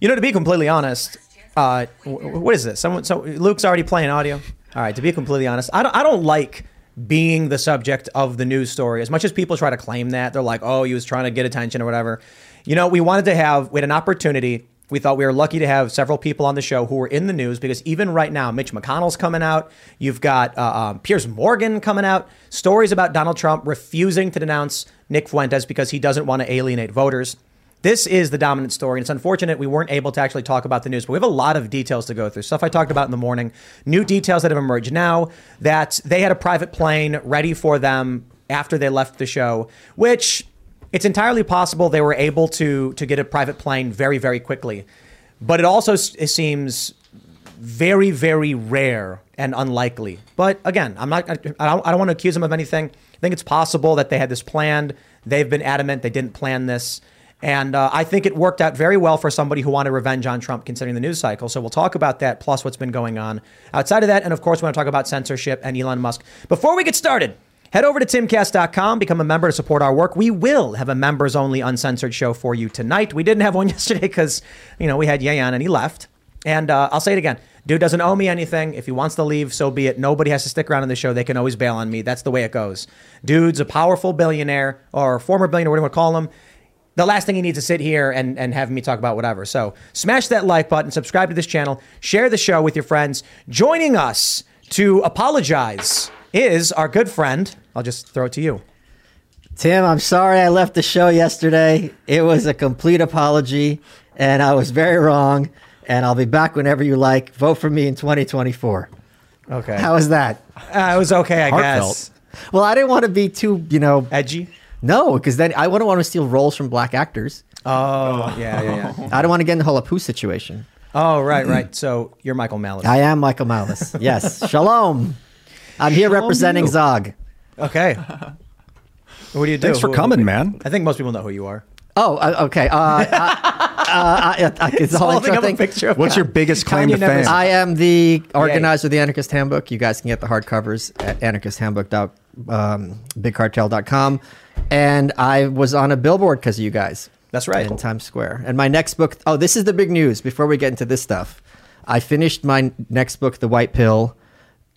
You know, to be completely honest, uh, what is this? Someone, so Luke's already playing audio. All right, to be completely honest, I don't, I don't like being the subject of the news story as much as people try to claim that they're like, oh, he was trying to get attention or whatever. You know, we wanted to have, we had an opportunity. We thought we were lucky to have several people on the show who were in the news because even right now, Mitch McConnell's coming out. You've got uh, um, Piers Morgan coming out. Stories about Donald Trump refusing to denounce Nick Fuentes because he doesn't want to alienate voters. This is the dominant story. And it's unfortunate we weren't able to actually talk about the news, but we have a lot of details to go through. Stuff I talked about in the morning, new details that have emerged now that they had a private plane ready for them after they left the show, which it's entirely possible they were able to to get a private plane very, very quickly. But it also it seems very, very rare and unlikely. But again, I'm not. I don't, I don't want to accuse them of anything. I think it's possible that they had this planned. They've been adamant they didn't plan this. And uh, I think it worked out very well for somebody who wanted revenge on Trump, considering the news cycle. So we'll talk about that, plus what's been going on outside of that. And of course, we want to talk about censorship and Elon Musk. Before we get started, head over to timcast.com, become a member to support our work. We will have a members only uncensored show for you tonight. We didn't have one yesterday because, you know, we had Yayan and he left. And uh, I'll say it again. Dude doesn't owe me anything. If he wants to leave, so be it. Nobody has to stick around in the show. They can always bail on me. That's the way it goes. Dude's a powerful billionaire or former billionaire, whatever you want to call him. The last thing he needs to sit here and, and have me talk about whatever. So smash that like button, subscribe to this channel, share the show with your friends. Joining us to apologize is our good friend. I'll just throw it to you. Tim, I'm sorry I left the show yesterday. It was a complete apology, and I was very wrong. And I'll be back whenever you like. Vote for me in 2024. Okay. How was that? Uh, it was okay, I Heartfelt. guess. Well, I didn't want to be too, you know, Edgy. No, because then I wouldn't want to steal roles from black actors. Oh, yeah, yeah, yeah. I don't want to get in the whole Apu situation. Oh, right, right. So you're Michael Malice. I am Michael Malice. Yes. Shalom. I'm here representing Zog. Okay. What do you do? Thanks for Who- coming, man. I think most people know who you are. Oh, uh, okay. Uh, uh, it's the whole Holding intro up a thing. picture of What's your biggest claim Kanye to fame? I am the organizer of the Anarchist Handbook. You guys can get the hardcovers at anarchisthandbook. Um, bigcartel.com. And I was on a billboard because of you guys. That's right. In Times Square. And my next book, oh, this is the big news before we get into this stuff. I finished my next book, The White Pill,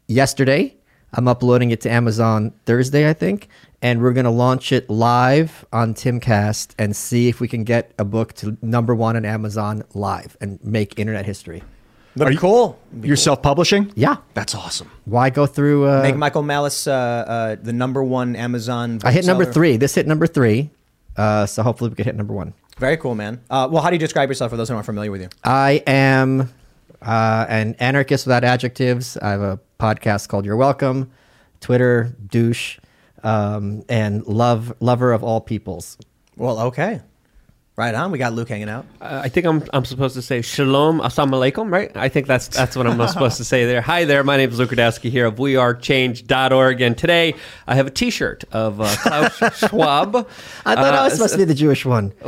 yesterday. I'm uploading it to Amazon Thursday, I think. And we're going to launch it live on Timcast and see if we can get a book to number one on Amazon live and make internet history. But cool. You're self-publishing? Yeah. That's awesome. Why go through? Uh, Make Michael Malice uh, uh, the number one Amazon. I hit number bestseller. three. This hit number three. Uh, so hopefully we can hit number one. Very cool, man. Uh, well, how do you describe yourself for those who aren't familiar with you? I am uh, an anarchist without adjectives. I have a podcast called You're Welcome, Twitter douche, um, and love lover of all peoples. Well, okay. Right on. We got Luke hanging out. Uh, I think I'm I'm supposed to say shalom, assalamu alaikum, right? I think that's that's what I'm supposed to say there. Hi there, my name is Luke Rudkowski here of wearechange.org, and today I have a T-shirt of uh, Klaus Schwab. I thought I was Uh, supposed to be the Jewish one.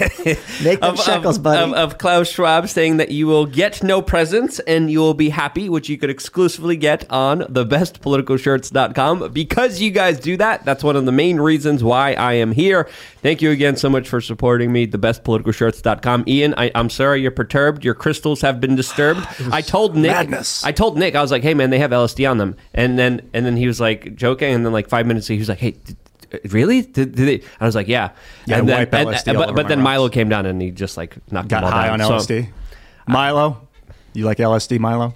Make them of, shekels, of, buddy. of, of Klaus Schwab saying that you will get no presents and you will be happy, which you could exclusively get on thebestpoliticalshirts.com. Because you guys do that, that's one of the main reasons why I am here. Thank you again so much for supporting me, thebestpoliticalshirts.com. Ian, I, I'm sorry you're perturbed. Your crystals have been disturbed. I told Nick, madness. I told Nick, I was like, hey man, they have LSD on them. And then, and then he was like joking. And then like five minutes, later, he was like, hey, really? Did, did they? I was like, yeah. Yeah, and then, wipe and- LSD all but, over but my then rocks. Milo came down and he just like knocked Got them all high on down. So- LSD. Milo, you like LSD, Milo?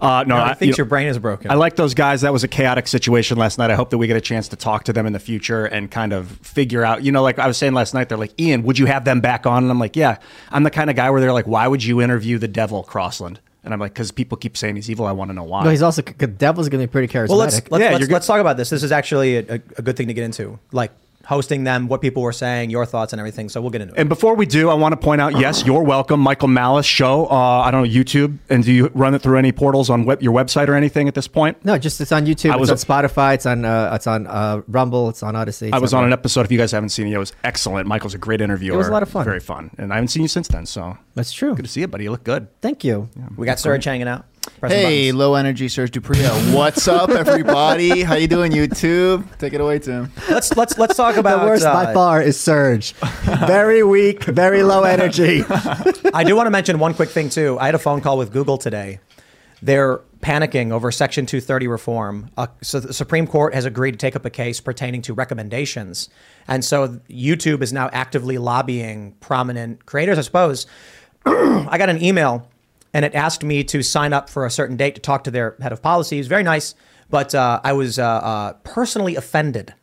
Uh, no, I I think you your know, brain is broken. I like those guys. That was a chaotic situation last night. I hope that we get a chance to talk to them in the future and kind of figure out. You know, like I was saying last night, they're like, Ian, would you have them back on? And I'm like, yeah. I'm the kind of guy where they're like, why would you interview the devil, Crossland? And I'm like, because people keep saying he's evil. I want to know why. No, he's also the devil's gonna be pretty charismatic. Well, let's let's, Yeah, let's, you're let's talk about this. This is actually a, a, a good thing to get into, like hosting them, what people were saying, your thoughts, and everything. So we'll get into it. And before we do, I want to point out, yes, you're welcome, Michael Malice show. Uh, I don't know YouTube, and do you run it through any portals on web, your website or anything at this point? no, just it's on YouTube. I was- it's on Spotify. It's on uh, it's on uh, Rumble. It's on Odysee. I was on an episode. If you guys haven't seen it, it was excellent. Michael's a great interviewer. It was a lot of fun. Very fun, and I haven't seen you since then. So That's true. good to see you, buddy. You look good. Thank you. we got Serge hanging out. Pressing Hey, low energy Serge Dupria. What's up, everybody? How you doing, YouTube? Take it away, Tim. let's let's let's talk about. the worst by uh, far is Serge. very weak, very low energy. I do want to mention one quick thing too. I had a phone call with Google today. They're panicking over Section 230 reform. Uh, so the Supreme Court has agreed to take up a case pertaining to recommendations, and so YouTube is now actively lobbying prominent creators. I suppose I got an email, and it asked me to sign up for a certain date to talk to their head of policies. Very nice, but uh, I was uh, uh, personally offended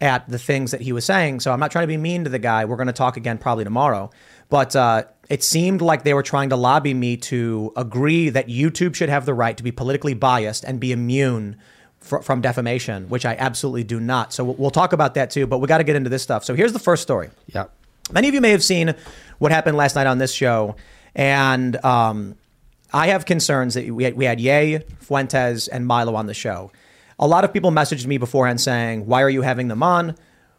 at the things that he was saying. So I'm not trying to be mean to the guy. We're going to talk again probably tomorrow. But uh, it seemed like they were trying to lobby me to agree that YouTube should have the right to be politically biased and be immune fr- from defamation, which I absolutely do not. So we'll, we'll talk about that too. But we got to get into this stuff. So here's the first story. yeah. Many of you may have seen what happened last night on this show, and um, I have concerns that we had, we had Ye, Fuentes, and Milo on the show. A lot of people messaged me beforehand saying, "Why are you having them on?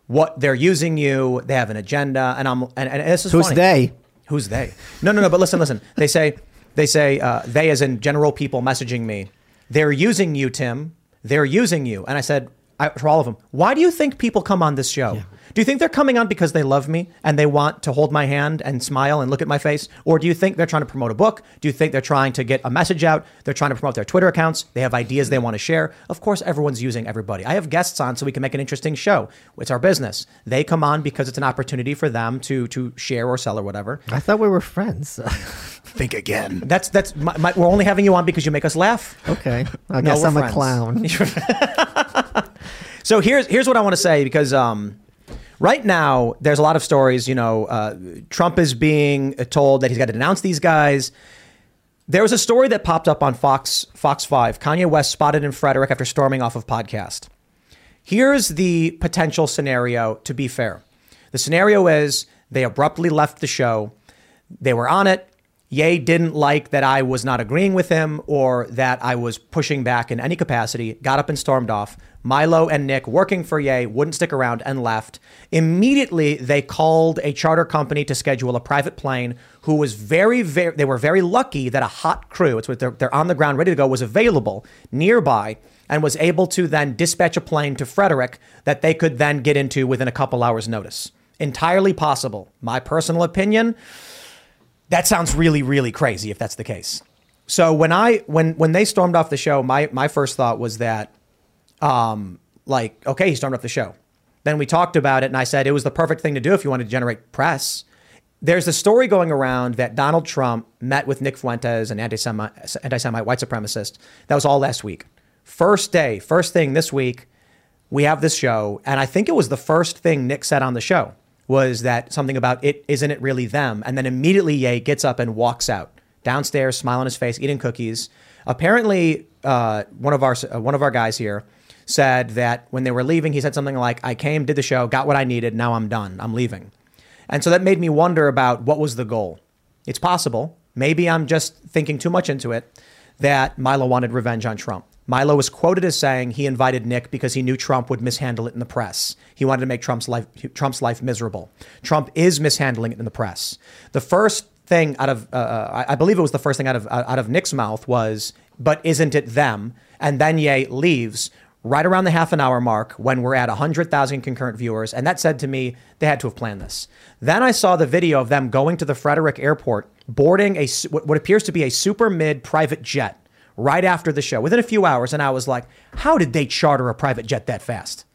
What they're using you? They have an agenda." And I'm and, and this is Who's funny. they? Who's they? No, no, no. But listen, listen. They say they say uh, they as in general people messaging me. They're using you, Tim. They're using you. And I said I, for all of them, why do you think people come on this show? Do you think they're coming on because they love me and they want to hold my hand and smile and look at my face? Or do you think they're trying to promote a book? Do you think they're trying to get a message out? They're trying to promote their Twitter accounts. They have ideas they want to share. Of course, everyone's using everybody. I have guests on so we can make an interesting show. It's our business. They come on because it's an opportunity for them to to share or sell or whatever. I thought we were friends. Think again. That's that's my, my, we're only having you on because you make us laugh. okay. I No, guess I'm friends. a clown. So here's here's what I want to say because um, right now there's a lot of stories. You know, uh, Trump is being told that he's got to denounce these guys. There was a story that popped up on Fox Fox Five. Kanye West spotted in Frederick after storming off of podcast. Here's the potential scenario. To be fair, the scenario is they abruptly left the show. They were on it. Ye didn't like that I was not agreeing with him or that I was pushing back in any capacity, got up and stormed off. Milo and Nick, working for Ye, wouldn't stick around and left. Immediately, they called a charter company to schedule a private plane who was very, very, they were very lucky that a hot crew, it's what they're, they're on the ground ready to go, was available nearby and was able to then dispatch a plane to Frederick that they could then get into within a couple hours' notice. Entirely possible. My personal opinion, that sounds really, really crazy if that's the case. So when I when when they stormed off the show, my my first thought was that, um, like, okay, he stormed off the show. Then we talked about it, and I said it was the perfect thing to do if you wanted to generate press. There's a story going around that Donald Trump met with Nick Fuentes, an anti-Semite, anti-Semite white supremacist. That was all last week. First day, first thing this week, we have this show, and I think it was the first thing Nick said on the show was that something about it isn't it really them, and then immediately Ye gets up and walks out downstairs, smile on his face, eating cookies. Apparently, uh, one of our uh, one of our guys here said that when they were leaving, he said something like, "I came, did the show, got what I needed, now I'm done, I'm leaving," and so that made me wonder about what was the goal. It's possible, maybe I'm just thinking too much into it, that Milo wanted revenge on Trump. Milo was quoted as saying he invited Nick because he knew Trump would mishandle it in the press. He wanted to make Trump's life Trump's life miserable. Trump is mishandling it in the press. The first thing out of uh, I I believe it was the first thing out of out of Nick's mouth was, "But isn't it them?" And then Ye leaves right around the half an hour mark when we're at 100,000 concurrent viewers. And that said to me, they had to have planned this. Then I saw the video of them going to the Frederick airport, boarding a what appears to be a super mid private jet right after the show within a few hours. And I was like, how did they charter a private jet that fast?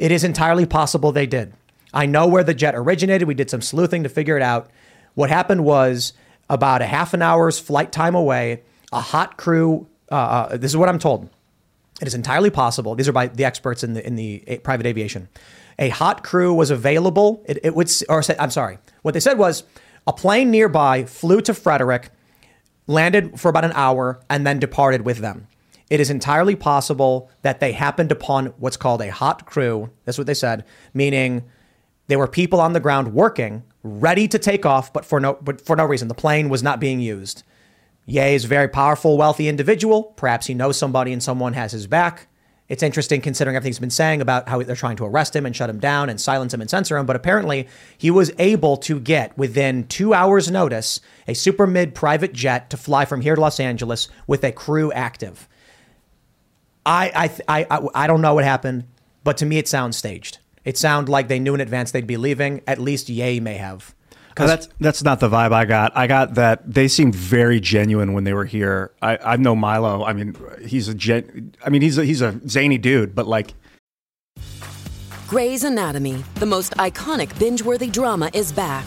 It is entirely possible they did. I know where the jet originated. We did some sleuthing to figure it out. What happened was about a half an hour's flight time away, a hot crew. Uh, uh, this is what I'm told. It is entirely possible. These are by the experts in the in the a- private aviation. A hot crew was available. It, it would, or I'm sorry. What they said was a plane nearby flew to Frederick landed for about an hour, and then departed with them. It is entirely possible that they happened upon what's called a hot crew. That's what they said, meaning there were people on the ground working, ready to take off, but for no but for no reason. The plane was not being used. Ye is a very powerful, wealthy individual. Perhaps he knows somebody and someone has his back. It's interesting considering everything he's been saying about how they're trying to arrest him and shut him down and silence him and censor him. But apparently, he was able to get within two hours' notice a super mid private jet to fly from here to Los Angeles with a crew active. I I I I, I don't know what happened, but to me, it sounds staged. It sounded like they knew in advance they'd be leaving. At least Ye may have. Uh, That's that's not the vibe I got. I got that they seemed very genuine when they were here. I I know Milo. I mean, he's a gen. I mean, he's a, he's a zany dude, but like Grey's Anatomy, the most iconic binge worthy drama, is back,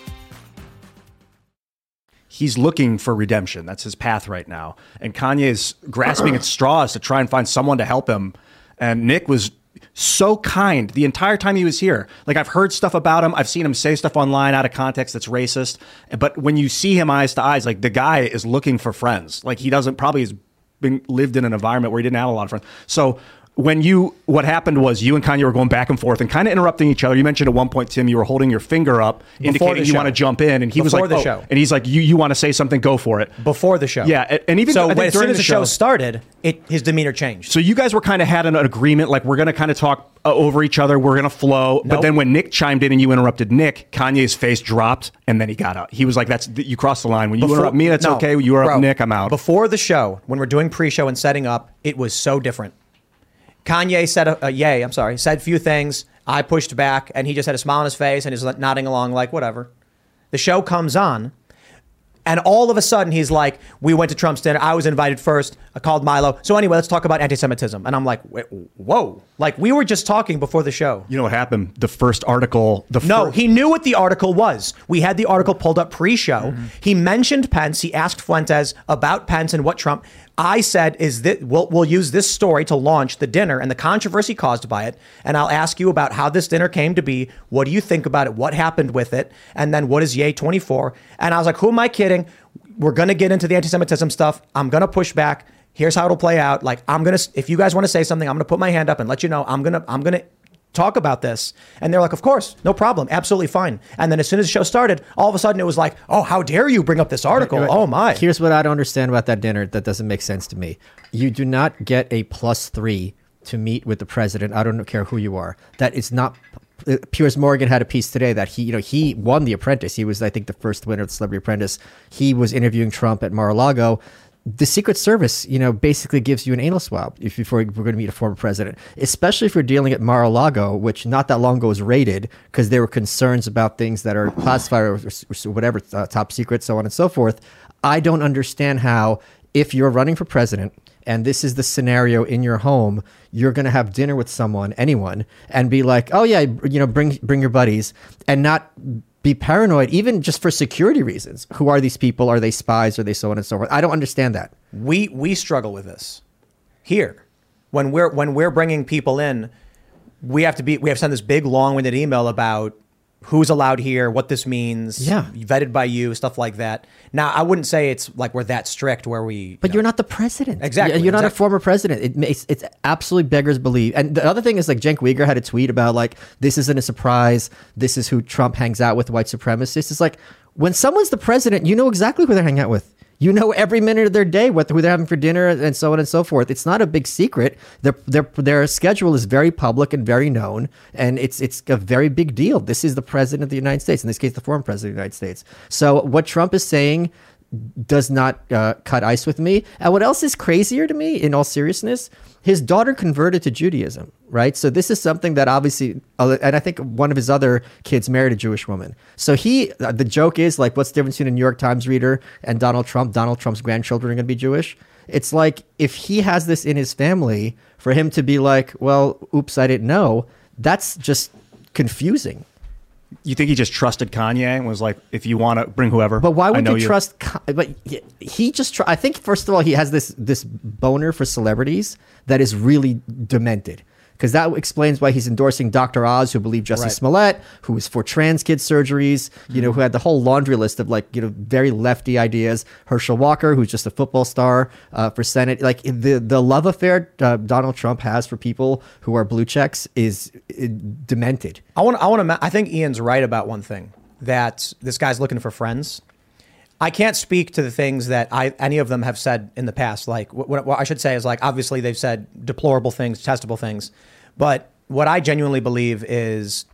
He's looking for redemption. That's his path right now. And Kanye is grasping at straws to try and find someone to help him. And Nick was so kind the entire time he was here. Like I've heard stuff about him. I've seen him say stuff online out of context that's racist. But when you see him eyes to eyes, like the guy is looking for friends. Like he doesn't probably has been lived in an environment where he didn't have a lot of friends. So when you what happened was you and Kanye were going back and forth and kind of interrupting each other. You mentioned at one point, Tim, you were holding your finger up, the indicating you want to jump in, and he was like, the "Oh," show. and he's like, "You you want to say something? Go for it." Before the show. Yeah, and even so when, as soon as the show show- started, it his demeanor changed. So you guys were kind of had an agreement, like we're going to kind of talk uh, over each other. We're going to flow. But then when Nick chimed in and you interrupted Nick, Kanye's face dropped, and then he got out. He was like, "That's you crossed the line. When you interrupt me, that's no, okay. When you interrupt bro, Nick, I'm out." Before the show, when we're doing pre-show and setting up, it was so different. Kanye said, a, a Ye, I'm sorry, said a few things. I pushed back, and he just had a smile on his face and he's nodding along like whatever. The show comes on, and all of a sudden he's like, "We went to Trump's dinner. I was invited first. I called Milo. So anyway, let's talk about anti-Semitism." And I'm like, "Whoa!" Like we were just talking before the show. you know what happened? The first article. The No, he knew what the article was. We had the article pulled up pre-show. Mm-hmm. He mentioned Pence. He asked Fuentes about Pence and what Trump. I said, "Is that we'll, we'll use this story to launch the dinner and the controversy caused by it, and I'll ask you about how this dinner came to be. What do you think about it? What happened with it? And then what is Ye 24?" And I was like, "Who am I kidding? We're gonna get into the anti-Semitism stuff. I'm gonna push back. Here's how it'll play out. Like I'm gonna, if you guys want to say something, I'm gonna put my hand up and let you know. I'm gonna, I'm gonna." Talk about this. And they're like, of course, no problem, absolutely fine. And then as soon as the show started, all of a sudden it was like, oh, how dare you bring up this article? Oh my. Here's what I don't understand about that dinner that doesn't make sense to me. You do not get a plus three to meet with the president. I don't care who you are. That is not. uh, Piers Morgan had a piece today that he, you know, he won The Apprentice. He was, I think, the first winner of the Celebrity Apprentice. He was interviewing Trump at Mar-a-Lago. The Secret Service, you know, basically gives you an anal swab if before we're going to meet a former president, especially if you're dealing at Mar-a-Lago, which not that long ago was raided because there were concerns about things that are classified or, or whatever, uh, top secret, so on and so forth. I don't understand how, if you're running for president and this is the scenario in your home, you're going to have dinner with someone, anyone, and be like, "Oh yeah, you know, bring bring your buddies," and not be paranoid, even just for security reasons. Who are these people? Are they spies? Are they so on and so forth? I don't understand that. we we struggle with this here when we're when we're bringing people in we have to be we have to send this big long-winded email about who's allowed here what this means Yeah. vetted by you stuff like that now i wouldn't say it's like we're that strict where we But you you're know- not the president. Exactly, You're not a former president. It makes it's absolutely beggars believe. And the other thing is like Cenk Uygur had a tweet about like this isn't a surprise. This is who Trump hangs out with, white supremacists. It's like when someone's the president, you know exactly who they're hanging out with. You know every minute of their day what who they're having for dinner and so on and so forth. It's not a big secret. Their their their schedule is very public and very known, and it's it's a very big deal. This is the president of the United States. In this case, the former president of the United States. So what Trump is saying does not uh, cut ice with me. And what else is crazier to me, in all seriousness, his daughter converted to Judaism, right? So this is something that obviously, uh, and I think one of his other kids married a Jewish woman. So he, uh, the joke is like, what's the difference between a New York Times reader and Donald Trump? Donald Trump's grandchildren are going to be Jewish. It's like if he has this in his family, for him to be like, well, oops, I didn't know. That's just confusing. You think he just trusted Kanye and was like, if you want to bring whoever, But why would you, trust? Ka- But he- he just. Tr- I think first of all, he has this this boner for celebrities that is really demented. Because that explains why he's endorsing Dr. Oz, who believed Jussie Right. Smollett, who was for trans kid surgeries, you know, who had the whole laundry list of like, you know, very lefty ideas. Herschel Walker, who's just a football star uh, for Senate. Like the the love affair uh, Donald Trump has for people who are blue checks is uh, demented. I want. I want to. I think Ian's right about one thing that this guy's looking for friends. I can't speak to the things that I any of them have said in the past. Like what, what, what I should say is like obviously they've said deplorable things, testable things, but what I genuinely believe is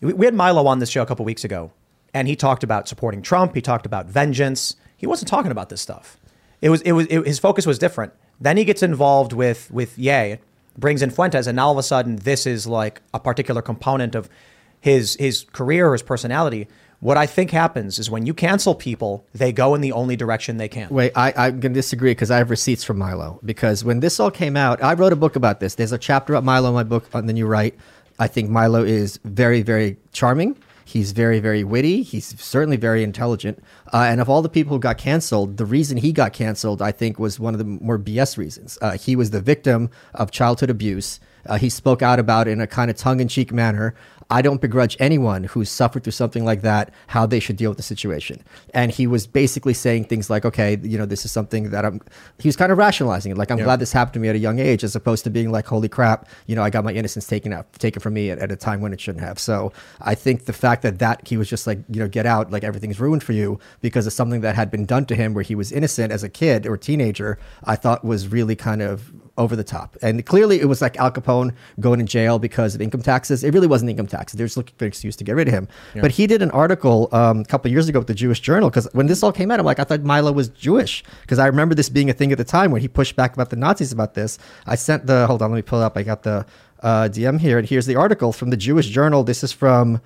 we, had Milo on this show a couple weeks ago, and he talked about supporting Trump. He talked about vengeance. He wasn't talking about this stuff. It was it was it, his focus was different. Then he gets involved with with Ye, brings in Fuentes, and now all of a sudden this is like a particular component of his his career or his personality. What I think happens is when you cancel people, they go in the only direction they can. Wait, I, I'm going to disagree because I have receipts from Milo. Because when this all came out, I wrote a book about this. There's a chapter about Milo in my book on the new right. I think Milo is very, very charming. He's very, very witty. He's certainly very intelligent. Uh, and of all the people who got canceled, the reason he got canceled, I think, was one of the more BS reasons. Uh, he was the victim of childhood abuse. Uh, he spoke out about it in a kind of tongue in cheek manner. I don't begrudge anyone who's suffered through something like that how they should deal with the situation. And he was basically saying things like, okay, you know, this is something that I'm, he was kind of rationalizing it. Like, I'm glad this happened to me at a young age, as opposed to being like, holy crap, you know, I got my innocence taken out, taken from me at, at a time when it shouldn't have. So I think the fact that that he was just like, you know, get out, like everything's ruined for you because of something that had been done to him where he was innocent as a kid or teenager, I thought was really kind of over the top. And clearly it was like Al Capone going to jail because of income taxes. It really wasn't income taxes. They're just looking for an excuse to get rid of him. But he did an article um, a couple years ago with the Jewish Journal because when this all came out, I'm like, I thought Milo was Jewish because I remember this being a thing at the time when he pushed back about the Nazis about this. I sent the, hold on, let me pull it up. I got the uh, DM here. And here's the article from the Jewish Journal. This is from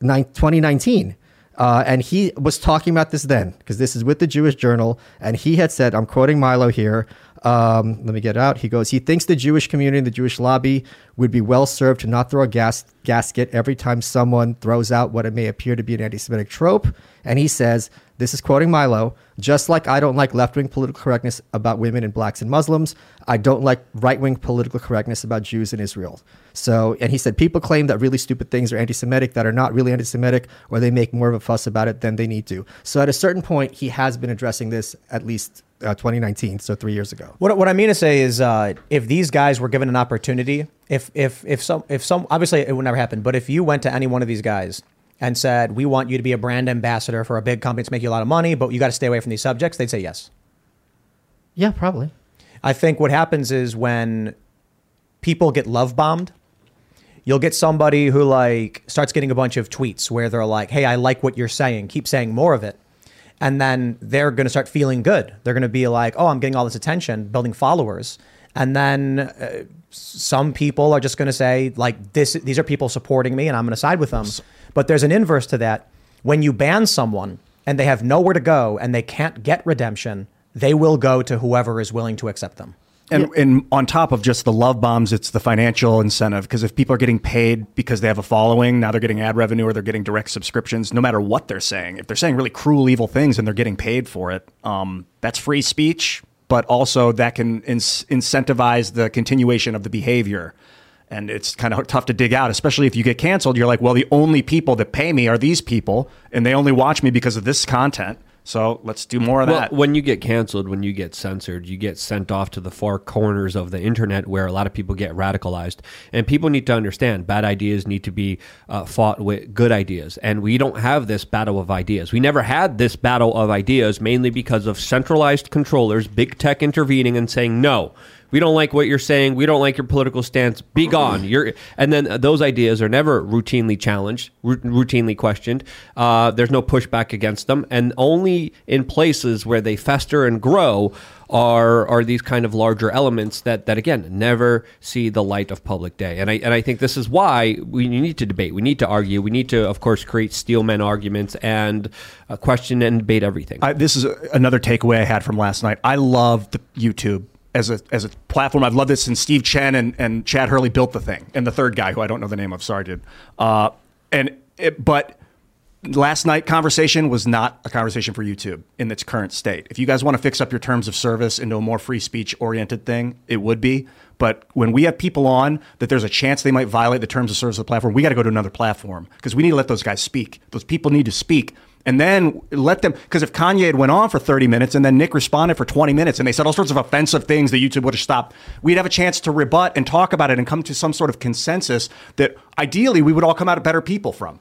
nine, 2019. Uh, and he was talking about this then, because this is with the Jewish Journal. And he had said, I'm quoting Milo here. Um, let me get it out. He goes, he thinks the Jewish community and the Jewish lobby would be well served to not throw a gas gasket every time someone throws out what it may appear to be an anti Semitic trope. And he says, this is quoting Milo, just like I don't like left wing political correctness about women and blacks and Muslims, I don't like right wing political correctness about Jews in Israel. So, and he said, people claim that really stupid things are anti Semitic that are not really anti Semitic, or they make more of a fuss about it than they need to. So, at a certain point, he has been addressing this at least uh, 2019, so three years ago. What, what I mean to say is, uh, if these guys were given an opportunity, if if if some if some obviously it would never happen, but if you went to any one of these guys and said, "We want you to be a brand ambassador for a big company to make you a lot of money, but you got to stay away from these subjects," they'd say yes. Yeah, probably. I think what happens is when people get love bombed, you'll get somebody who like starts getting a bunch of tweets where they're like, "Hey, I like what you're saying. Keep saying more of it." And then they're going to start feeling good. They're going to be like, "Oh, I'm getting all this attention, building followers." And then uh, some people are just going to say like this these are people supporting me and I'm going to side with them. But there's an inverse to that. When you ban someone and they have nowhere to go and they can't get redemption, they will go to whoever is willing to accept them. And, and on top of just the love bombs, it's the financial incentive. Because if people are getting paid because they have a following, now they're getting ad revenue or they're getting direct subscriptions, no matter what they're saying. If they're saying really cruel, evil things and they're getting paid for it, um, that's free speech, but also that can in- incentivize the continuation of the behavior. And it's kind of tough to dig out, especially if you get canceled. You're like, well, the only people that pay me are these people, and they only watch me because of this content. So let's do more of Well, that. when you get canceled, when you get censored, you get sent off to the far corners of the internet where a lot of people get radicalized. And people need to understand bad ideas need to be uh, fought with good ideas. And we don't have this battle of ideas. We never had this battle of ideas mainly because of centralized controllers, big tech intervening and saying, no, we don't like what you're saying. We don't like your political stance. Be gone. You're, and then those ideas are never routinely challenged, ru- routinely questioned. Uh, there's no pushback against them, and only in places where they fester and grow are are these kind of larger elements that that again never see the light of public day. And I and I think this is why we need to debate. We need to argue. We need to, of course, create steelman arguments and uh, question and debate everything. I, this is another takeaway I had from last night. I love the YouTube as a as a platform. I've loved this since Steve Chen and, and Chad Hurley built the thing, and the third guy who I don't know the name of. Sorry, dude. Uh, and it, but last night conversation was not a conversation for YouTube in its current state. If you guys want to fix up your terms of service into a more free speech oriented thing, it would be. But when we have people on that there's a chance they might violate the terms of service of the platform, we got to go to another platform because we need to let those guys speak. Those people need to speak. And then let them, because if Kanye had went on for 30 minutes and then Nick responded for 20 minutes and they said all sorts of offensive things that YouTube would have stopped, we'd have a chance to rebut and talk about it and come to some sort of consensus that ideally we would all come out better people from.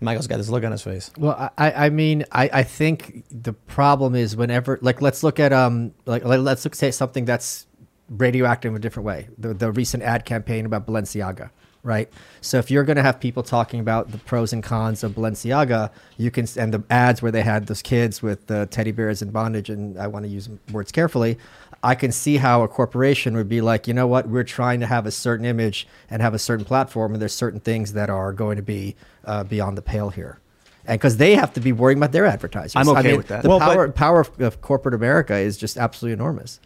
Michael's got this look on his face. Well, I, I mean, I, I think the problem is whenever, like, let's look at, um, like, let- let's look say something that's radioactive in a different way. The, the recent ad campaign about Balenciaga, right? So if you're going to have people talking about the pros and cons of Balenciaga, you can, and the ads where they had those kids with the teddy bears in bondage, and I want to use words carefully. I can see how a corporation would be like, you know what, we're trying to have a certain image and have a certain platform, and there's certain things that are going to be uh, beyond the pale here. And because they have to be worrying about their advertisers. I'm okay I mean, with that. The Well, but- power, power of, of corporate America is just absolutely enormous.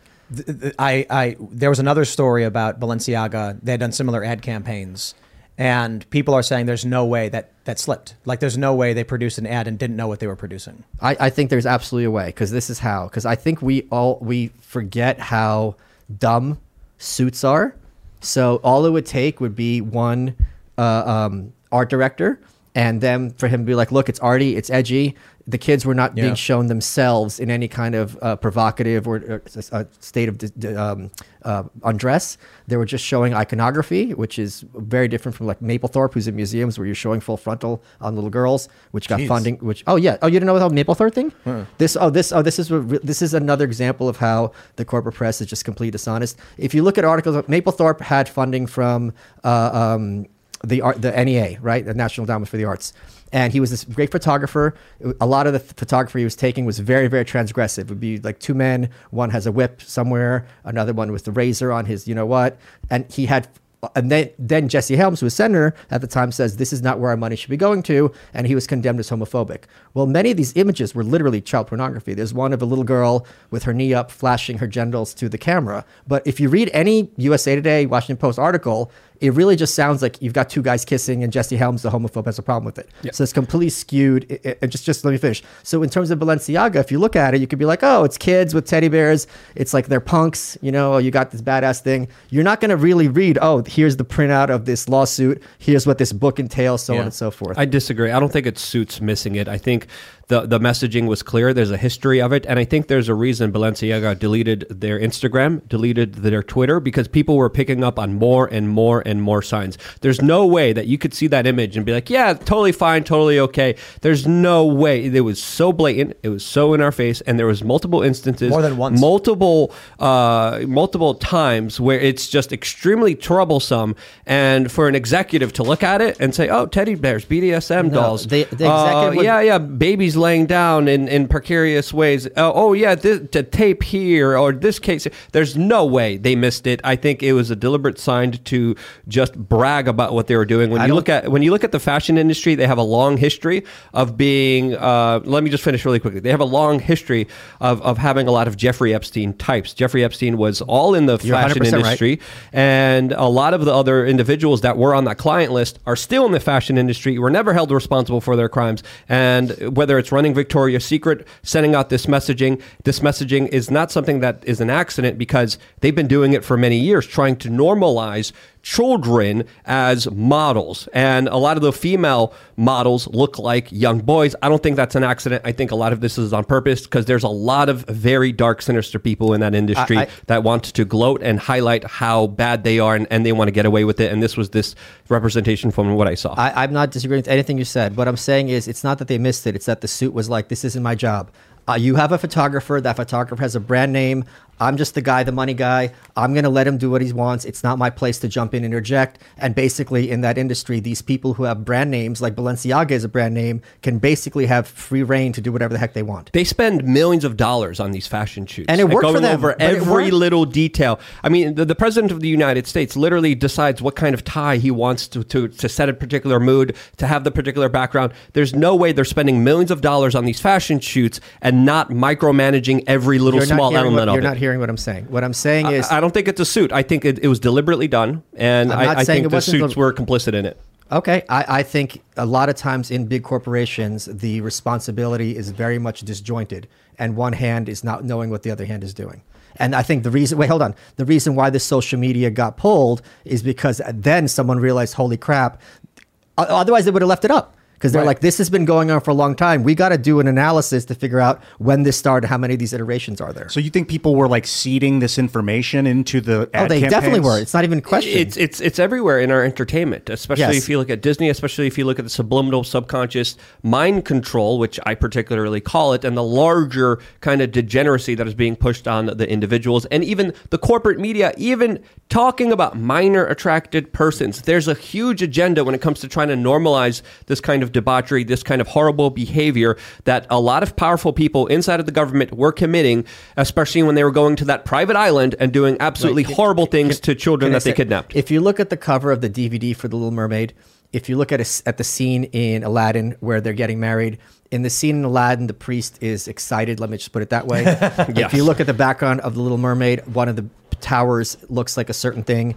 I, I there was another story about Balenciaga. They had done similar ad campaigns, and people are saying there's no way that that slipped. Like there's no way they produced an ad and didn't know what they were producing. I, I think there's absolutely a way because this is how. Because I think we all we forget how dumb suits are. So all it would take would be one uh, um, art director, and then for him to be like, "Look, it's arty, it's edgy." The kids were not Yeah. being shown themselves in any kind of uh, provocative or, or s- uh, state of um, uh, undress. They were just showing iconography, which is very different from like Mapplethorpe, who's in museums where you're showing full frontal on little girls, which got Jeez. funding. Which oh yeah, oh you didn't know the Mapplethorpe thing? This oh this oh this is this is another example of how the corporate press is just completely dishonest. If you look at articles, Mapplethorpe had funding from uh, um, the art, the NEA, right, the National Endowment for the Arts. And he was this great photographer. A lot of the photography he was taking was very, very transgressive. It would be like two men. One has a whip somewhere, another one with the razor on his, you know what. And he had and then, then Jesse Helms, who was senator at the time, says this is not where our money should be going to, and he was condemned as homophobic. Well, many of these images were literally child pornography. There's one of a little girl with her knee up, flashing her genitals to the camera. But if you read any USA Today, Washington Post article, it really just sounds like you've got two guys kissing, and Jesse Helms, the homophobe, has a problem with it. So it's completely skewed. It- it- it just, just let me finish. So in terms of Balenciaga, if you look at it, you could be like, oh, it's kids with teddy bears. It's like they're punks. You know, oh, you got this badass thing. You're not going to really read, oh, here's the printout of this lawsuit. Here's what this book entails, so on and so forth. I disagree. I don't think it suits missing it. I think the the messaging was clear. There's a history of it, and I think there's a reason Balenciaga deleted their Instagram, deleted their Twitter, because people were picking up on more and more and more signs. There's no way that you could see that image and be like, "Yeah, totally fine, totally okay." There's no way. It was so blatant. It was so in our face, and there was multiple instances, More than once. multiple uh, multiple times where it's just extremely troublesome and for an executive to look at it and say oh teddy bears bdsm No, dolls the- the Uh, would- yeah yeah babies laying down in, in precarious ways. Oh, oh yeah this, the tape here or this case there's no way they missed it. I think it was a deliberate sign to just brag about what they were doing. When I you look at when you look at the fashion industry they have a long history of being uh, let me just finish really quickly. They have a long history of, of having a lot of jeffrey epstein types. Jeffrey epstein was all in the You're fashion 100% right. industry and a lot of the other individuals that were on that client list are still in the fashion industry were never held responsible for their crimes and whether it's running victoria's secret sending out this messaging. This messaging is not something that is an accident because they've been doing it for many years trying to normalize children as models and a lot of the female models look like young boys i don't think that's an accident i think a lot of this is on purpose because there's a lot of very dark sinister people in that industry I- that want to gloat and highlight how bad they are and, and they want to get away with it and this was this representation from what i saw I, I'm not disagreeing with anything you said. What I'm saying is, it's not that they missed it. It's that the suit was like, this isn't my job. Uh, you have a photographer. That photographer has a brand name. I'm just the guy, the money guy. I'm going to let him do what he wants. It's not my place to jump in and interject. And basically, in that industry, these people who have brand names, like Balenciaga is a brand name, can basically have free reign to do whatever the heck they want. They spend millions of dollars on these fashion shoots, And it worked for them, over every little detail. I mean, the, the president of the United States literally decides what kind of tie he wants to, to to set a particular mood, to have the particular background. There's no way they're spending millions of dollars on these fashion shoots and not micromanaging every little You're small element what, of it. Hearing what I'm saying. What I'm saying is, I don't think it's a suit. I think it, it was deliberately done, and I'm I, not I saying think it the suits the- were complicit in it. Okay, I, I think a lot of times in big corporations, the responsibility is very much disjointed, and one hand is not knowing what the other hand is doing. And I think the reason, wait, hold on. The reason why this social media got pulled is because then someone realized, holy crap, otherwise they would have left it up. Because they're Right. like, this has been going on for a long time. We got to do an analysis to figure out when this started, how many of these iterations are there. So you think people were like seeding this information into the ad oh, they definitely were. It's not even a question. It's it's it's everywhere in our entertainment, especially Yes. if you look at Disney, especially if you look at the subliminal, subconscious mind control, which I particularly call it, and the larger kind of degeneracy that is being pushed on the individuals, and even the corporate media, even talking about minor attracted persons. There's a huge agenda when it comes to trying to normalize this kind of debauchery, this kind of horrible behavior that a lot of powerful people inside of the government were committing, especially when they were going to that private island and doing absolutely Right. horrible things to children Can that they kidnapped. If you look at the cover of the DVD for The Little Mermaid, if you look at a at the scene in Aladdin where they're getting married, in the scene in Aladdin, the priest is excited. Let me just put it that way. If you look at the background of The Little Mermaid, one of the towers looks like a certain thing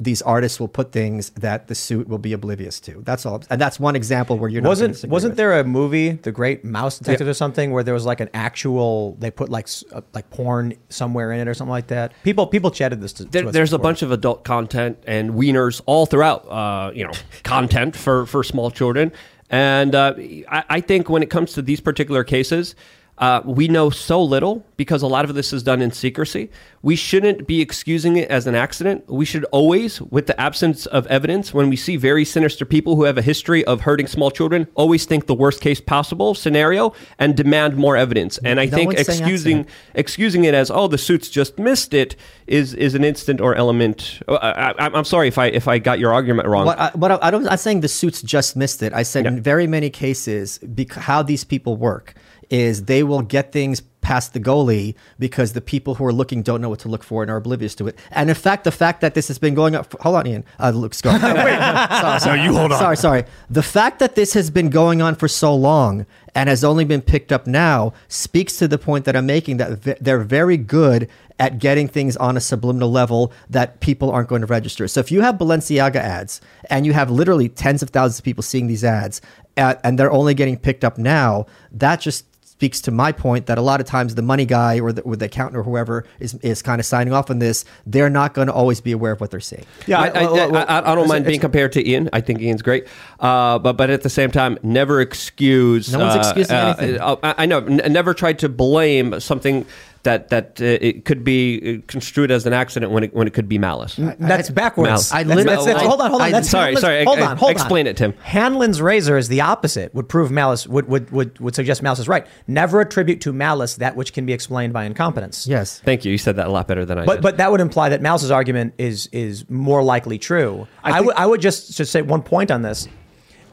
These artists will put things that the suit will be oblivious to. That's all. And that's one example where you're not wasn't wasn't with. there a movie, The Great Mouse Detective, or something, where there was like an actual they put like uh, like porn somewhere in it or something like that? People people chatted this to, to There, us there's a bunch of adult content and wieners all throughout, uh, you know, content for, for small children. And uh, I, I think when it comes to these particular cases, uh, we know so little because a lot of this is done in secrecy. We shouldn't be excusing it as an accident. We should always, with the absence of evidence, when we see very sinister people who have a history of hurting small children, always think the worst case possible scenario and demand more evidence. And I No think excusing excusing it as oh the suits just missed it is is an instant or element. uh, I, I, I'm sorry if I if I got your argument wrong. What I, what I, I don't, I'm not saying the suits just missed it. I said in very many cases, bec- how these people work is they will get things past the goalie because the people who are looking don't know what to look for and are oblivious to it. And in fact, the fact that this has been going up, hold on, Ian, uh, Luke's going. sorry, sorry. you hold on. Sorry, sorry. The fact that this has been going on for so long and has only been picked up now speaks to the point that I'm making that ve- they're very good at getting things on a subliminal level that people aren't going to register. So if you have Balenciaga ads and you have literally tens of thousands of people seeing these ads uh, and they're only getting picked up now, that just speaks to my point that a lot of times the money guy or the, or the accountant or whoever is, is kind of signing off on this, they're not going to always be aware of what they're seeing. Yeah, I, I, well, well, well, I, I don't mind being compared to Ian. I think Ian's great, uh, but but at the same time, never excuse. No one's uh, excusing uh, anything. uh, I, I know. N- never tried to blame something that that uh, it could be uh, construed as an accident when it when it could be malice. That's backwards. Mouse. I literally- that's- that's- I- hold on, hold on. I- That's sorry, Hanlon's- sorry, Hold ex- on, hold on. explain it, Tim. Hanlon's razor is the opposite. Would prove malice. Would would would would suggest malice is right. Never attribute to malice that which can be explained by incompetence. Yes. Thank you. You said that a lot better than I But did. but that would imply that Malice's argument is is more likely true. I, would I would just just say one point on this.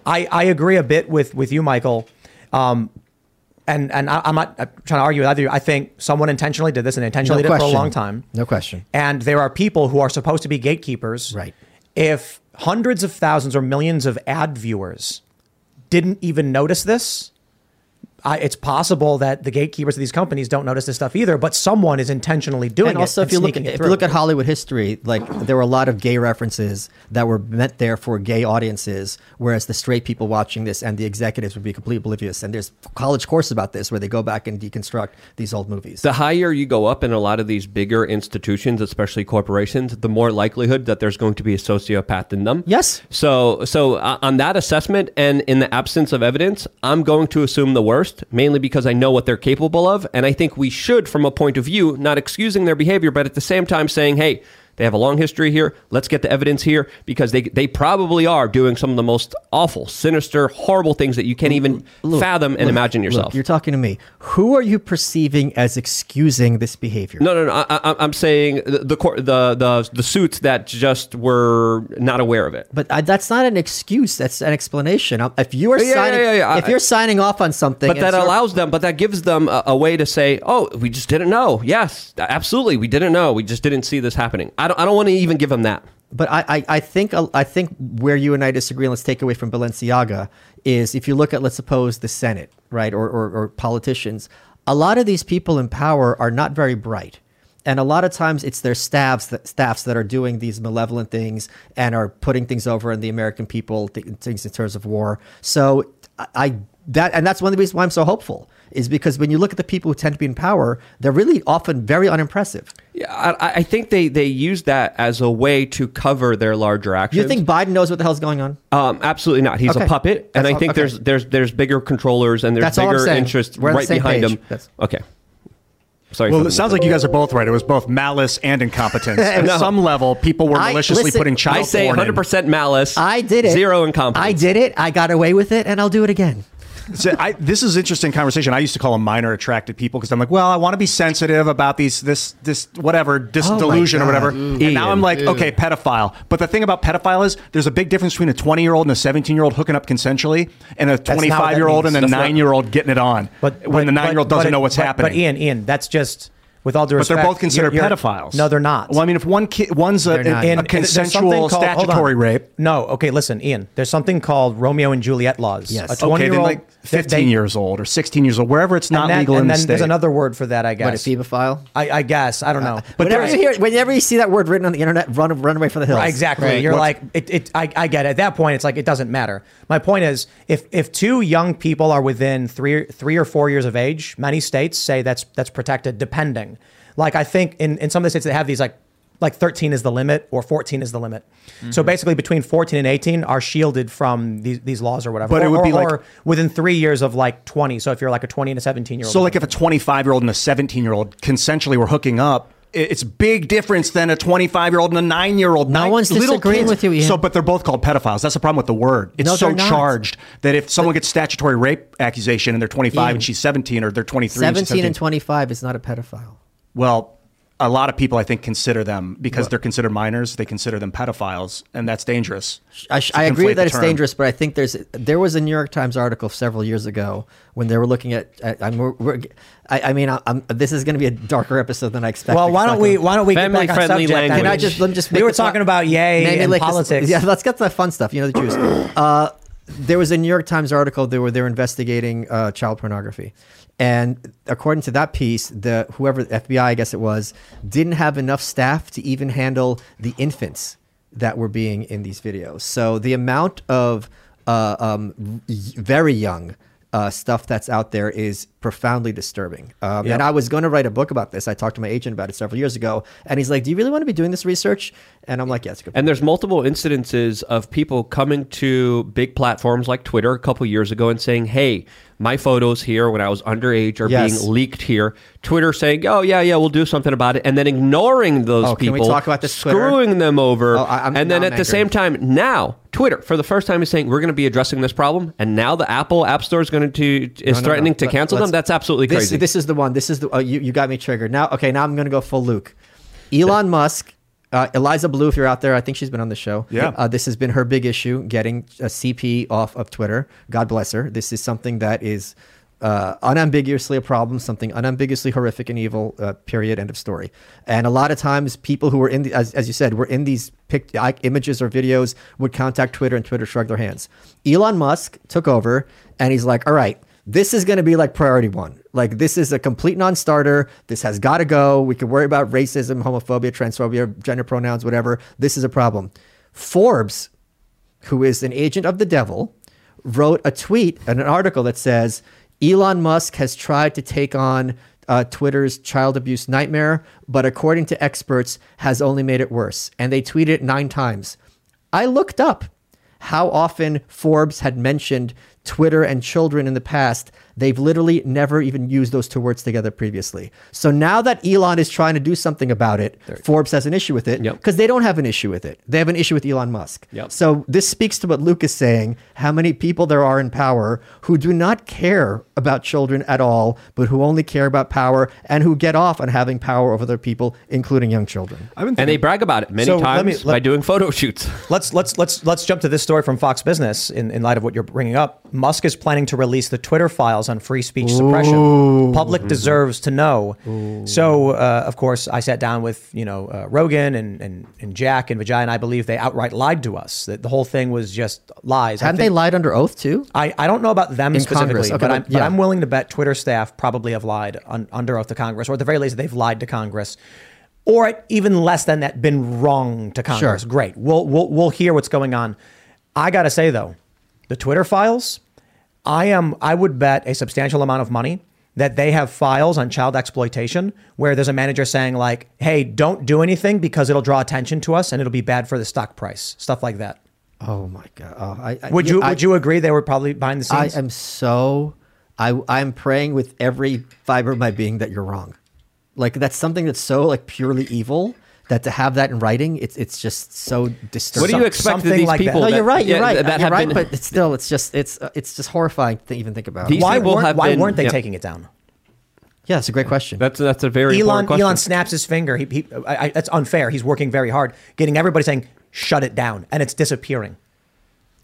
I, I agree a bit with with you, Michael. Um, and and I, I'm not uh, trying to argue with either. of you. I think someone intentionally did this and intentionally No did it for a long time. No question. And there are people who are supposed to be gatekeepers. Right. If hundreds of thousands or millions of ad viewers didn't even notice this, I, it's possible that the gatekeepers of these companies don't notice this stuff either. But someone is intentionally doing and also it. if you look at, if you look at Hollywood history, like there were a lot of gay references that were meant there for gay audiences, whereas the straight people watching this and the executives would be completely oblivious. And there's college courses about this where they go back and deconstruct these old movies. the higher you go up in a lot of these bigger institutions, especially corporations, the more likelihood that there's going to be a sociopath in them. Yes. So, so uh, on that assessment, and in the absence of evidence, I'm going to assume the worst, mainly because I know what they're capable of, and I think we should, from a point of view, not excusing their behavior, but at the same time saying, hey. They have a long history here. Let's get the evidence here because they they probably are doing some of the most awful, sinister, horrible things that you can't even Look, fathom and look, imagine look, yourself. you're talking to me. Who are you perceiving as excusing this behavior? no, no, no. I, I, I'm saying the the, the the the suits that just were not aware of it. But uh, that's not an excuse. That's an explanation. Um, If you are Yeah, signing, yeah, yeah. if you're signing off on something, But that allows them, but that gives them a, a way to say, "Oh, we just didn't know." Yes, absolutely, we didn't know. We just didn't see this happening. I don't. I don't want to even give them that. But I, I, I think uh, I think where you and I disagree, and let's take away from Balenciaga, is if you look at let's suppose the Senate, right, or, or, or politicians, a lot of these people in power are not very bright. And a lot of times it's their staffs that staffs that are doing these malevolent things and are putting things over on the American people, th- things in terms of war. So I, I that and that's one of the reasons why I'm so hopeful is because when you look at the people who tend to be in power, they're really often very unimpressive. Yeah, I, I think they they use that as a way to cover their larger Do actions. you think Biden knows what the hell's going on? Um, absolutely not. He's Okay. a puppet, and That's I all- think okay. there's there's there's bigger controllers and there's That's bigger interests We're the right behind page. them. That's- Okay. Sorry. Well, it sounds like you guys are both right. It was both malice and incompetence. At No. some level, people were I- maliciously listen, putting child I say 100 percent malice. I did it. Zero incompetence. I did it. I got away with it, and I'll do it again. So I, this is interesting conversation. I used to call them minor attracted people because I'm like, well, I want to be sensitive about these, this, this, whatever, dis- Oh delusion or whatever. And now I'm like, okay, pedophile. But the thing about pedophile is there's a big difference between a 20 year old and a 17 year old hooking up consensually and a not what that 25 year old and a nine year old getting it on. But when the nine year old doesn't but- know what's but- happening. But Ian, Ian, that's just with all due But they're both considered you're- you're- pedophiles. No, they're not. Well, I mean, if one kid, one's a, a, a consensual called- hold on. statutory rape. No, okay, listen, Ian. There's something called Romeo and Juliet laws. Yes. a Okay, 20 Okay, year old, like 15 years old or 16 years old, wherever it's not that- legal in the then state. there's another word for that, I What a guess. pedophile. I, I guess I don't know. Uh, but whenever there's- you hear, whenever you see that word written on the internet, run run away from the hills. Right, exactly. Right. You're What's- like, it, it, I, I get it. At that point, it's like, it doesn't matter. My point is, if, if two young people are within three, three or four years of age, many states say that's, that's protected depending. Like, I think in, in some of the states, they have these like, like 13 is the limit or 14 is the limit. So Mm-hmm. basically between 14 and 18 are shielded from these, these laws or whatever. But it Or- would be or- like- or within three years of like 20. So if you're like a 20 and a 17 year old. So, like, if a 25 year old and a 17 year old consensually were hooking up, it's big difference than a 25 year old and a nine year old. No one's disagreeing with you, Ian. So, but they're both called pedophiles. That's the problem with the word. It's No, so charged that if someone gets statutory rape accusation and they're 25 Ian. and she's 17 or they're 23, and she's 17 and 25 is not a pedophile. Well, a lot of people I think consider them because they're considered minors. They consider them pedophiles, and that's dangerous. I, sh- I agree conflate that it's dangerous, but I think there's there was a New York Times article several years ago when they were looking at. at I'm, we're, we're, I, I mean, I'm, this is going to be a darker episode than I expected. well, why don't we, why don't we get back on Family-friendly subject? language. Can I just let me just we were talking fun- about Ye and like this- politics. yeah, let's get to the fun stuff. You know the Jews. uh, there was a New York Times article they were they were investigating uh, child pornography, and according to that piece, the whoever the FBI I guess it was didn't have enough staff to even handle the infants that were being in these videos. So the amount of uh, um, very young uh, stuff that's out there is profoundly disturbing. Um, And I was going to write a book about this. I talked to my agent about it several years ago, and he's like, "Do you really want to be doing this research?" And I'm like, "Yeah, it's. And there's multiple incidences of people coming to big platforms like Twitter a couple years ago and saying, "Hey, my photos here when I was underage are Yes. being leaked here." Twitter saying, "Oh yeah, yeah, we'll do something about it," and then ignoring those Oh, can we people, talk about this Twitter? screwing them over, Oh, I- and then at I'm the same time, now Twitter for the first time is saying we're going to be addressing this problem, and now the Apple App Store is going to is No, no, threatening no. to Let- cancel them. That's absolutely this, crazy. This is the one. This is the. Oh, you, you got me triggered. Now, okay, now I'm going to go full Luke. Elon Musk, uh, Eliza Bleu, if you're out there, I think she's been on the show. Yeah. Uh, this has been her big issue, getting a CP off of Twitter. God bless her. This is something that is uh, unambiguously a problem, something unambiguously horrific and evil. Uh, period. End of story. And a lot of times, people who were in, the, as, as you said, were in these pic- images or videos would contact Twitter, and Twitter shrugged their hands. Elon Musk took over, and he's like, "All right." This is going to be like priority one. Like, this is a complete non starter. This has got to go. We can worry about racism, homophobia, transphobia, gender pronouns, whatever. This is a problem. Forbes, who is an agent of the devil, wrote a tweet, and an article that says Elon Musk has tried to take on uh, Twitter's child abuse nightmare, but according to experts, has only made it worse. And they tweeted it nine times. I looked up how often Forbes had mentioned Twitter and children in the past. They've literally never even used those two words together previously. So now that Elon is trying to do something about it, Forbes has an issue with it Yep. because they don't have an issue with it. They have an issue with Elon Musk. Yep. So this speaks to what Luke is saying: how many people there are in power who do not care about children at all, but who only care about power and who get off on having power over other people, including young children. I've been And they brag about it many So let times me- let- by doing photo shoots. Let's let's let's let's jump to this story from Fox Business in, in light of what you're bringing up. Musk is planning to release the Twitter files on free speech suppression. Public deserves to know. So, uh, of course, I sat down with you know uh, Rogan and, and and Jack and Vijay, and I believe they outright lied to us. That the whole thing was just lies. I Hadn't they lied under oath too? I, I don't know about them In specifically, Okay, but, I'm, but- but. I'm willing to bet Twitter staff probably have lied un, under oath to Congress, or at the very least, they've lied to Congress, or even less than that, been wrong to Congress. Sure. Great. We'll, we'll we'll hear what's going on. I gotta say though, the Twitter files, I am I would bet a substantial amount of money that they have files on child exploitation where there's a manager saying like, "Hey, don't do anything because it'll draw attention to us and it'll be bad for the stock price." Stuff like that. Oh my god! Oh, I, I, Would you I- would you agree they were probably behind the scenes? I am so I I'm praying with every fiber of my being that you're wrong. Like that's something that's so like purely evil that to have that in writing, it's it's just so disturbing. What do you expect something these like that. people? No, you're right. You're yeah, right. That you're right. been, but it's still, it's just, it's, uh, it's just horrifying to even think about. These- why weren't, have why been- weren't they yeah. taking it down? yeah, it's a great question. that's that's a very Elon important question. Elon snaps his finger. He, he I, I, that's unfair. He's working very hard, getting everybody saying shut it down, and it's disappearing.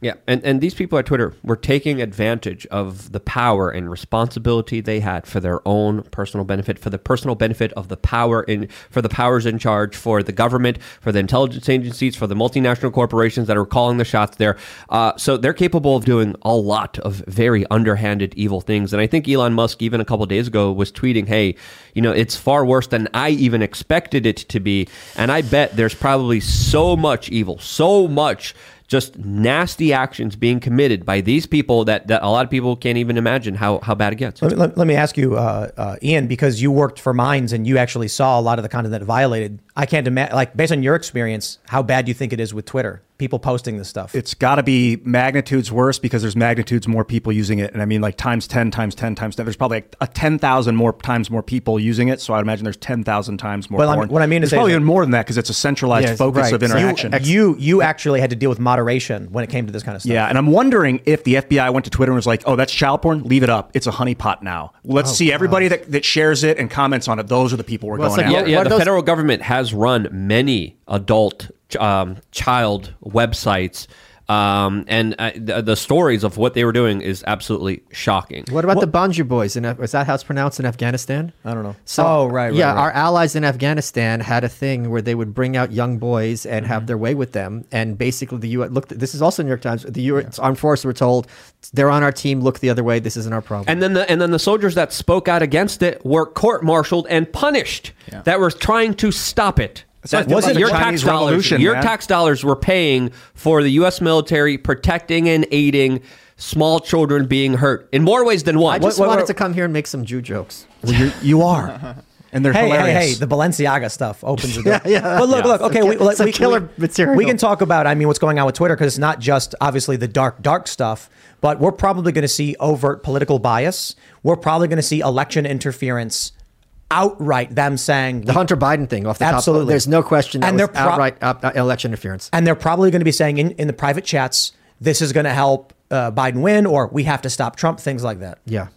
Yeah, and, and these people at Twitter were taking advantage of the power and responsibility they had for their own personal benefit, for the personal benefit of the power in for the powers in charge, for the government, for the intelligence agencies, for the multinational corporations that are calling the shots there. Uh, so they're capable of doing a lot of very underhanded, evil things. And I think Elon Musk, even a couple days ago, was tweeting, "Hey, you know, it's far worse than I even expected it to be." And I bet there's probably so much evil, so much just nasty actions being committed by these people that, that a lot of people can't even imagine how, how bad it gets. Let me, let, let me ask you, uh, uh, Ian, because you worked for Minds and you actually saw a lot of the content that violated. I can't imagine, like, based on your experience, how bad you think it is with Twitter, people posting this stuff. it's got to be magnitudes worse because there's magnitudes more people using it, and I mean like times ten, times ten, times ten. There's probably like a ten thousand more times more people using it, so I'd imagine there's ten thousand times more. Well, I mean- what I mean to there's is probably that- even more than that because it's a centralized Yes, focus right. of So you- interaction. you you actually had to deal with moderation when it came to this kind of stuff. Yeah, and I'm wondering if the FBI went to Twitter and was like, "Oh, that's child porn. Leave it up. It's a honeypot now. Let's oh, see everybody that, that shares it and comments on it. Those are the people we're Well, going like- after." yeah, yeah. The those- federal government has run many adult um, child websites, um, and uh, the, the stories of what they were doing is absolutely shocking. What about the Banju boys? In, is that how it's pronounced in Afghanistan? I don't know. So, Oh, right, right, yeah, right. our allies in Afghanistan had a thing where they would bring out young boys and Mm-hmm. have their way with them. And basically, the U.S. look. This is also New York Times. The U.S. armed forces were told they're on our team. Look the other way. This isn't our problem. And then the and then the soldiers that spoke out against it were court-martialed and punished. That were trying to stop it. Like- That- wasn't your the tax dollars? Revolution, Your man. tax dollars were paying for the U.S. military protecting and aiding small children being hurt in more ways than one. I just what- wanted what- to come here and make some Jew jokes. Well, you're, you are, and they're Hey, hey, hilarious. hey! The Balenciaga stuff opens the door. Yeah, yeah. But look, Yeah. look. Okay, It's we, ki- like, it's a killer we, material. We can talk about. I mean, what's going on with Twitter because it's not just obviously the dark, dark stuff, but we're probably going to see overt political bias. We're probably going to see election interference. Outright, them saying The Hunter Biden thing off the top. Absolutely. There's no question that And they're pro- outright uh, uh, election interference. and they're probably going to be saying in, in the private chats, this is going to help uh, Biden win, or we have to stop Trump, things like that. Yeah,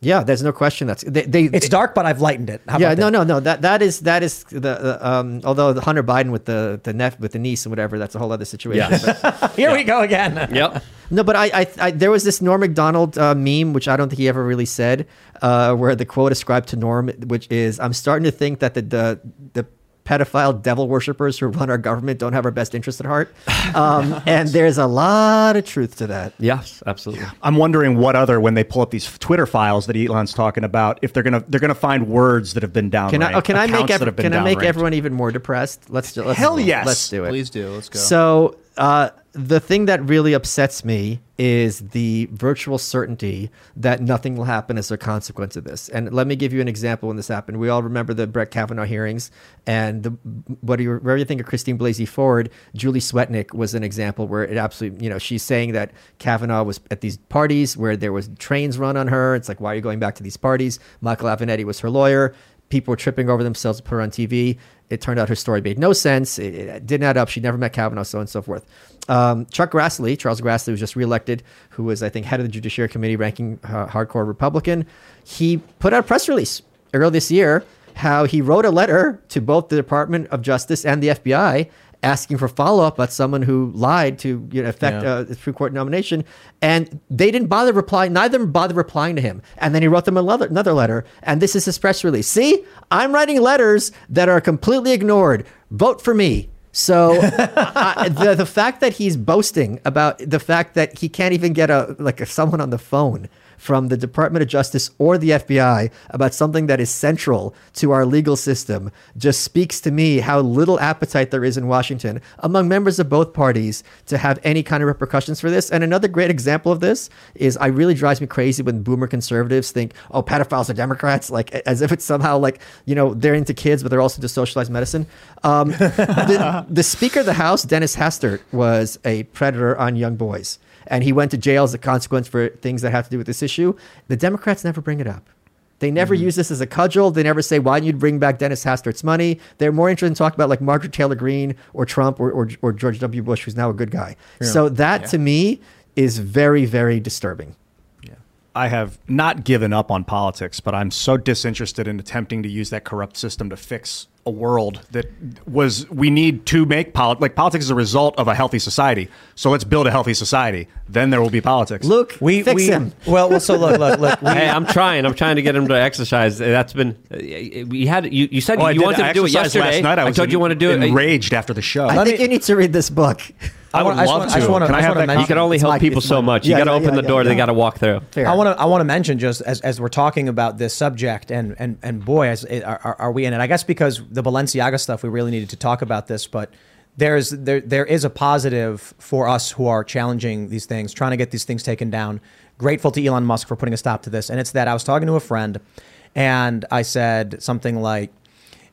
yeah. There's no question that's they. they It's dark, but I've lightened it. How yeah, about no, no, no. That that is that is the, the um. Although the Hunter Biden with the the nep with the niece and whatever, that's a whole other situation. Yes. But- Here we go again. Yep. no, but I, I, I there was this Norm Macdonald uh, meme, which I don't think he ever really said, uh, where the quote ascribed to Norm, which is, "I'm starting to think that the the, the pedophile devil worshippers who run our government don't have our best interest at heart," um, and there's a lot of truth to that. Yes, absolutely. I'm wondering what other when they pull up these Twitter files that Elon's talking about, if they're gonna they're gonna find words that have been down. Can I? Oh, can I make ev- that have can I make everyone even more depressed? Let's do. Let's, Hell yes. Let's do it. Please do. Let's go. So uh, the thing that really upsets me is the virtual certainty that nothing will happen as a consequence of this. And let me give you an example when this happened. We all remember the Brett Kavanaugh hearings, and the, what do you, whatever you think of Christine Blasey Ford, Julie Swetnick was an example where it absolutely, you know, she's saying that Kavanaugh was at these parties where there was trains run on her. It's like, why are you going back to these parties? Michael Avenatti was her lawyer. People were tripping over themselves to put her on TV. It turned out her story made no sense. It, it didn't add up. She never met Kavanaugh, so on and so forth. Um, Chuck Grassley, Charles Grassley, was just reelected, who was, I think, head of the Judiciary Committee, ranking uh, hardcore Republican. He put out a press release earlier this year how he wrote a letter to both the Department of Justice and the FBI asking for follow up about someone who lied to you know, affect Yeah. uh, the Supreme Court nomination, and they didn't bother replying. Neither of them bothered replying to him. And then he wrote them another, another letter, and this is his press release. See, I'm writing letters that are completely ignored. Vote for me. So I, the the fact that he's boasting about the fact that he can't even get a like a, someone on the phone from the Department of Justice or the FBI about something that is central to our legal system just speaks to me how little appetite there is in Washington among members of both parties to have any kind of repercussions for this. And another great example of this is I really drives me crazy when boomer conservatives think, oh, pedophiles are Democrats, like as if it's somehow like, you know, they're into kids, but they're also into socialized medicine. Um, the, the Speaker of the House, Dennis Hastert, was a predator on young boys and he went to jail as a consequence for things that have to do with this issue. The Democrats never bring it up. They never mm-hmm. use this as a cudgel. They never say, why don't you bring back Dennis Hastert's money? They're more interested in talking about like Marjorie Taylor Greene or Trump or, or, or George W. Bush, who's now a good guy. So that to me is very, very disturbing. I have not given up on politics, but I'm so disinterested in attempting to use that corrupt system to fix a world that was we need to make politics. Like politics is a result of a healthy society. So let's build a healthy society. Then there will be politics. Look, We fix we him. well, well, so look, look, look. We, Hey, I'm trying. I'm trying to get him to exercise. That's been. We had you. You said Oh, you did- wanted I to do it yesterday. Last night. I, was told you en- want to do it. Enraged after the show. I Let think me- you need to read this book. I would I love wanna- just to. wanna- Can I I just have wanna that mention- You can only help my- people so my- much. Yeah, you got to yeah, open yeah, the door. yeah. They got to walk through. Fair. I want to I want to mention just as, as we're talking about this subject and and and boy, as, are, are- are we in it? I guess because the Balenciaga stuff, we really needed to talk about this, but. There's there there is a positive for us who are challenging these things, trying to get these things taken down. Grateful to Elon Musk for putting a stop to this, and it's that I was talking to a friend, and I said something like,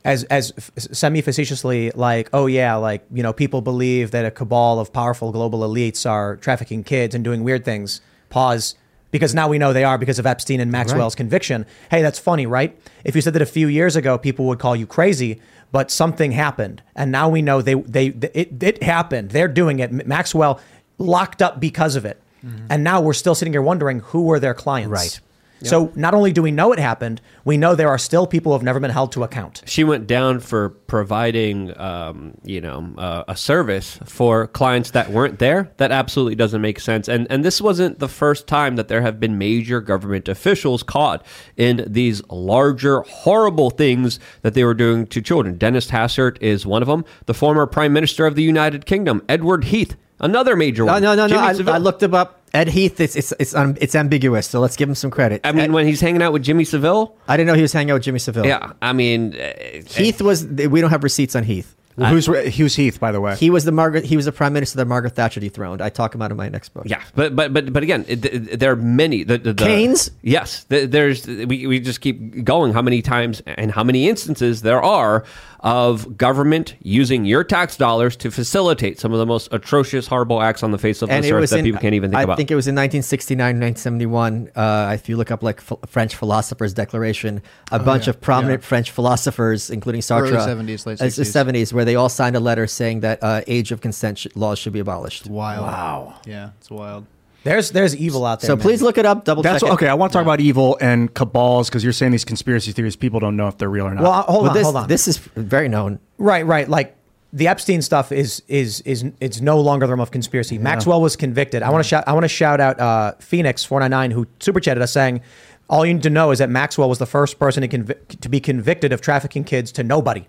as as semi facetiously like, oh yeah, like you know, people believe that a cabal of powerful global elites are trafficking kids and doing weird things. Pause. Because now we know they are because of Epstein and Maxwell's conviction. Hey, that's funny, right? If you said that a few years ago, people would call you crazy, but something happened, and now we know they they it, it happened. They're doing it. Maxwell locked up because of it, mm-hmm. and now we're still sitting here wondering who were their clients. Right. So not only do we know it happened, we know there are still people who have never been held to account. She went down for providing, um, you know, uh, a service for clients that weren't there. That absolutely doesn't make sense. And and this wasn't the first time that there have been major government officials caught in these larger, horrible things that they were doing to children. Dennis Hastert is one of them. The former Prime Minister of the United Kingdom, Edward Heath, another major No, one. no, no, no. I, I looked him up. Ed Heath, it's it's it's, um, it's ambiguous. So let's give him some credit. I mean, Ed- when he's hanging out with Jimmy Savile. I didn't know he was hanging out with Jimmy Savile. Yeah, I mean, uh, Heath was. We don't have receipts on Heath. Who's Hughes Heath, by the way? He was the Margaret. He was the prime minister that Margaret Thatcher dethroned. I talk about in my next book. Yeah, but but but but again, it, it- there are many. The, the, the, Keynes? Yes, th- there's we, we just keep going. How many times and how many instances there are of government using your tax dollars to facilitate some of the most atrocious, horrible acts on the face of and this earth that in, people can't even think I about. I think it was in 1969, 1971. Uh, if you look up like ph- French philosophers' declaration, a bunch yeah, of prominent yeah. French philosophers, including Sartre, Early 70s, late it's the 60s. 70s, where they all signed a letter saying that uh, age of consent sh- laws should be abolished. Wild. Wow. Yeah, it's wild. There's there's evil out there. So man. please look it up. Double That's check. it. okay. I want to talk about evil and cabals because you're saying these conspiracy theories. People don't know if they're real or not. Well, hold Well, on, this, hold on. This is very known. Right, right. Like the Epstein stuff is is is it's no longer the realm of conspiracy. Maxwell was convicted. I want to shout. I want to shout out uh, Phoenix four nine nine who super chatted us saying, "All you need to know is that Maxwell was the first person to convic- to be convicted of trafficking kids to nobody."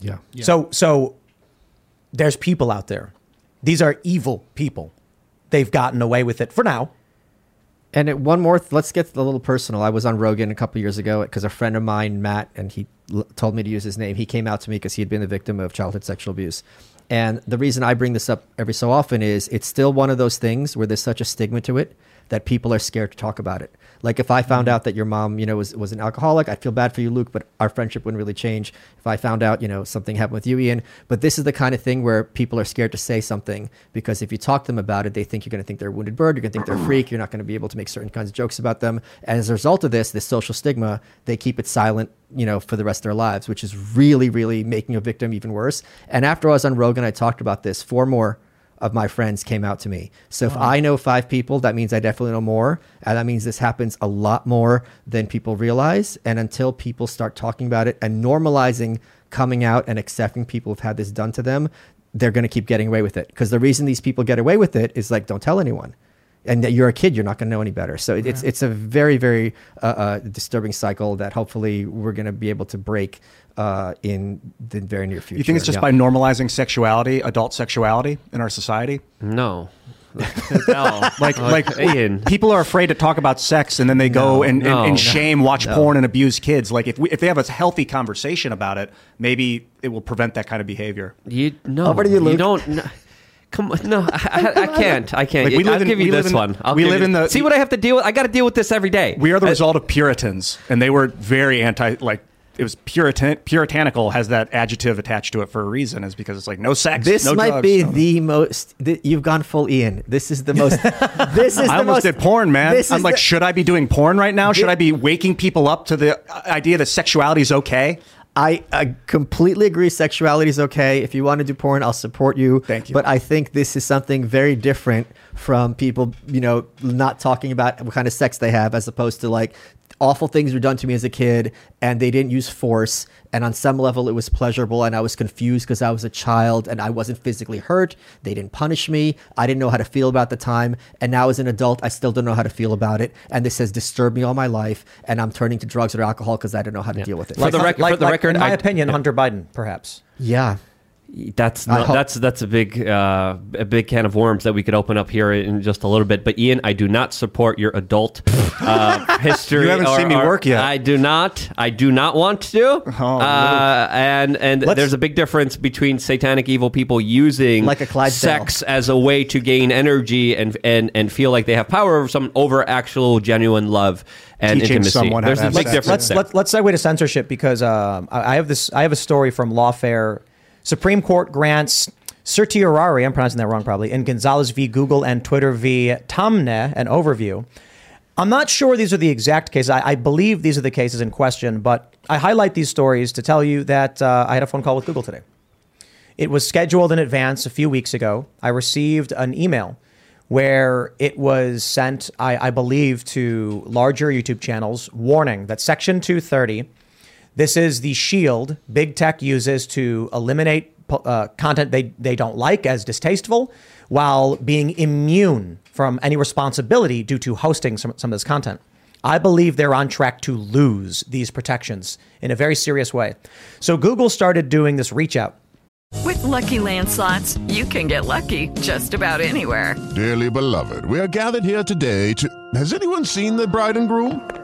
Yeah. So so there's people out there. These are evil people. They've gotten away with it for now. And it, one more, th- let's get a little personal. I was on Rogan a couple years ago because a friend of mine, Matt, and he l- told me to use his name. He came out to me because he had been the victim of childhood sexual abuse. And the reason I bring this up every so often is it's still one of those things where there's such a stigma to it that people are scared to talk about it. Like if I found mm-hmm. out that your mom, you know, was, was an alcoholic, I'd feel bad for you, Luke, but our friendship wouldn't really change. If I found out, you know, something happened with you, Ian. But this is the kind of thing where people are scared to say something because if you talk to them about it, they think you're going to think they're a wounded bird, you're going to think they're a mm-hmm. freak, you're not going to be able to make certain kinds of jokes about them. And as a result of this, this social stigma, they keep it silent, you know, for the rest of their lives, which is really, really making a victim even worse. And after I was on Rogan, I talked about this. Four more of my friends came out to me. So if I know five people, that means I definitely know more. And that means this happens a lot more than people realize. And until people start talking about it and normalizing coming out and accepting people who've had this done to them, they're going to keep getting away with it. Because the reason these people get away with it is like, don't tell anyone. And that you're a kid, you're not going to know any better. So it- it's it's a very very uh, uh, disturbing cycle that hopefully we're going to be able to break uh, in the very near future. You think it's just Yeah. by normalizing sexuality, adult sexuality in our society? No. no. Like, like Ian. people are afraid to talk about sex, and then they go and, no, and, and no, shame, watch porn, and abuse kids. Like, if we, if they have a healthy conversation about it, maybe it will prevent that kind of behavior. You no. Over to you, Luke. don't. No. Come on, no, I, I, I can't. I can't. Like, we I'll live in- give you we this in- one. I'll we give live you- in the- See what I have to deal with. I got to deal with this every day. We are the Uh, result of Puritans, and they were very anti. Like, it was Puritan, puritanical has that adjective attached to it for a reason. Is because it's like no sex. This no might drugs, be no- the most. Th- you've gone full Ian. This is the most. This is I the almost most. did porn, man. I'm like, the- should I be doing porn right now? Should I be waking people up to the idea that sexuality is okay? I, I completely agree. Sexuality is okay. If you want to do porn, I'll support you. Thank you. But I think this is something very different from people, you know, not talking about what kind of sex they have, as opposed to like awful things were done to me as a kid, and they didn't use force. And on some level, it was pleasurable, and I was confused because I was a child and I wasn't physically hurt. They didn't punish me. I didn't know how to feel about the time. And now, as an adult, I still don't know how to feel about it. And this has disturbed me all my life. And I'm turning to drugs or alcohol because I don't know how to deal with it. For the rec- for the record, in my I- opinion, Hunter Biden, perhaps. yeah. That's not, hope- that's that's a big uh, a big can of worms that we could open up here in just a little bit. But Ian, I do not support your adult uh, history. You haven't or- seen me or- work yet. I do not. I do not want to. Oh, uh, and and Let's- there's a big difference between satanic evil people using Like a Clydesdale. sex as a way to gain energy and and and feel like they have power over some over actual genuine love and Teaching intimacy. someone how there's to a have big sex. difference. let's there. let's let's segue to censorship because um, I I have this I have a story from Lawfare. Supreme Court grants certiorari, I'm pronouncing that wrong probably, in Gonzalez v. Google and Twitter v. Taamneh, an overview. I'm not sure these are the exact cases. I, I believe these are the cases in question, but I highlight these stories to tell you that uh, I had a phone call with Google today. It was scheduled in advance a few weeks ago. I received an email where it was sent, I, I believe, to larger YouTube channels warning that Section 230, this is the shield big tech uses to eliminate uh, content they, they don't like as distasteful while being immune from any responsibility due to hosting some, some of this content. I believe they're on track to lose these protections in a very serious way. So Google started doing this reach out. With Lucky Land slots, you can get lucky just about anywhere. Dearly beloved, we are gathered here today to. Has anyone seen the bride and groom?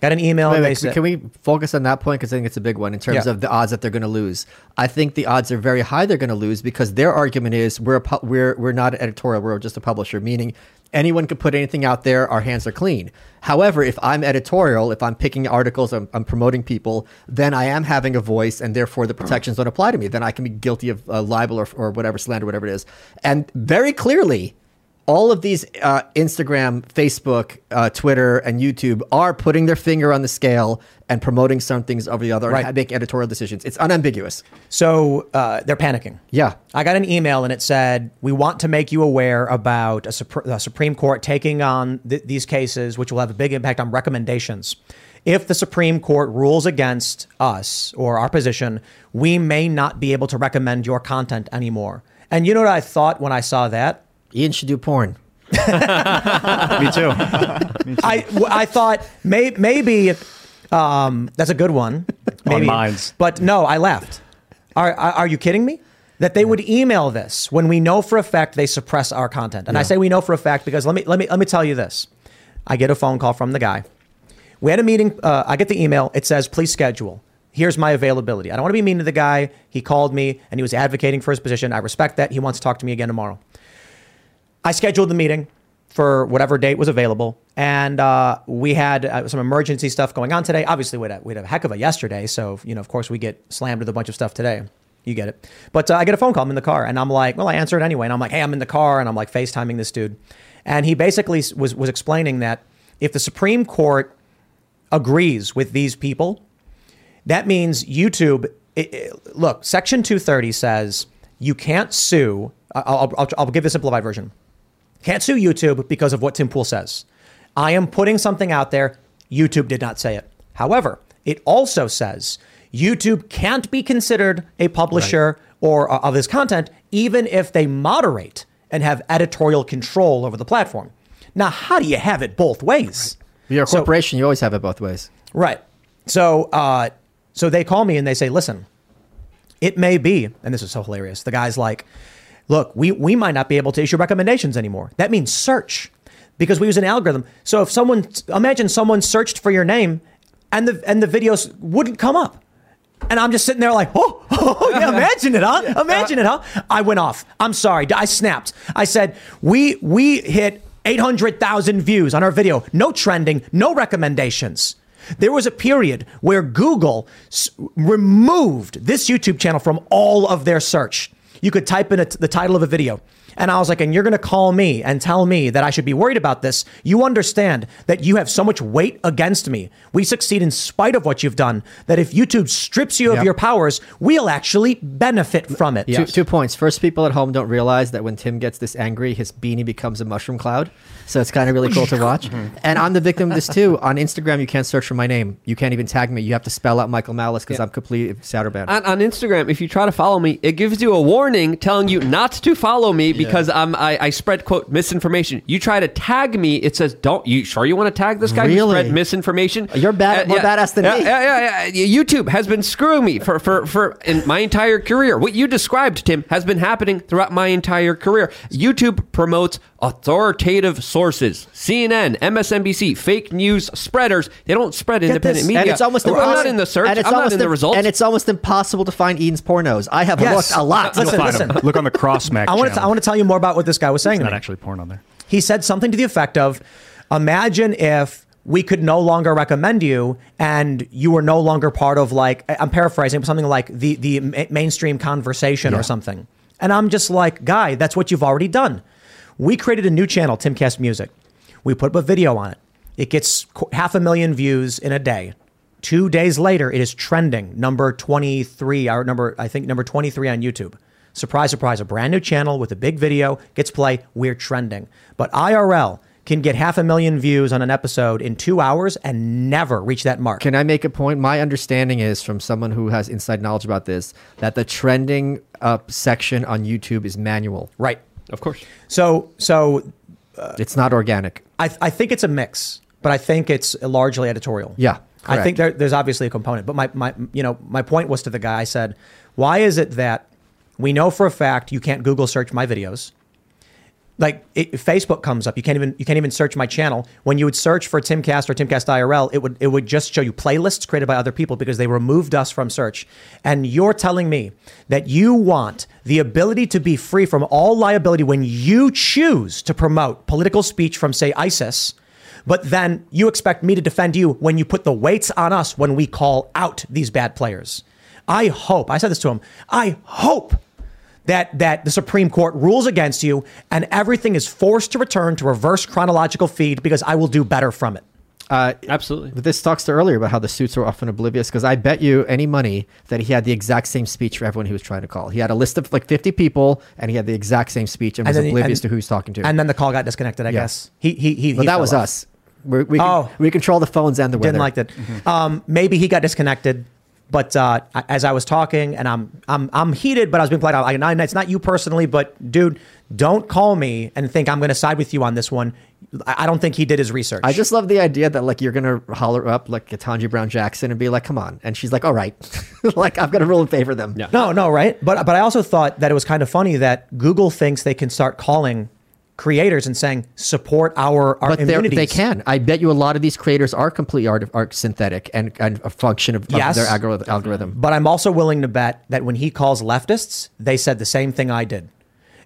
Got an email. Wait, wait, said, can we focus on that point because I think it's a big one in terms Yeah. of the odds that they're going to lose. I think the odds are very high they're going to lose because their argument is we're a pu- we're we're not an editorial, we're just a publisher, meaning anyone can put anything out there. Our hands are clean. However, if I'm editorial, if I'm picking articles, I'm, I'm promoting people, then I am having a voice, and therefore the protections don't apply to me. Then I can be guilty of uh, libel or, or whatever slander, whatever it is. And very clearly, all of these uh, Instagram, Facebook, uh, Twitter, and YouTube are putting their finger on the scale and promoting some things over the other Right. and making editorial decisions. It's unambiguous. So uh, they're panicking. Yeah. I got an email and it said, We want to make you aware about a, Supr- the Supreme Court taking on th- these cases, which will have a big impact on recommendations. If the Supreme Court rules against us or our position, we may not be able to recommend your content anymore. And you know what I thought when I saw that? Ian should do porn. Me too. I, I thought may, maybe Um, that's a good one. Maybe. Minds. But no, I left. Are, are, are you kidding me? That they would email this when we know for a fact they suppress our content. And I say we know for a fact because let me let me let me tell you this. I get a phone call from the guy. We had a meeting. Uh, I get the email. It says, please schedule. Here's my availability. I don't want to be mean to the guy. He called me and he was advocating for his position. I respect that. He wants to talk to me again tomorrow. I scheduled the meeting for whatever date was available. And uh, we had uh, some emergency stuff going on today. Obviously, we had, a, we had a heck of a yesterday. So, you know, of course, we get slammed with a bunch of stuff today. You get it. But uh, I get a phone call. I'm in the car. And I'm like, well, I answer it anyway. And I'm like, hey, I'm in the car. And I'm like FaceTiming this dude. And he basically was, was explaining that if the Supreme Court agrees with these people, that means YouTube. It, it- look, Section 230 says you can't sue. I'll, I'll, I'll give the simplified version. Can't sue YouTube because of what Tim Pool says. I am putting something out there. YouTube did not say it. However, it also says YouTube can't be considered a publisher or uh, of this content, even if they moderate and have editorial control over the platform. Now, how do you have it both ways? You're a So- corporation. you always have it both ways. Right. So, uh, so they call me and they say, listen, it may be, and this is so hilarious. The guy's like, look, we, we might not be able to issue recommendations anymore. That means search because we use an algorithm. So if someone, imagine someone searched for your name and the, and the videos wouldn't come up. And I'm just sitting there like, oh, oh, oh yeah, imagine it, huh? Imagine it, huh? I went off. I'm sorry. I snapped. I said, we, we hit 800,000 views on our video. No trending, no recommendations. There was a period where Google s- removed this YouTube channel from all of their search. You could type in the title of a video. And I was like, and you're going to call me and tell me that I should be worried about this. You understand that you have so much weight against me. We succeed in spite of what you've done. That if YouTube strips you of your powers, we'll actually benefit from it. Two, two points. First, people at home don't realize that when Tim gets this angry, his beanie becomes a mushroom cloud. So it's kind of really cool to watch. Mm-hmm. and I'm the victim of this too. On Instagram, you can't search for my name. You can't even tag me. You have to spell out Michael Malice because I'm completely shadowban. On, on Instagram, if you try to follow me, it gives you a warning telling you not to follow me because I'm I, I spread quote misinformation. You try to tag me, it says don't. You sure you want to tag this guy who Really? spread misinformation? Uh, you're bad- uh, more badass than yeah, me. Yeah, yeah, yeah. YouTube has been screwing me for for for in my entire career. What you described, Tim, has been happening throughout my entire career. YouTube promotes authoritative sources, CNN, MSNBC, fake news spreaders. They don't spread independent this. media. And it's almost I'm not in the search. And it's I'm not in the im- results. And it's almost impossible to find Ian's pornos. I have Yes. looked a lot. Listen, Find listen. 'em. Look on the Crossmack I want to. I want to tell you more about what this guy was saying It's not actually porn on there. He said something to the effect of, "Imagine if we could no longer recommend you, and you were no longer part of like I'm paraphrasing something like the the mainstream conversation or something." And I'm just like, "Guy, that's what you've already done." We created a new channel, Timcast Music. We put up a video on it. It gets half a million views in a day. Two days later, it is trending, number 23, or number, I think, number 23 on YouTube. Surprise, surprise, a brand new channel with a big video gets play. We're trending. But IRL can get half a million views on an episode in two hours and never reach that mark. Can I make a point? My understanding is from someone who has inside knowledge about this that the trending up section on YouTube is manual. Right. Of course. So, so uh, it's not organic. I, I think it's a mix, but I think it's largely editorial. Yeah, I think there, there's obviously a component, but my, my, you know, my point was to the guy. I said, why is it that we know for a fact you can't Google search my videos? Like it, Facebook comes up, you can't even you can't even search my channel. When you would search for Timcast or Timcast IRL, it would it would just show you playlists created by other people because they removed us from search. And you're telling me that you want the ability to be free from all liability when you choose to promote political speech from say ISIS, but then you expect me to defend you when you put the weights on us when we call out these bad players. I hope I said this to him. I hope that that the Supreme Court rules against you and everything is forced to return to reverse chronological feed because I will do better from it. Uh, Absolutely. But this talks to earlier about how the suits are often oblivious because I bet you any money that he had the exact same speech for everyone he was trying to call. He had a list of like 50 people and he had the exact same speech and was then he- oblivious and- to who he's talking to. And then the call got disconnected. I Yeah. guess he he he. well, he that was off. us. We're, we, Oh. we control the phones and the weather. Didn't like that. Um, maybe he got disconnected. But uh, as I was talking, and I'm I'm I'm heated, but I was being polite. I, I, it's not you personally, but dude, Don't call me and think I'm going to side with you on this one. I I don't think he did his research. I just love the idea that like you're gonna holler up like Ketanji Brown Jackson and be like, "Come on," and she's like, "All right," like I'm gonna rule in favor of them. Yeah. No, no, right? But but I also thought that it was kind of funny that Google thinks they can start calling creators and saying support our our But they can. I bet you a lot of these creators are completely art, art synthetic and, and a function of, of their algorithm. algorithm. But I'm also willing to bet that when he calls leftists, they said the same thing I did.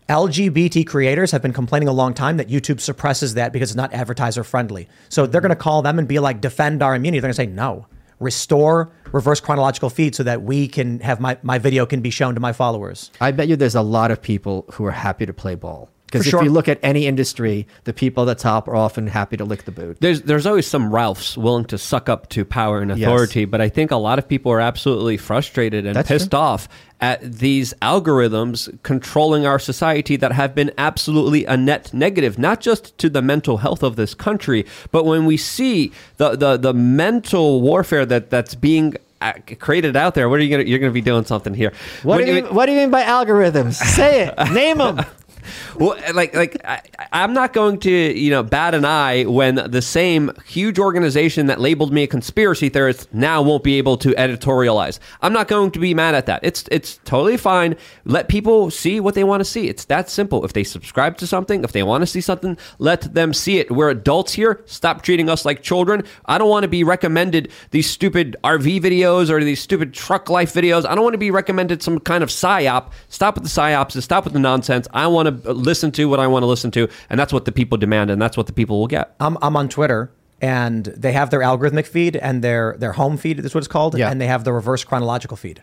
LGBT creators have been complaining a long time that YouTube suppresses that because it's not advertiser friendly. So they're going to call them and be like, defend our immunity. They're going to say, no, restore reverse chronological feed so that we can have my, my video can be shown to my followers. I bet you there's a lot of people who are happy to play ball. Because if sure. you look at any industry, the people at the top are often happy to lick the boot. There's there's always some Ralphs willing to suck up to power and Yes. authority, but I think a lot of people are absolutely frustrated and That's pissed true. off at these algorithms controlling our society that have been absolutely a net negative, not just to the mental health of this country, but when we see the the, the mental warfare that that's being uh, created out there. What are you gonna? You're gonna be doing something here. What When do, you mean, what do you mean by algorithms? Say it. Name them. Well, like, like I, I'm not going to, you know, bat an eye when the same huge organization that labeled me a conspiracy theorist now won't be able to editorialize. I'm not going to be mad at that. It's it's totally fine. Let people see what they want to see. It's that simple. If they subscribe to something, if they want to see something, let them see it. We're adults here. Stop treating us like children. I don't want to be recommended these stupid RV videos or these stupid truck life videos. I don't want to be recommended some kind of psyop. Stop with the psyops and stop with the nonsense. I want to listen to what I want to listen to, and that's what the people demand, and that's what the people will get. I'm, I'm on Twitter and they have their algorithmic feed and their, their home feed, that's what it's called. Yeah. And they have the reverse chronological feed.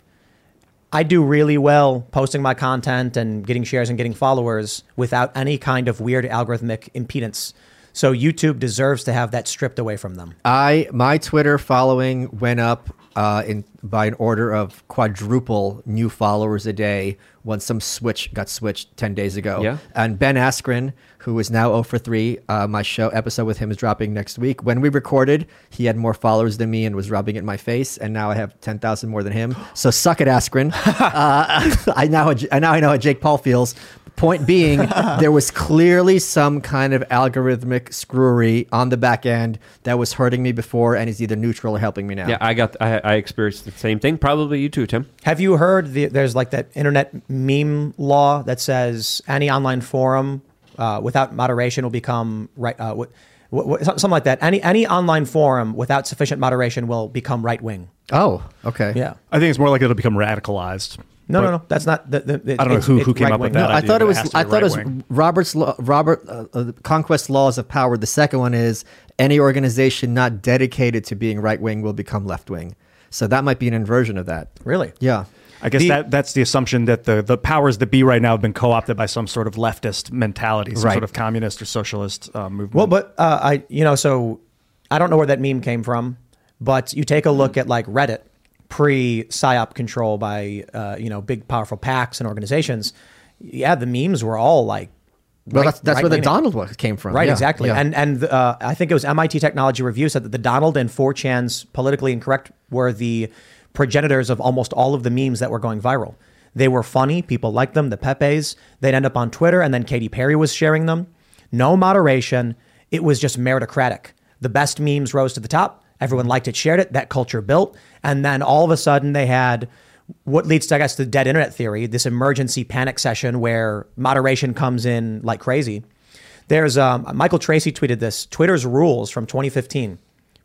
I do really well posting my content and getting shares and getting followers without any kind of weird algorithmic impedance. So YouTube deserves to have that stripped away from them. I my Twitter following went up uh, in by an order of quadruple new followers a day when some switch got switched ten days ago. Yeah. And Ben Askren, who is now 0 for 3, uh, my show episode with him is dropping next week. When we recorded, he had more followers than me and was rubbing it in my face, and now I have ten thousand more than him. So suck it, Askren. uh, I now I now I know how Jake Paul feels. Point being, there was clearly some kind of algorithmic screwery on the back end that was hurting me before and is either neutral or helping me now. Yeah, I got, I, I experienced the same thing. Probably you too, Tim. Have you heard the, there's like that internet meme law that says any online forum uh, without moderation will become right, uh, what, what, something like that. Any any online forum without sufficient moderation will become right wing. Oh, okay. Yeah. I think it's more likely to become radicalized. No, But no, no. That's not. The, the, it- I don't know who- it's who came up right-wing. with that I idea, thought it but it was. I be thought it was right-wing. Robert's law, Robert uh, uh, Conquest laws of power. The second one is any organization not dedicated to being right wing will become left wing. So that might be an inversion of that. Really? Yeah. I guess The- that that's the assumption that the, the powers that be right now have been co-opted by some sort of leftist mentality, some Right. sort of communist or socialist uh, movement. Well, but uh, I, you know, so I don't know where that meme came from, but you take a look at like Reddit pre psyop control by uh, you know big powerful packs and organizations. Yeah, the memes were all like. Well, right- that's that's where the. Donald one came from. Right, Yeah, exactly. yeah. And and uh, I think it was MIT Technology Review said that the Donald and 4chan's politically incorrect were the progenitors of almost all of the memes that were going viral. They were funny, people liked them, the Pepes. They'd end up on Twitter, and then Katy Perry was sharing them. No moderation. It was just meritocratic. The best memes rose to the top. Everyone liked it, shared it. That culture built, and then all of a sudden they had what leads to, I guess, the dead internet theory, this emergency panic session where moderation comes in like crazy. There's um, Michael Tracey tweeted this. Twitter's rules from 2015,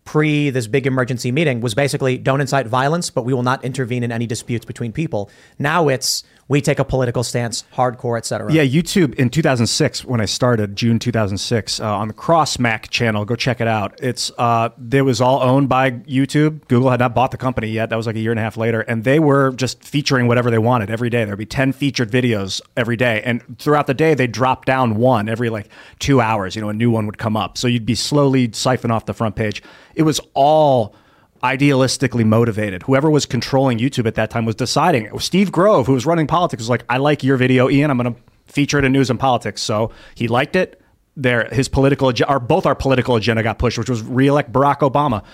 pre this big emergency meeting, was basically don't incite violence, but we will not intervene in any disputes between people. Now it's we take a political stance, hardcore, etc. Yeah, YouTube in 2006 when I started, June 2006, uh, on the Cross Mac channel. Go check it out. It's uh, it was all owned by YouTube. Google had not bought the company yet. That was like a year and a half later, and they were just featuring whatever they wanted every day. There'd be 10 featured videos every day, and throughout the day they drop down one every like two hours. You know, a new one would come up, so you'd be slowly siphon off the front page. It was all idealistically motivated. Whoever was controlling YouTube at that time was deciding. It was Steve Grove, who was running politics, was like, I like your video, Ian. I'm going to feature it in news and politics. So he liked it. There, his political, both our political agenda got pushed, which was re-elect Barack Obama.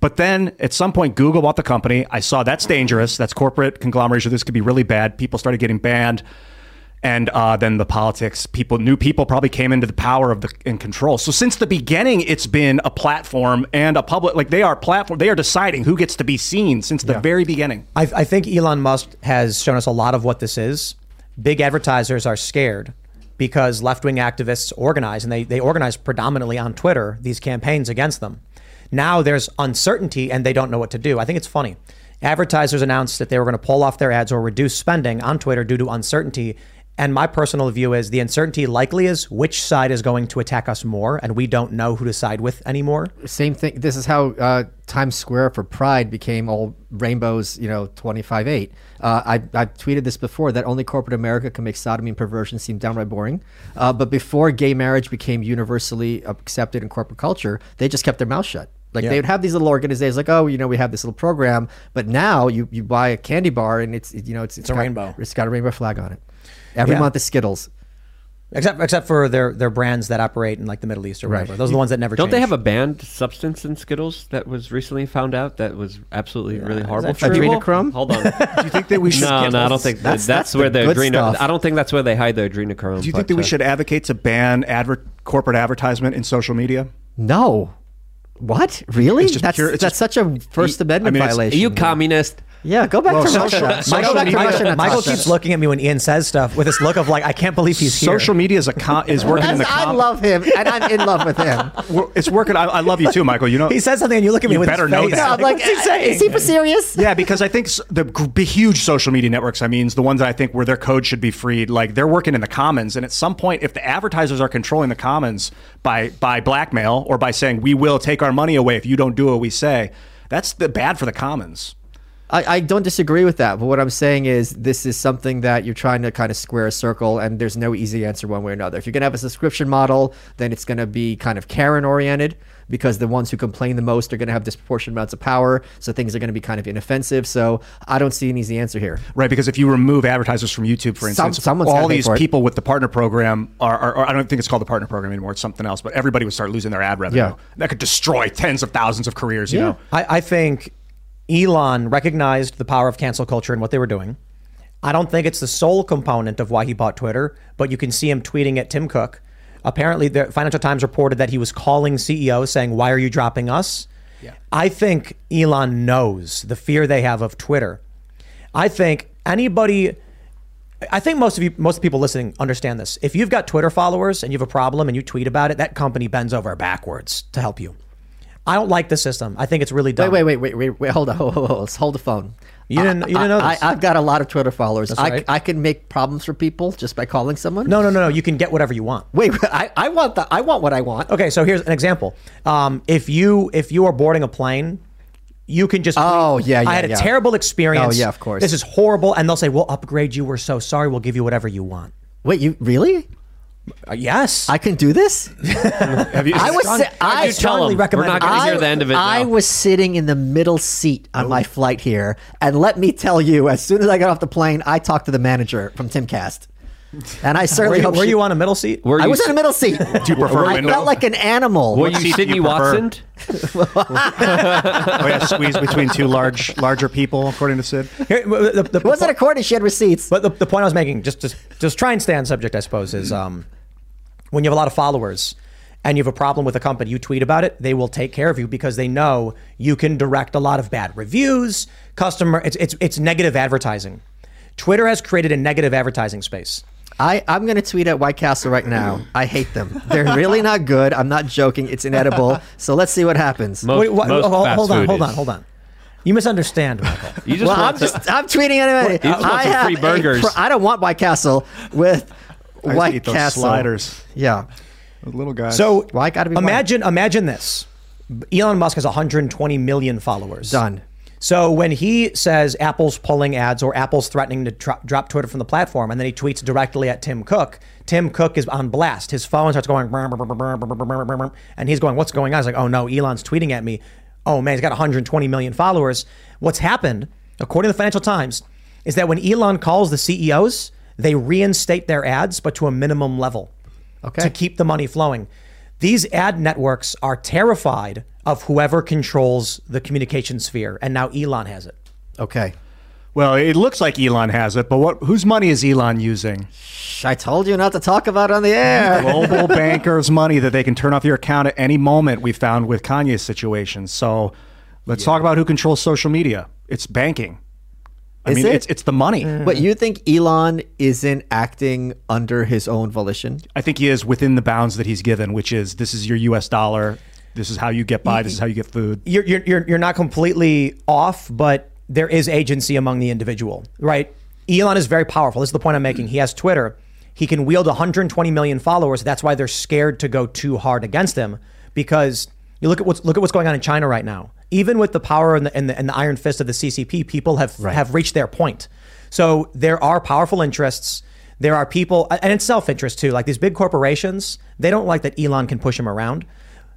But then at some point, Google bought the company. I saw that's dangerous. That's corporate conglomeration. This could be really bad. People started getting banned. And uh, then the politics. People, new people, probably came into the power of the in control. So since the beginning, it's been a platform and a public. Like they are platform. They are deciding who gets to be seen since the very beginning. I, I think Elon Musk has shown us a lot of what this is. Big advertisers are scared because left wing activists organize, and they, they organize predominantly on Twitter, these campaigns against them. Now there's uncertainty and they don't know what to do. I think it's funny. Advertisers announced that they were going to pull off their ads or reduce spending on Twitter due to uncertainty. And my personal view is the uncertainty likely is which side is going to attack us more, and we don't know who to side with anymore. Same thing. This is how uh, Times Square for Pride became all rainbows, you know, 25 8. Uh, I, I've tweeted this before that only corporate America can make sodomy and perversion seem downright boring. Uh, but before gay marriage became universally accepted in corporate culture, they just kept their mouth shut. Like Yeah. they would have these little organizations, like oh, you know, we have this little program, but now you, you buy a candy bar and it's you know it's It's a got- rainbow. It's got a rainbow flag on it. Every Yeah. month is Skittles. Except except for their, their brands that operate in like the Middle East or Right. whatever. Those are the ones that never Don't they have a banned substance in Skittles that was recently found out that was absolutely really horrible? that for? Adrenochrome? Hold on. Do you think that we should? no, no, I don't think That's- that's, that's where the the, good adreno. stuff. I don't think that's where they hide the adrenochrome. Do you but, think that we uh, should advocate to ban adver- corporate advertisement in social media? No. What? Really? It's just that's pure- it's that's such a First Amendment I mean, it's- Are violation. you communist? Yeah, go back Well, to social- Russia. social go back media- Russia. Michael keeps looking at me when Ian says stuff with this look of like, I can't believe he's here. Social media is a con- is working in the. I love him, and I'm in love with him. It's working. I, I love you too, Michael. You know He says something and you look at me You with better his know face. that. No, I'm like, what's he uh, saying? is he for serious? Yeah, because I think s- the huge social media networks, I mean, the ones that I think where their code should be freed, like they're working in the commons. And at some point, if the advertisers are controlling the commons by by blackmail or by saying we will take our money away if you don't do what we say, that's the bad for the commons. I, I don't disagree with that, but what I'm saying is this is something that you're trying to kind of square a circle, and there's no easy answer one way or another. If you're going to have a subscription model, then it's going to be kind of Karen oriented because the ones who complain the most are going to have disproportionate amounts of power, so things are going to be kind of inoffensive. So I don't see an easy answer here. Right, because if you remove advertisers from YouTube, for instance, someone's all these people with the partner program are, are, are- I don't think it's called the partner program anymore. It's something else, but everybody would start losing their ad revenue. Yeah. That could destroy tens of thousands of careers, you Yeah. know? I, I think Elon recognized the power of cancel culture and what they were doing. I don't think it's the sole component of why he bought Twitter, but you can see him tweeting at Tim Cook. Apparently, the Financial Times reported that he was calling CEOs saying, Why are you dropping us? Yeah. I think Elon knows the fear they have of Twitter. I think anybody. I think most of you, most people listening understand this. If you've got Twitter followers and you have a problem and you tweet about it, that company bends over backwards to help you. I don't like the system. I think it's really dumb. Wait, wait, wait, wait, wait, wait. Hold on, hold hold on. Hold the phone. You didn't- you didn't know I, this? I, have got a lot of Twitter followers. That's I, right. I can make problems for people just by calling someone. No, no, no, no. You can get whatever you want. Wait, I, I want the I want what I want. Okay, so here's an example. Um, if you if you are boarding a plane, you can just. Oh, yeah, yeah, I had a yeah. terrible experience. Oh, yeah, of course. This is horrible, and they'll say, "We'll upgrade you. We're so sorry. We'll give you whatever you want." Wait, you really? Uh, yes, I can do this. Have you, I was. Strong- si- I I you strongly him? recommend We're not going to hear the end of it. I was sitting in the middle seat on my flight here, and let me tell you, as soon as I got off the plane, I talked to the manager from Timcast, and I Were certainly you, hope were she- you on a middle seat? Were I was in s- the middle seat. Do you prefer I window? felt like an animal. Were What you seat do Sydney you prefer? Watson? oh, yeah, squeeze between two large, larger people, according to Sid. Here, the, the, It wasn't a court. She had receipts. But the, the point I was making, just just just try and stay on subject, I suppose, is um, when you have a lot of followers and you have a problem with a company, you tweet about it, they will take care of you because they know you can direct a lot of bad reviews, customer. It's it's it's negative advertising. Twitter has created a negative advertising space. I, I'm going to tweet at White Castle right now. I hate them. They're really not good. I'm not joking. It's inedible. So let's see what happens. Most, Wait, what- most hold, fast hold on, food hold on, hold on. You misunderstand, Michael. You just well, I'm to- just I'm tweeting anyway. You want I have free burgers. pro- I don't want White Castle with I White eat those Castle sliders. Yeah. Those little guys. So Why gotta be white? imagine imagine this. Elon Musk has 120 million followers. Done. So when he says Apple's pulling ads or Apple's threatening to dro- drop Twitter from the platform, and then he tweets directly at Tim Cook, Tim Cook is on blast. His phone starts going, "Brr, brr, brr, brr, brr, brr, brr, brr, brr," and he's going, "What's going on?" He's like, "Oh no, Elon's tweeting at me. Oh man, he's got 120 million followers." What's happened, according to the Financial Times, is that when Elon calls the CEOs, they reinstate their ads, but to a minimum level Okay. to keep the money flowing. These ad networks are terrified of whoever controls the communication sphere, and now Elon has it. Okay. Well, it looks like Elon has it, but what? Whose money is Elon using? I told you not to talk about it on the air. Global bankers' money that they can turn off your account at any moment. We found with Kanye's situation. So let's talk about who controls social media. It's banking. I Is mean, it? it's it's the money. Mm. But you think Elon isn't acting under his own volition? I think he is within the bounds that he's given, which is this is your U.S. dollar. This is how you get by. This is how you get food. you're, you're, you're, you're not completely off, but there is agency among the individual, right? Elon is very powerful. This is the point I'm making. He has Twitter. He can wield 120 million followers. That's why they're scared to go too hard against him because you look at what's look at what's going on in China right now. Even with the power and the, and the, and the iron fist of the CCP, people have have reached their point. So there are powerful interests. There are people, and it's self interest too. Like these big corporations, they don't like that Elon can push him around.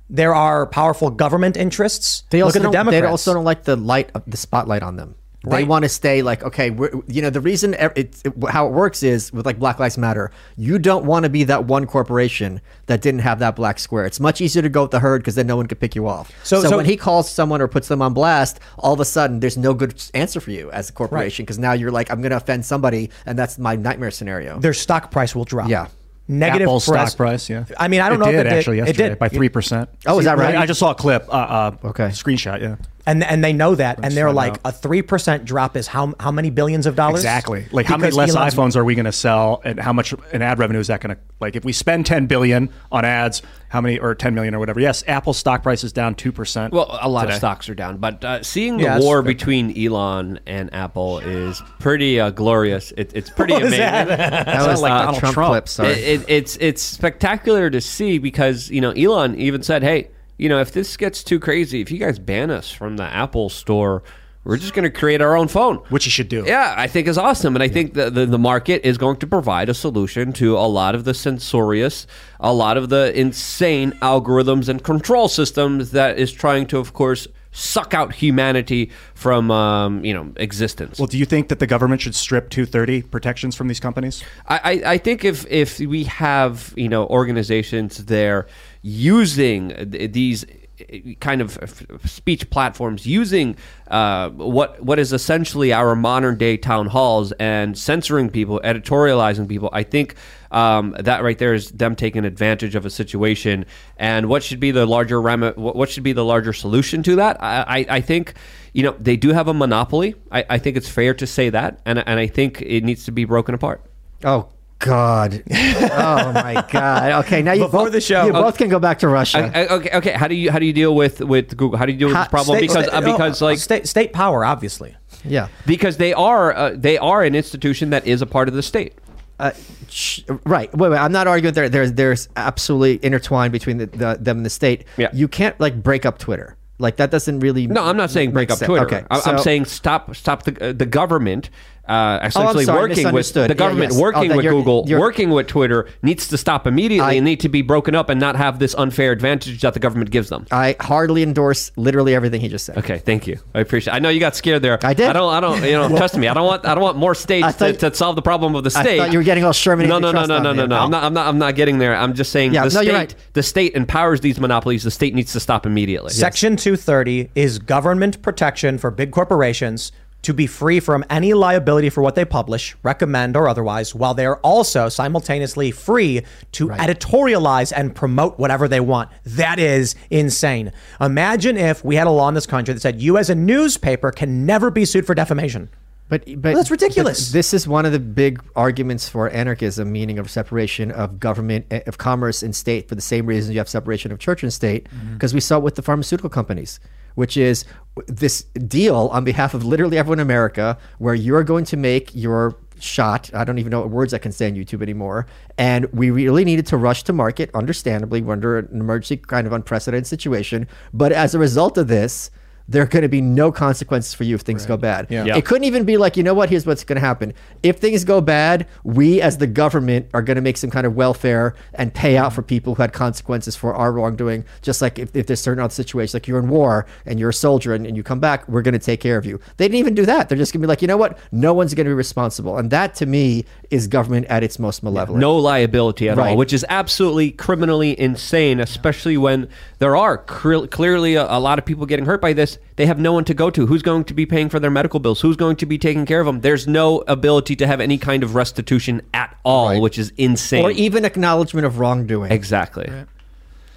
There are powerful government interests. They Look also at the don't, Democrats. they also don't like the light, the spotlight on them. They Right. want to stay like okay, we're, you know the reason ev- it's it, how it works is with like Black Lives Matter. You don't want to be that one corporation that didn't have that black square. It's much easier to go with the herd because then no one could pick you off. So- So, so- when he calls someone or puts them on blast, all of a sudden there's no good answer for you as a corporation because now you're like I'm going to offend somebody, and that's my nightmare scenario. their stock price will drop. Yeah. Negative Apple's press- stock price, yeah. I mean, I don't it know did if it did. actually it yesterday did by three percent. Oh, is that right? I just saw a clip. Uh, uh, Okay. screenshot. Yeah, And and they know that, and they're like out. a three percent drop is how how many billions of dollars? exactly. Like how many less Elon's- iPhones are we going to sell, and how much in ad revenue is that going to? Like if we spend ten billion on ads, how many or ten million or whatever? Yes, Apple's stock price is down two percent. Well, a lot of stocks are down, but uh, seeing the Yeah, war good. between Elon and Apple is pretty uh, glorious. It, it's pretty What was amazing. that? that was like like Donald Trump, Trump. clip. Sorry. It, it, it's it's spectacular to see because you know Elon even said, "Hey, you know, if this gets too crazy, if you guys ban us from the Apple Store, we're just going to create our own phone." which you should do. Yeah, I think is awesome, and I think the, the the market is going to provide a solution to a lot of the censorious, a lot of the insane algorithms and control systems that is trying to, of course, suck out humanity from um, you know existence. Well, do you think that the government should strip 230 protections from these companies? I, I I think if if we have you know organizations there using th- these uh, kind of f- speech platforms using uh, what what is essentially our modern day town halls and censoring people, editorializing people, I think um, that right there is them taking advantage of a situation. And what should be the larger what what should be the larger solution to that? I, I, I think you know they do have a monopoly. I, I think it's fair to say that, and and I think it needs to be broken apart. Oh God! Oh my God! Okay, now you Before both, the show- you both can go back to Russia. I- I- okay, okay. How do you how do you deal with with Google? How do you deal with How- this problem? State- because state- uh, because oh, like state state power, obviously. yeah. because they are uh, they are an institution that is a part of the state. Uh, sh- right. Wait, wait. I'm not arguing there. There's there's absolutely intertwined between the, the, them and the state. Yeah. You can't like break up Twitter. Like that doesn't really. No, I'm not saying break up sense. Twitter. Okay. I- I'm saying stop stop the uh, the government. Uh, essentially sorry, working with misunderstood. the Yeah, government yes. Oh, working that with you're- Google, you're- working with Twitter needs to stop immediately I- and need to be broken up and not have this unfair advantage that the government gives them. I hardly endorse literally everything he just said. Okay, thank you. I appreciate. It. I know you got scared there. I did. I don't. I don't. You know, trust me. I don't want. I don't want more states to, thought- to solve the problem of the I state. thought you were getting all Sherman No, no, no, no, no, no, no. No. I'm not. I'm not. I'm not getting there. I'm just saying Yeah, the no, state. you're right. The state empowers these monopolies. The state needs to stop immediately. Section 230 is government protection for big corporations to be free from any liability for what they publish, recommend, or otherwise, while they are also simultaneously free to editorialize and promote whatever they want. That is insane. Imagine if we had a law in this country that said you, as a newspaper, can never be sued for defamation. But, but That's ridiculous. but this is one of the big arguments for anarchism, meaning of separation of government, eh, of commerce and state, for the same reason you have separation of church and state, Mm-hmm. because we saw it with the pharmaceutical companies, which is this deal on behalf of literally everyone in America, where you're going to make your shot. I don't even know what words I can say on YouTube anymore. And we really needed to rush to market, understandably, we're under an emergency kind of unprecedented situation. But as a result of this, there are going to be no consequences for you if things go bad. Yeah. It couldn't even be like, you know what, here's what's going to happen. If things go bad, we as the government are going to make some kind of welfare and pay out for people who had consequences for our wrongdoing. Just like if, if there's certain other situations, like you're in war and you're a soldier and, and you come back, we're going to take care of you. They didn't even do that. They're just going to be like, you know what, no one's going to be responsible. And that to me is government at its most malevolent. No liability at all, which is absolutely criminally insane, especially when there are cre- clearly a, a lot of people getting hurt by this. They have no one to go to. Who's going to be paying for their medical bills? Who's going to be taking care of them? There's no ability to have any kind of restitution at all, which is insane. Or even acknowledgement of wrongdoing. exactly.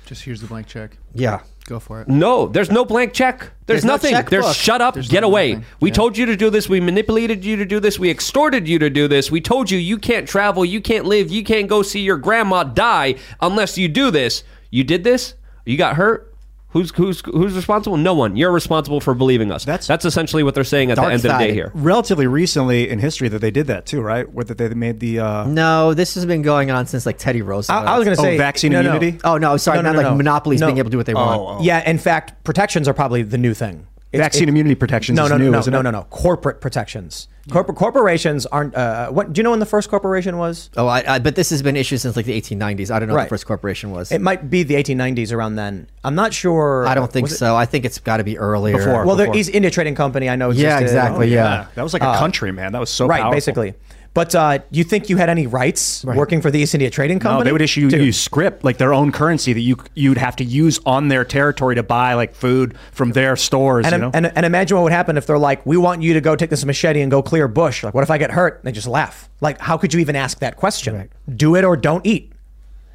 Just here's the blank check. Yeah. Go for it. No, there's no blank check. There's, There's nothing. checkbook. There's shut up, There's get no away. nothing. We Yeah. told you to do this. We manipulated you to do this. We extorted you to do this. We told you you can't travel, you can't live, you can't go see your grandma die unless you do this. You did this. You got hurt. Who's who's who's responsible? No one. You're responsible for believing us. That's that's essentially what they're saying at the Dark end of the day here. Relatively recently in history that they did that too, right? Where that they made the uh, No, this has been going on since like Teddy Roosevelt. I, I was going to Oh, say vaccine no, no. immunity? Oh no, sorry, No, no, not no, like no. monopolies No. being able to do what they want. Oh, oh. Yeah, in fact, protections are probably the new thing. It's- vaccine it- immunity protections No, is no, new, no, isn't no, it? no, no. Corporate protections. Corporate corporations aren't. Uh, what do you know when the first corporation was? Oh, I, I, but this has been issued since like the 1890s. I don't know what Right. the first corporation was. It might be the 1890s around then. I'm not sure. I don't think Was it- so. I think it's got to be earlier. Before. Well, the Before. East India Trading Company, I know. Yeah, existed. exactly. yeah. that was like a country, man. That was so right, powerful. basically. But uh, you think you had any rights working for the East India Trading Company? No, they would issue Dude, you scrip like their own currency that you you'd have to use on their territory to buy like food from their stores. And, you know? and, and imagine what would happen if they're like, "We want you to go take this machete and go clear bush." Like, what if I get hurt? They just laugh. Like, how could you even ask that question? Do it or don't eat.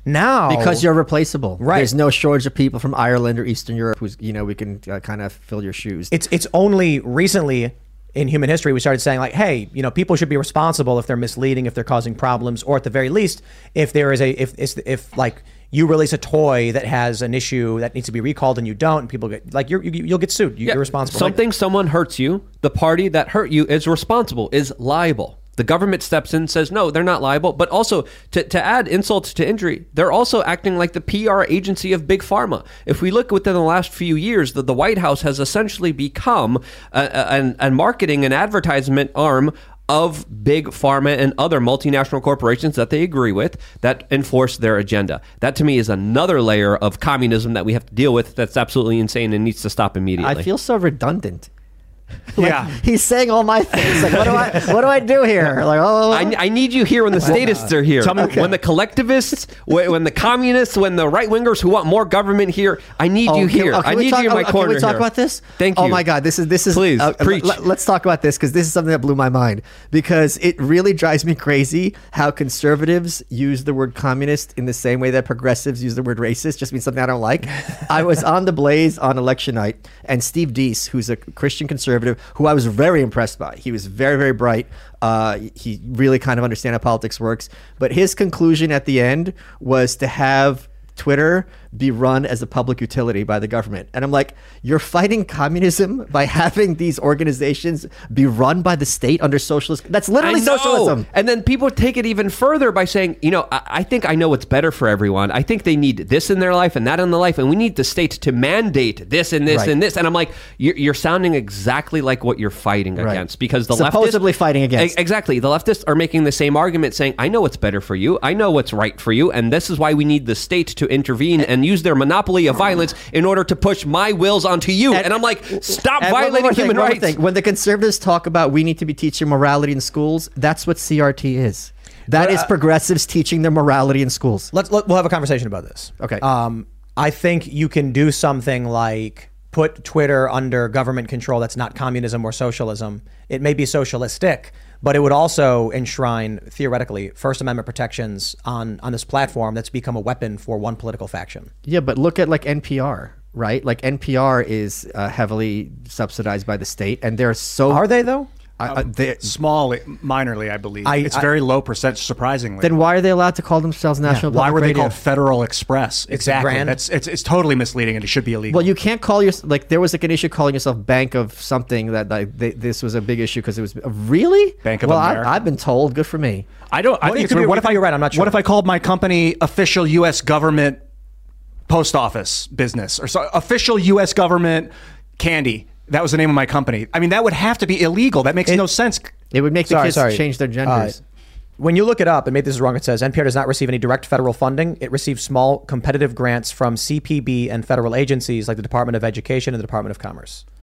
Now, Because you're replaceable. Right. There's no shortage of people from Ireland or Eastern Europe who's, you know, we can uh, kind of fill your shoes. it's it's only recently in human history we started saying like hey you know people should be responsible if they're misleading if they're causing problems or at the very least if there is a if if, if like you release a toy that has an issue that needs to be recalled and you don't and people get like you're, you, you'll get sued. You, Yeah, you're responsible. Like, Something someone hurts you, the party that hurt you is responsible, is liable. The government steps in, says no, they're not liable. But also to, to add insult to injury, they're also acting like the PR agency of big pharma. If we look within the last few years, the, the White House has essentially become a, a, a marketing and advertisement arm of big pharma and other multinational corporations that they agree with that enforce their agenda. That to me is another layer of communism that we have to deal with that's absolutely insane and needs to stop immediately. I feel so redundant. yeah. He's saying all my things. Like, what do I, what do I do here? Like, oh, I, I need you here when the statists are here. Tell me- when the collectivists, when, when the communists, when the right wingers who want more government here. I need Oh, you can- here. oh, can I need talk- you in my oh, corner. Can we talk here. about this? Thank you. Oh my God, this is this is. Please, uh, preach. Let, us talk about this because this is something that blew my mind because it really drives me crazy how conservatives use the word communist in the same way that progressives use the word racist. Just means something I don't like. I was on the Blaze on election night, and Steve Deace, who's a Christian conservative, who I was very impressed by. He was very very bright. Uh, he really kind of understand how politics works. But his conclusion at the end was to have Twitter be run as a public utility by the government. And I'm like, you're fighting communism by having these organizations be run by the state under socialist. That's literally socialism. And then people take it even further by saying, you know, I, I think I know what's better for everyone. I think they need this in their life and that in their life, and we need the state to mandate this and this Right. and this. And I'm like, you're, you're sounding exactly like what you're fighting Right. against because the left Supposedly leftists, fighting against. Exactly. The leftists are making the same argument, saying, I know what's better for you. I know what's right for you, and this is why we need the state to intervene and use their monopoly of violence in order to push my wills onto you. And, I'm like, stop violating thing, human one more rights. thing. When the conservatives talk about we need to be teaching morality in schools, that's what CRT is. That But, is uh, progressives teaching their morality in schools. let's let, we'll have a conversation about this Okay. um i think you can do something like put twitter under government control that's not communism or socialism it may be socialistic but it would also enshrine theoretically first amendment protections on on this platform that's become a weapon for one political faction Yeah, but look at like NPR, right? Like NPR is uh, heavily subsidized by the state, and they're so are they though I- um, I- they- Small, minorly, I believe. I- it's I- very low percent, surprisingly. then why are they allowed to call themselves National? Why Public were they Radio? called Federal Express? exactly. brand. That's it's, it's totally misleading and it should be illegal. Well, you can't call your like. There was like an issue calling yourself Bank of something that like they, this was a big issue because it was uh, really Bank of well, America. I, I've been told. Good for me. I don't. I Well, think you could be- What if could I? be right, I'm not sure. What if I called my company official U.S. government post office business or so, official U.S. government candy? That was the name of my company. I mean, that would have to be illegal. That makes no sense. It would make the Sorry, kids sorry. change their genders. Uh, when you look it up, and maybe this is wrong, it says NPR does not receive any direct federal funding. It receives small competitive grants from CPB and federal agencies like the Department of Education and the Department of Commerce.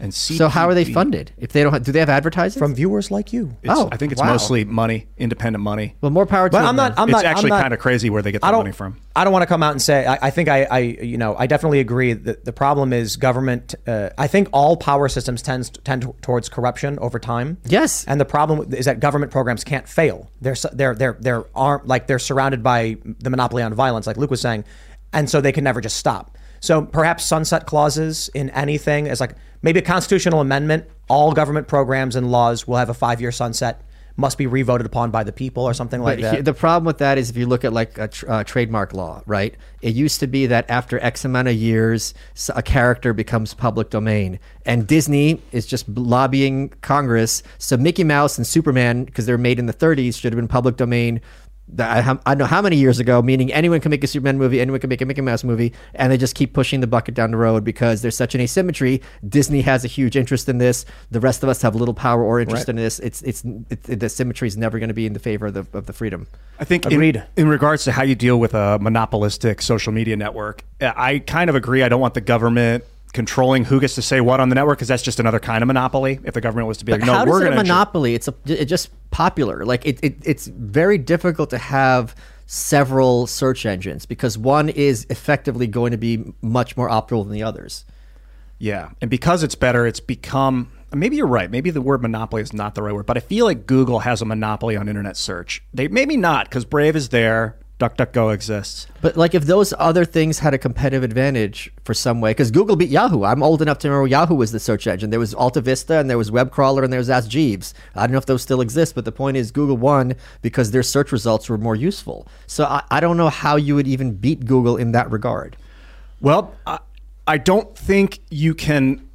And So how are they funded? If they don't, have, do they have advertising From viewers like you. It's, Oh, I think it's wow. mostly money, independent money. Well, more power to But them I'm not. I'm it's not. actually kind of crazy where they get the money from. I don't want to come out and say. I, I think I, I, you know, I definitely agree that the problem is government. Uh, I think all power systems tends tend towards corruption over time. Yes. and the problem is that government programs can't fail. They're they're they're they're arm, like they're surrounded by the monopoly on violence, like Luke was saying, and so they can never just stop. So perhaps sunset clauses in anything is like maybe a constitutional amendment. All government programs and laws will have a five year sunset. Must be revoted upon by the people or something like But that. the problem with that is if you look at like a tr- uh, trademark law, right? It used to be that after X amount of years, a character becomes public domain, and Disney is just lobbying Congress. So Mickey Mouse and Superman, because they're made in the 30s, should have been public domain. That I, hum- I know how many years ago, meaning anyone can make a Superman movie, anyone can make a Mickey Mouse movie, and they just keep pushing the bucket down the road because there's such an asymmetry. Disney has a huge interest in this. The rest of us have little power or interest Right. in this. It's it's it, the symmetry is never going to be in the favor of the of the freedom. I think Agreed. In, in regards to how you deal with a monopolistic social media network, I kind of agree. I don't want the government controlling who gets to say what on the network because that's just another kind of monopoly. If the government was to be But like, no, we're going to monopoly? It's a it's just popular. Like it, it it's very difficult to have several search engines because one is effectively going to be much more optimal than the others. Yeah, and because it's better, it's become. Maybe you're right. Maybe the word monopoly is not the right word, but I feel like Google has a monopoly on internet search. They maybe not because Brave is there, DuckDuckGo exists. But like if those other things had a competitive advantage for some way, because Google beat Yahoo. I'm old enough to remember Yahoo was the search engine. There was Alta Vista and there was WebCrawler, and there was Ask Jeeves. I don't know if those still exist, but the point is Google won because their search results were more useful. So I, I don't know how you would even beat Google in that regard. Well, I, I don't think you can.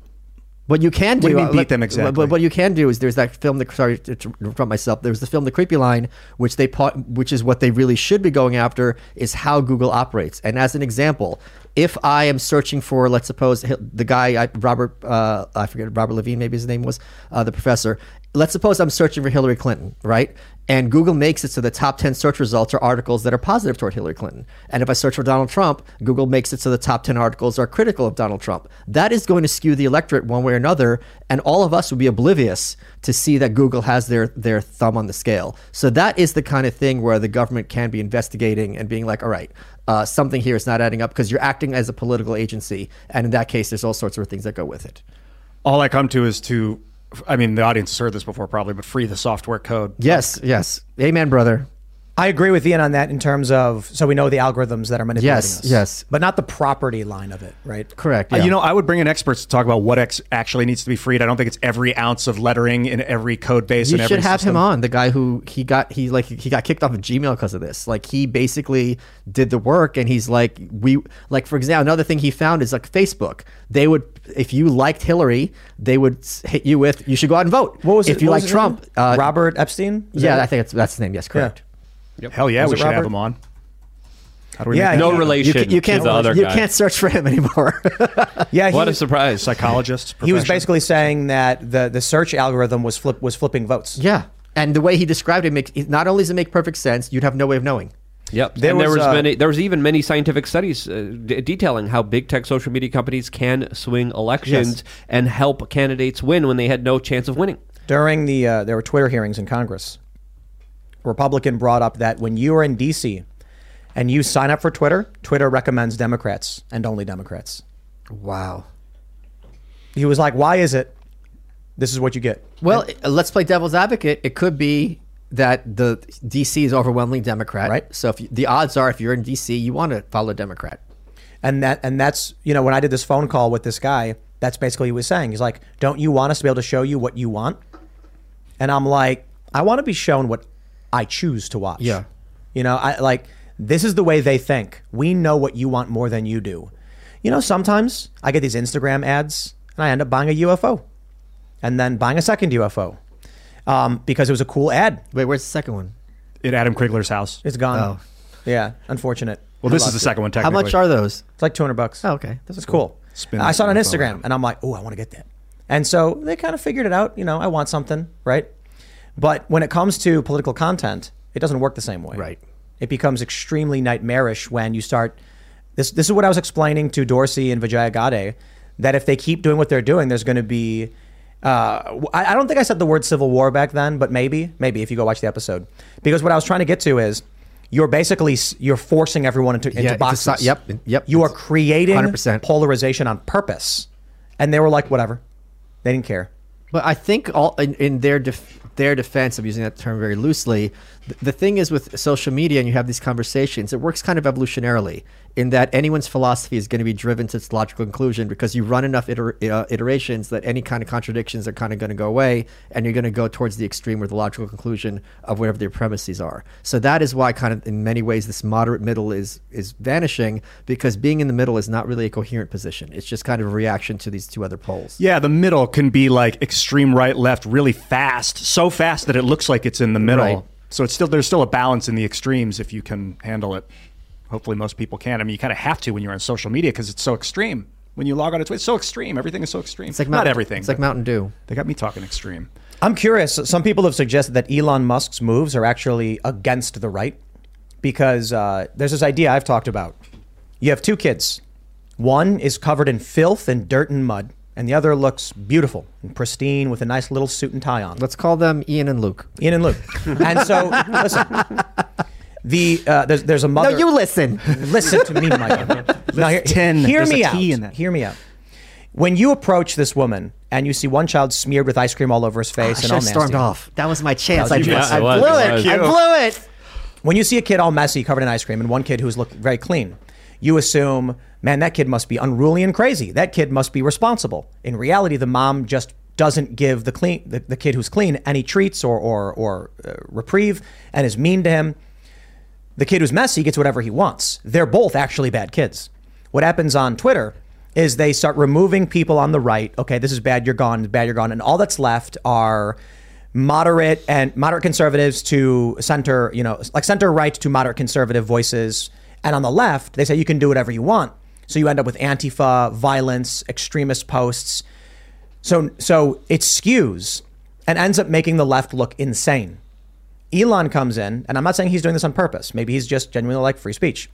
What you can do, What do you mean uh, beat like- them exactly? What, what you can do is there's that film. That, sorry to interrupt myself. There's the film, The Creepy Line, which they which is what they really should be going after is how Google operates. And as an example, if I am searching for, let's suppose the guy I, Robert, uh, I forget Robert Levine, maybe his name was uh, the professor. Let's suppose I'm searching for Hillary Clinton, right? And Google makes it so the top 10 search results are articles that are positive toward Hillary Clinton. And if I search for Donald Trump, Google makes it so the top 10 articles are critical of Donald Trump. That is going to skew the electorate one way or another. And all of us would be oblivious to see that Google has their, their thumb on the scale. So that is the kind of thing where the government can be investigating and being like, all right, uh, something here is not adding up because you're acting as a political agency. And in that case, there's all sorts of things that go with it. All I come to is to. I mean, the audience has heard this before probably, but free the software code. Yes, yes. Amen, brother. I agree with Ian on that in terms of so we know the algorithms that are manipulating Yes, us. yes. But not the property line of it, right? Correct. Uh, you know, I would bring in experts to talk about what ex- actually needs to be freed. I don't think it's every ounce of lettering in every code base. You and should every have system. him on. The guy who he got he like he got kicked off of Gmail because of this. Like he basically did the work, and he's like we like for example another thing he found is like Facebook. They would if you liked Hillary, they would hit you with you should go out and vote. What was if it- you what like Trump? Uh, Robert Epstein? Is yeah, I think that's that's his name. Yes, correct. Hell yeah, Was we it should have him on. How do we Yeah, make No Yeah. relation You, ca- you can't to the other you guy. can't search for him anymore. Yeah, he, what a surprise! psychologist? he was profession? basically saying that the, the search algorithm was flip was flipping votes. yeah, and the way he described it makes it- not only does it make perfect sense, you'd have no way of knowing. Yep. There and there was, was uh, many. There was even many scientific studies uh, d- detailing how big tech social media companies can swing elections and help candidates win when they had no chance of winning. During the uh, there were Twitter hearings in Congress. Republican brought up that when you are in D.C. and you sign up for Twitter, Twitter recommends Democrats and only Democrats. Wow. He was like, "Why is it? This is what you get." Well, uh, let's play devil's advocate. It could be that the DC is overwhelmingly Democrat, Right. So if you, the odds are, if you're in DC, you want to follow Democrat. And that and that's you know when I did this phone call with this guy, that's basically what he was saying. He's like, "Don't you want us to be able to show you what you want?" And I'm like, "I want to be shown what I choose to watch." Yeah. You know, I like this is the way they think. We know what you want more than you do. You know, sometimes I get these Instagram ads and I end up buying a UFO, and then buying a second UFO, um, because it was a cool ad. Wait, where's the second one? At Adam Crigler's house. It's gone. Oh. Yeah, unfortunate. Well, this is the second one. How much are those? It's like two hundred bucks. Oh, okay. This is are cool. I saw it on Instagram, phone. and I'm like, oh, I want to get that. And so they kind of figured it out. You know, I want something, right? But when it comes to political content, it doesn't work the same way. Right. It becomes extremely nightmarish when you start. This this is what I was explaining to Dorsey and Vijaya Gadde, that if they keep doing what they're doing, there's going to be. Uh, I, I don't think I said the word civil war back then, but maybe, maybe if you go watch the episode, because what I was trying to get to is, you're basically you're forcing everyone into, into Yeah, boxes. yep, yep. You are creating 100%. polarization on purpose, and they were like, whatever, they didn't care. But I think all in, in their def- their defense of using that term very loosely, the thing is with social media and you have these conversations, it works kind of evolutionarily in that anyone's philosophy is going to be driven to its logical conclusion because you run enough iter- uh, iterations that any kind of contradictions are kind of going to go away and you're going to go towards the extreme or the logical conclusion of whatever their premises are. So that is why kind of in many ways this moderate middle is is vanishing because being in the middle is not really a coherent position. It's just kind of a reaction to these two other poles. Yeah, the middle can be like extreme right, left, really fast, so fast that it looks like it's in the middle. Right. So it's still there's still a balance in the extremes if you can handle it. Hopefully, most people can. I mean, you kind of have to when you're on social media because it's so extreme. When you log on to Twitter, it's so extreme. Everything is so extreme. It's like not Mountain- everything. It's like Mountain Dew. They got me talking extreme. I'm curious. Some people have suggested that Elon Musk's moves are actually against the right because uh, there's this idea I've talked about. You have two kids. One is covered in filth and dirt and mud, and the other looks beautiful and pristine with a nice little suit and tie on. Let's call them Ian and Luke. Ian and Luke. and so, listen. The uh, there's there's a mother. No, you listen. Listen to me, Michael. now, hear, Listen. hear There's me a out. T in that. Hear me out. When you approach this woman and you see one child smeared with ice cream all over his face I and should all have stormed off. That was my chance. That I, was your I, chance. I was, blew it it. I blew it. When you see a kid all messy, covered in ice cream, and one kid who's looked very clean, you assume, man, that kid must be unruly and crazy. That kid must be responsible. In reality, the mom just doesn't give the clean the, the kid who's clean any treats or or, or uh, reprieve and is mean to him. The kid who's messy gets whatever he wants. They're both actually bad kids. What happens on Twitter is they start removing people on the right. Okay, this is bad, you're gone, bad, you're gone. And all that's left are moderate and moderate conservatives to center, you know, like center right to moderate conservative voices. And on the left, they say you can do whatever you want. So you end up with Antifa, violence, extremist posts. So so it skews and ends up making the left look insane. Elon comes in, and I'm not saying he's doing this on purpose. Maybe he's just genuinely like free speech.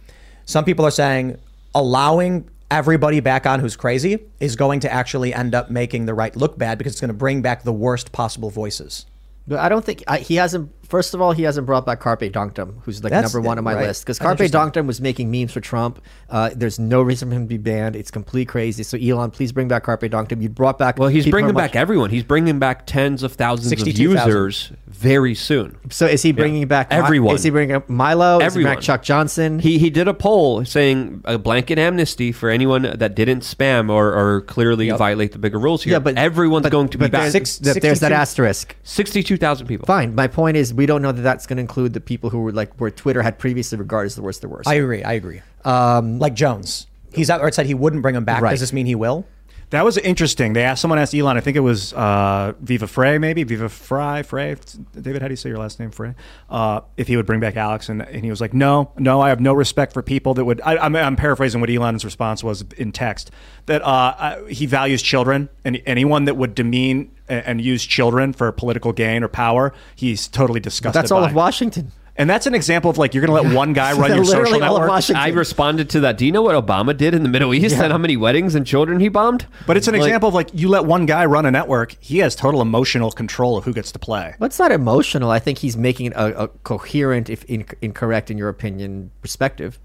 Some people are saying allowing everybody back on who's crazy is going to actually end up making the right look bad because it's going to bring back the worst possible voices. But I don't think I, he hasn't. First of all, he hasn't brought back Carpe Donktum, who's like That's- number one on my right. list. Because Carpe interesting. Donktum was making memes for Trump. Uh, there's no reason for him to be banned. It's complete crazy. So Elon, please bring back Carpe Donktum. You brought back. Well, he's bringing who are back everyone. He's bringing back tens of thousands of 62,000. users very soon. So is he bringing back Everyone. Is he bringing up Milo? Is he bringing Everyone. back Chuck Johnson? He he did a poll saying a blanket amnesty for anyone that didn't spam or, or clearly violate the bigger rules here. Yeah, but- everyone's going to be but back. there's, Six- that- there's that asterisk. Sixty-two thousand people. Fine. My point is, we don't know that that's going to include the people who were like where Twitter had previously regarded as the worst of the worst. I agree. I agree. Um, like Jones, he's out outright said he wouldn't bring him back. Right. Does this mean he will? That was interesting. They asked someone asked Elon. I think it was uh, Viva Frei, maybe Viva Fry Frey. David, how do you say your last name? Frey. Uh, if he would bring back Alex, and, and he was like, "No, no, I have no respect for people that would." I, I'm, I'm paraphrasing what Elon's response was in text. That uh, I, he values children, and anyone that would demean and, and use children for political gain or power, he's totally disgusted. that's all by. of Washington. And that's an example of like you're going to let one guy run your social network. I responded to that. Do you know what Obama did in the Middle East and how many weddings and children he bombed? But it's an Like- example of like you let one guy run a network, he has total emotional control of who gets to play. Well, it's not emotional. I think he's making a, a coherent, if in, incorrect in your opinion, perspective.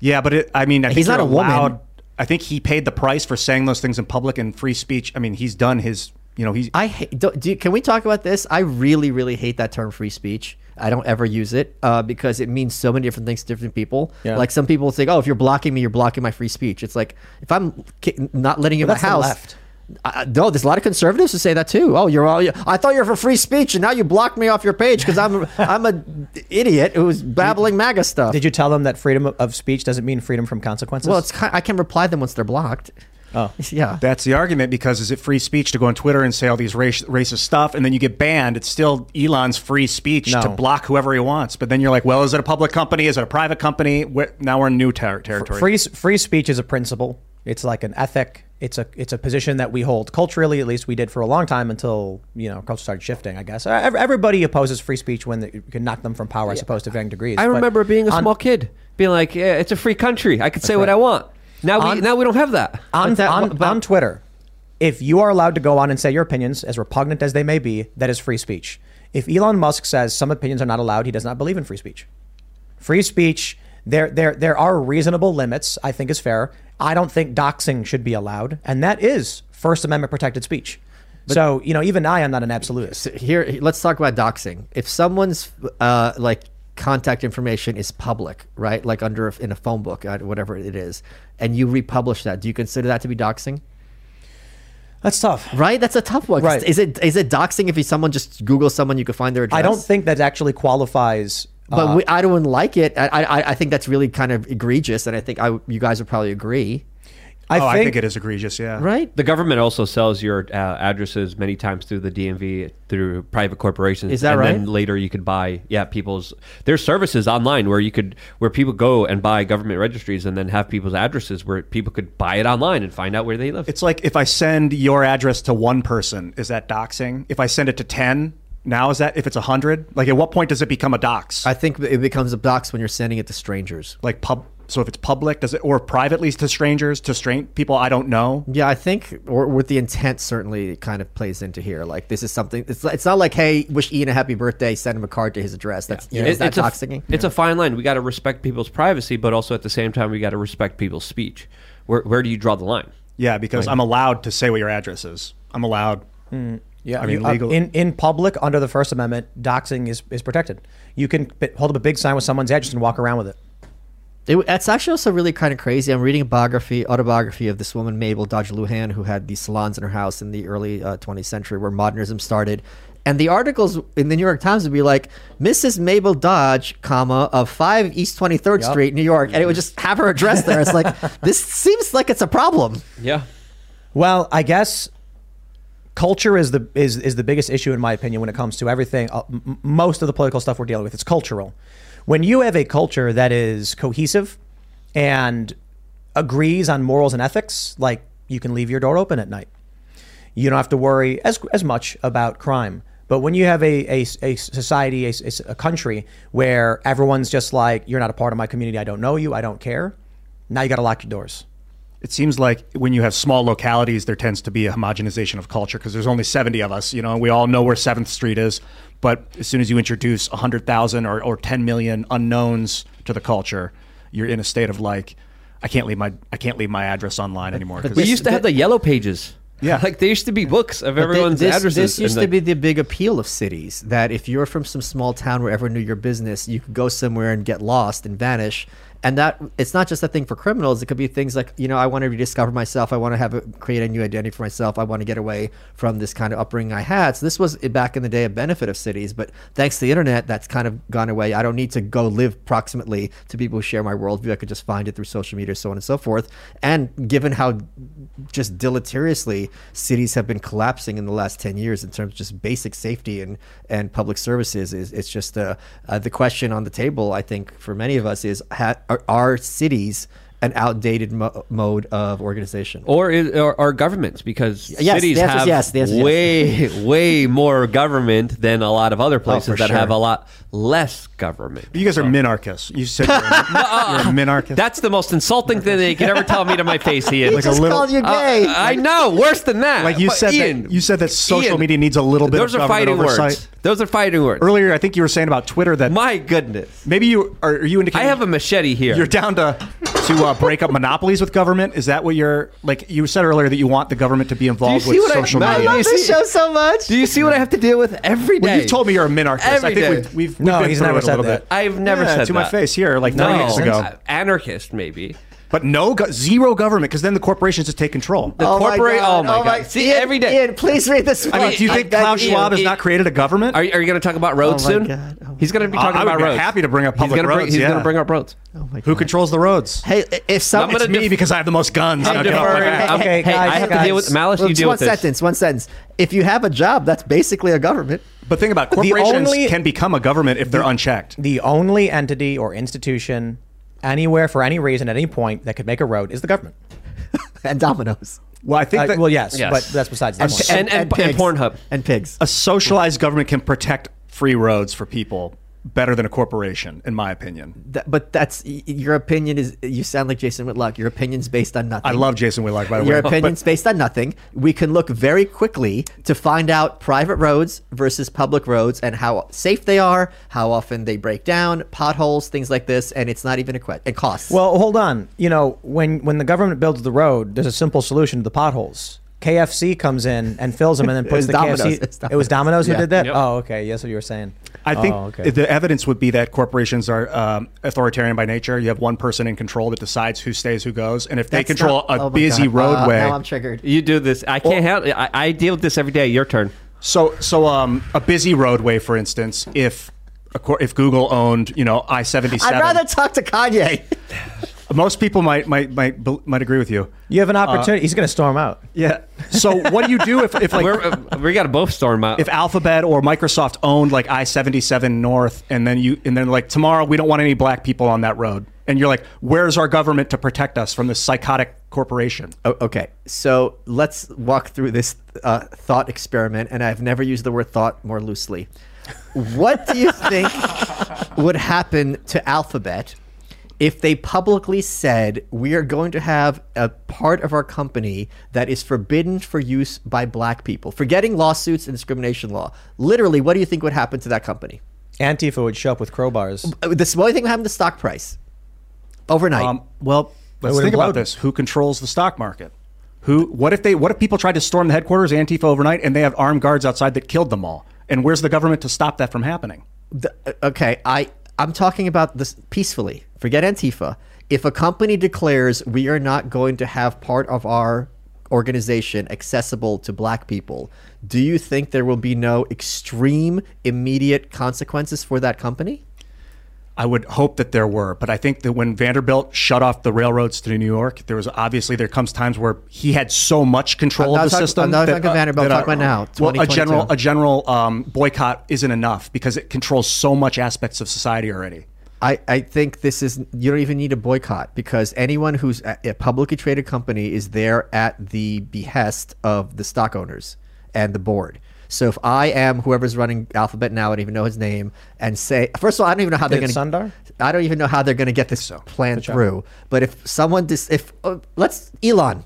Yeah, but it, I mean, I He's think not you're a woman. I think he paid the price for saying those things in public and free speech. I mean, he's done his. You know, he's. I hate, do, do, can we talk about this? I really, really hate that term free speech. I don't ever use it uh, because it means so many different things to different people. Yeah. Like some people think, oh, if you're blocking me, you're blocking my free speech. It's like if I'm not letting you in my house. left. I, no, there's a lot of conservatives who say that too. Oh, you're all. I thought you were for free speech, and now you blocked me off your page because I'm I'm a idiot who's babbling MAGA stuff. Did you tell them that freedom of speech doesn't mean freedom from consequences? well, it's I can reply them once they're blocked. Oh, yeah. That's the argument because is it free speech to go on Twitter and say all these race, racist stuff and then you get banned? It's still Elon's free speech No. to block whoever he wants. But then you're like, well, is it a public company? Is it a private company? Wh- Now we're in new ter- territory. Free free speech is a principle. It's like an ethic. It's a it's a position that we hold culturally. At least we did for a long time until you know culture started shifting. I guess everybody opposes free speech when they, you can knock them from power, I suppose, to varying degrees. I But remember being a on- small kid, being like, yeah, "It's a free country. I can say what. I want." Now we On- now we don't have that. on, that- on, but- on Twitter, if you are allowed to go on and say your opinions, as repugnant as they may be, that is free speech. If Elon Musk says some opinions are not allowed, he does not believe in free speech. Free speech, there, there, there are reasonable limits. I think is fair. I don't think doxing should be allowed, and that is First Amendment protected speech. so you know, even I am not an absolutist. here let's talk about doxing if someone's uh, like contact information is public right like under in a phone book uh, whatever it is and you republish that do you consider that to be doxing That's tough. right that's a tough one Right. is it is it doxing if someone just google someone you can find their address I don't think that actually qualifies. but uh, we, I don't like it. I, I I think that's really kind of egregious, and I think I you guys would probably agree, I oh, I think think it is egregious. Yeah. right? The government also sells your uh, addresses many times through the DMV through private corporations. Is that and right? Then later you could buy yeah people's there's services online where you could where people go and buy government registries and then have people's addresses where people could buy it online and find out where they live. It's like if I send your address to one person, is that doxing? If I send it to 10, now is that, if it's a 100? Like at what point does it become a dox? I think it becomes a dox when you're sending it to strangers. like pub, so if it's public, does it, or privately to strangers, to strange people I don't know? Yeah, I think, or with the intent, certainly it kind of plays into here. Like this is something. It's it's not like, hey, wish Ian a happy birthday, send him a card to his address. That's you know, It- is that it's a, doxing? it's a fine line. We got to respect people's privacy, but also at the same time we got to respect people's speech. Where where do you draw the line? Yeah, because I'm allowed to say what your address is. I'm allowed. Yeah, I mean, you- uh, in in public under the First Amendment, doxing is, is protected. You can b- hold up a big sign with someone's address and walk around with it. It, it's actually also really kind of crazy. I'm reading a biography, autobiography of this woman, Mabel Dodge Luhan, who had these salons in her house in the early uh, 20th century where modernism started. And the articles in the New York Times would be like, Mrs. Mabel Dodge, comma, of 5 East 23rd Yup. Street, New York. And it would just have her address there. It's like, this seems like it's a problem. Yeah. Well, I guess culture is the is is the biggest issue in my opinion when it comes to everything. Uh, m- most of the political stuff we're dealing with it's cultural. When you have a culture that is cohesive and agrees on morals and ethics, like you can leave your door open at night. You don't have to worry as as much about crime. But when you have a, a, a society, a, a country where everyone's just like, you're not a part of my community, I don't know you, I don't care, now you got to lock your doors. It seems like when you have small localities, there tends to be a homogenization of culture because there's only 70 of us. You know, we all know where 7th Street is. But as soon as you introduce 100,000 or, or 10 million unknowns to the culture, you're in a state of like, I can't leave my I can't leave my address online anymore. 'cause- We used to have the yellow pages. Yeah. like there used to be books of But thi- everyone's this, addresses. This and, used to like, be the big appeal of cities that if you're from some small town where everyone knew your business, you could go somewhere and get lost and vanish. And that it's not just a thing for criminals. It could be things like you know I want to rediscover myself. I want to have a, create a new identity for myself. I want to get away from this kind of upbringing I had. So this was back in the day a benefit of cities, but thanks to the internet, that's kind of gone away. I don't need to go live proximately to people who share my worldview. I could just find it through social media, so on and so forth. And given how just deleteriously cities have been collapsing in the last 10 years in terms of just basic safety and, and public services is it's just uh, uh, the question on the table i think for many of us is ha- are, are cities an outdated mo- mode of organization or, is, or or governments because Yes, cities the have yes, the answer is way way more government than a lot of other places Oh, that sure. have a lot less government. you guys are minarchists. You said you're a, you're a minarchist. That's the most insulting thing they could ever tell me to my face, Ian. Like a little- called you gay. Uh, I know, worse than that. like you But said Ian, that you said that social Ian, media needs a little bit Those of are fighting oversight. words. Those are fighting words. Earlier, I think you were saying about Twitter that My goodness. maybe you are, are you indicating I have a machete here. you're down to to uh, break up monopolies with government. Is that what you're like? You said earlier that you want the government to be involved with what I- social I media. love this show so much Do you see what I have to deal with every day? well, you've told me you're a minarchist. Every I think day. we've, we've, we've No, he's through never a said that. bit. I've never Yeah, said to my face here like no, three weeks ago. anarchist maybe. But no, go- zero government, because then the corporations just take control. The oh corporate. oh my oh god! See, Ian, every day. Ian, please read this. I mean, do you think I- I- Klaus Ian, Schwab has Ian- not created a government? Are you, are you going to talk about roads Oh my soon? God. Oh He's going to be I- talking I would about be roads. happy to bring up public he's gonna bring, roads, He's going to bring up roads. Oh my god. Who controls the roads? Hey, if some, I'm gonna It's me def- because I have the most guns. I'm Now get off my deferring. back. I'm- Okay, hey, I guys, have to deal with. Malice. Well, You just deal one with this. sentence. One sentence. If you have a job, that's basically a government. But think about it, corporations only- can become a government if they're unchecked. The only entity or institution anywhere for any reason at any point that could make a road is the government. and dominoes. Well, I think Uh, that well, yes, Yes. but that's besides the And, point. And- and- and Pornhub. and pigs. a socialized government can protect free roads for people better than a corporation, in my opinion. That- but that's your opinion is. You sound like Jason Whitlock. Your opinion's based on nothing. I love Jason Whitlock, by the way. Your but- opinion's based on nothing. We can look very quickly to find out private roads versus public roads and how safe they are, how often they break down, potholes, things like this, and it's not even a question. It costs. Well, hold on. You know, when when the government builds the road, there's a simple solution to the potholes. KFC comes in and fills them, and then puts the Domino's. KFC. It was Domino's who Yeah. did that. Yep. Oh, okay. Yes, what you were saying. I think Oh, okay. the evidence would be that corporations are um, authoritarian by nature. You have one person in control that decides who stays, who goes, and if they control not- a oh busy God. Uh, roadway, now I'm triggered. You do this. I can't handle. I, I deal with this every day. Your turn. So, so um, a busy roadway, for instance, if if Google owned, you know, I seventy seven. I'd rather talk to Kanye. most people might might might might agree with you. You have an opportunity. He's going to storm out. Yeah. So, what do you do if if like We're, uh, we got to both storm out. if Alphabet or Microsoft owned like I seventy seven North, and then you and then like tomorrow we don't want any black people on that road, and you're like, where's our government to protect us from this psychotic corporation? Oh, okay, so let's walk through this uh, thought experiment, and I've never used the word thought more loosely. What do you think would happen to Alphabet if they publicly said we are going to have a part of our company that is forbidden for use by black people, forgetting lawsuits and discrimination law? Literally, what do you think would happen to that company? Antifa would show up with crowbars. Uh, The only thing would happen to stock price overnight. Um, well, let's think about this. Who controls the stock market? Who? What if they? What if people tried to storm the headquarters, Antifa, overnight, and they have armed guards outside that killed them all? And where's the government to stop that from happening? The- uh, okay, I I'm talking about this peacefully. Forget Antifa. If a company declares we are not going to have part of our organization accessible to black people, do you think there will be no extreme immediate consequences for that company? I would hope that there were, but I think that when Vanderbilt shut off the railroads to New York, there was obviously there comes times where he had so much control of the talking- system. I'm not that, talking Vanderbilt, that, about now, Well, a general a general um, boycott isn't enough because it controls so much aspects of society already. I, I think this is you don't even need a boycott because anyone who's a, a publicly traded company is there at the behest of the stock owners and the board. So if I am whoever's running Alphabet now, I don't even know his name, and say first of all, I don't even know how they're going to Sundar? I don't even know how they're going to get this plan through. But if someone dis, if uh, let's Elon,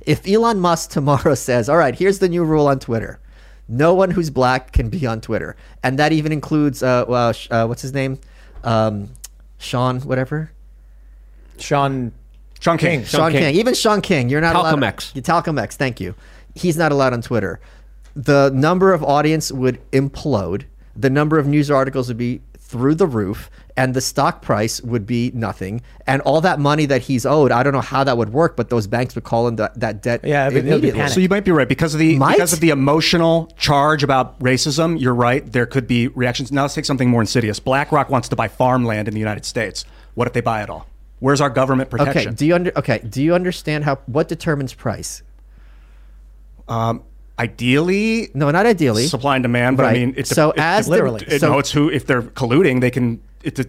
if Elon Musk tomorrow says, "All right, here's the new rule on Twitter." No one who's black can be on Twitter, and that even includes uh, well, uh what's his name, um, Sean, whatever. Sean Shaun King. Sean, King. Even Shaun King, you're not Talcum allowed. X. Yeah, Talcum X. Thank you. He's not allowed on Twitter. The number of audience would implode. The number of news articles would be through the roof, and the stock price would be nothing. And all that money that he's owed, I don't know how that would work, but those banks would call in that, that debt. Yeah, it'd be- it'd be immediately. So you might be right because of the Might? because of the emotional charge about racism. You're right. There could be reactions. Now let's take something more insidious. BlackRock wants to buy farmland in the United States. What if they buy it all? Where's our government protection Okay. protection? Do you under? Okay. Do you understand how what determines price? Um, ideally, No, not ideally. supply and demand. But Right. I mean, it's So as the- Literally. it, so- no, it's who if they're colluding, they can. It,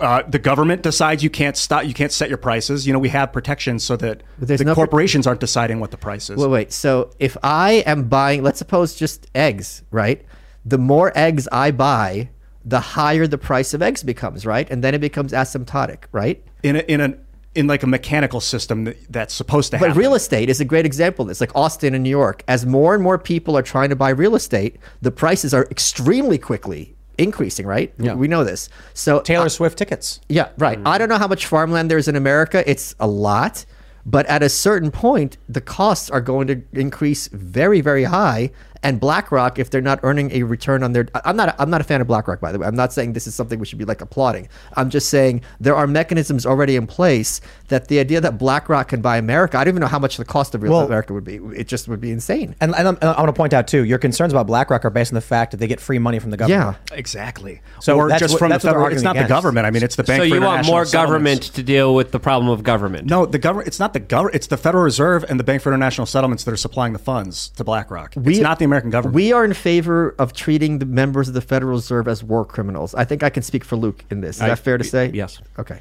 uh, the government decides you can't stop. You can't set your prices. You know, we have protections so that the no corporations aren't deciding what the price is. Wait, wait. So if I am buying, let's suppose just eggs, right? The more eggs I buy, the higher the price of eggs becomes, right? And then it becomes asymptotic, right? in a, in a in like a mechanical system that, that's supposed to happen. But real estate is a great example of this, like Austin and New York. As more and more people are trying to buy real estate, the prices are extremely quickly increasing, right? Yeah. We know this. So Taylor uh, Swift tickets. Yeah, right. Mm-hmm. I don't know how much farmland there is in America. It's a lot. But at a certain point, the costs are going to increase very, very high. And BlackRock, if they're not earning a return on their, I- I'm not, I'm not a fan of BlackRock, by the way. I'm not saying this is something we should be like applauding. I'm just saying there are mechanisms already in place that the idea that BlackRock can buy America, I don't even know how much the cost of real Well- America would be. It just would be insane. And, and I'm- I want to point out too, your concerns about BlackRock are based on the fact that they get free money from the government. Yeah, Exactly. So or that's just what- from the that's what they're federal. It's arguing not the government. I mean, it's the bank. so for you want International more government Settlements. to deal with the problem of government? No, the government. It's not the government. It's the Federal Reserve and the Bank for International Settlements that are supplying the funds to BlackRock. it's not the American government. We are in favor of treating the members of the Federal Reserve as war criminals. I think I can speak for Luke in this. Is I- that fair to say? yes. Okay.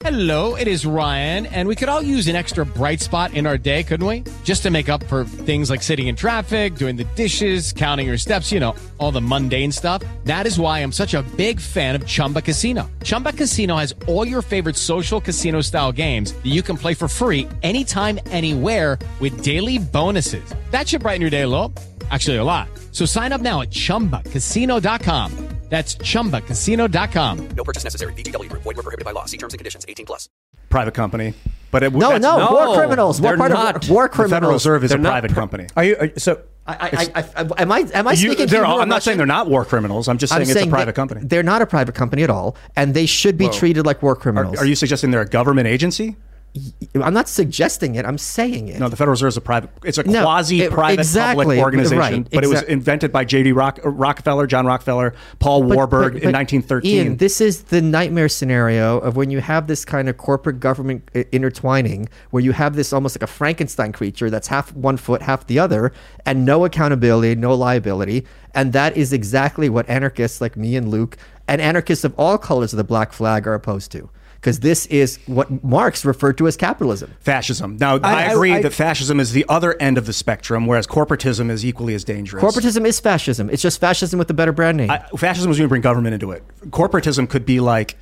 Hello, it is Ryan, and we could all use an extra bright spot in our day, couldn't we? Just to make up for things like sitting in traffic, doing the dishes, counting your steps, you know, all the mundane stuff. That is why I'm such a big fan of Chumba Casino. Chumba Casino has all your favorite social casino style games that you can play for free anytime, anywhere with daily bonuses. That should brighten your day a little. Actually, a lot. So sign up now at chumbacasino.com. That's chumbacasino.com. No purchase necessary. VGW Group. Void were prohibited by law. See terms and conditions. 18 plus. private company, but it, No, no, no, war criminals. War they're part not. of war criminals. The Federal. Reserve is a They're not private pr- company. Are you are, so? I, I, I, I, am I am I You- speaking? you all- I'm not saying they're not war criminals. I'm just I'm saying it's a private company. They're not a private company at all, and they should be Whoa. treated like war Are, criminals. are you suggesting they're a government agency? I'm not suggesting it. I'm saying it. No, the Federal Reserve is a private. It's a No, quasi-private exactly, public organization, right, but it was invented by J.D. Rock, Rockefeller, John Rockefeller, Paul But- Warburg but- in 1913. Ian, this is the nightmare scenario of when you have this kind of corporate government uh, intertwining, where you have this almost like a Frankenstein creature that's half one foot, half the other, and no accountability, no liability. And that is exactly what anarchists like me and Luke, and anarchists of all colors of the black flag, are opposed to. Because this is what Marx referred to as capitalism. fascism. Now, I, I- agree I- that fascism is the other end of the spectrum, whereas corporatism is equally as dangerous. Corporatism is fascism. It's just fascism with a better brand name. I, fascism is going to bring government into it. Corporatism could be like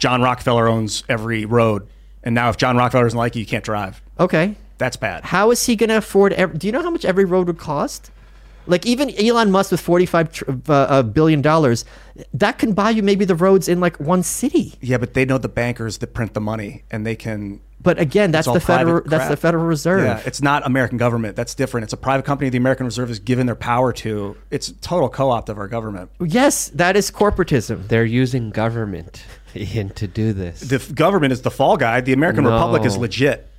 John Rockefeller owns every road, and now if John Rockefeller doesn't like you, you can't drive. okay. That's bad. How is he going to afford? Ev- Do you know how much every road would cost? Like even Elon Musk with forty-five tr- uh, uh, billion dollars, that can buy you maybe the roads in like one city. Yeah, but they know the bankers that print the money, and they can. But again, that's the federal. private That's the. Federal Reserve. Yeah, it's not American government. That's different. It's a private company. The American Reserve is given their power to. It's total co-opt of our government. yes, that is corporatism. They're using government Ian, to do this. The f- government is the fall guy. The American No. Republic is legit.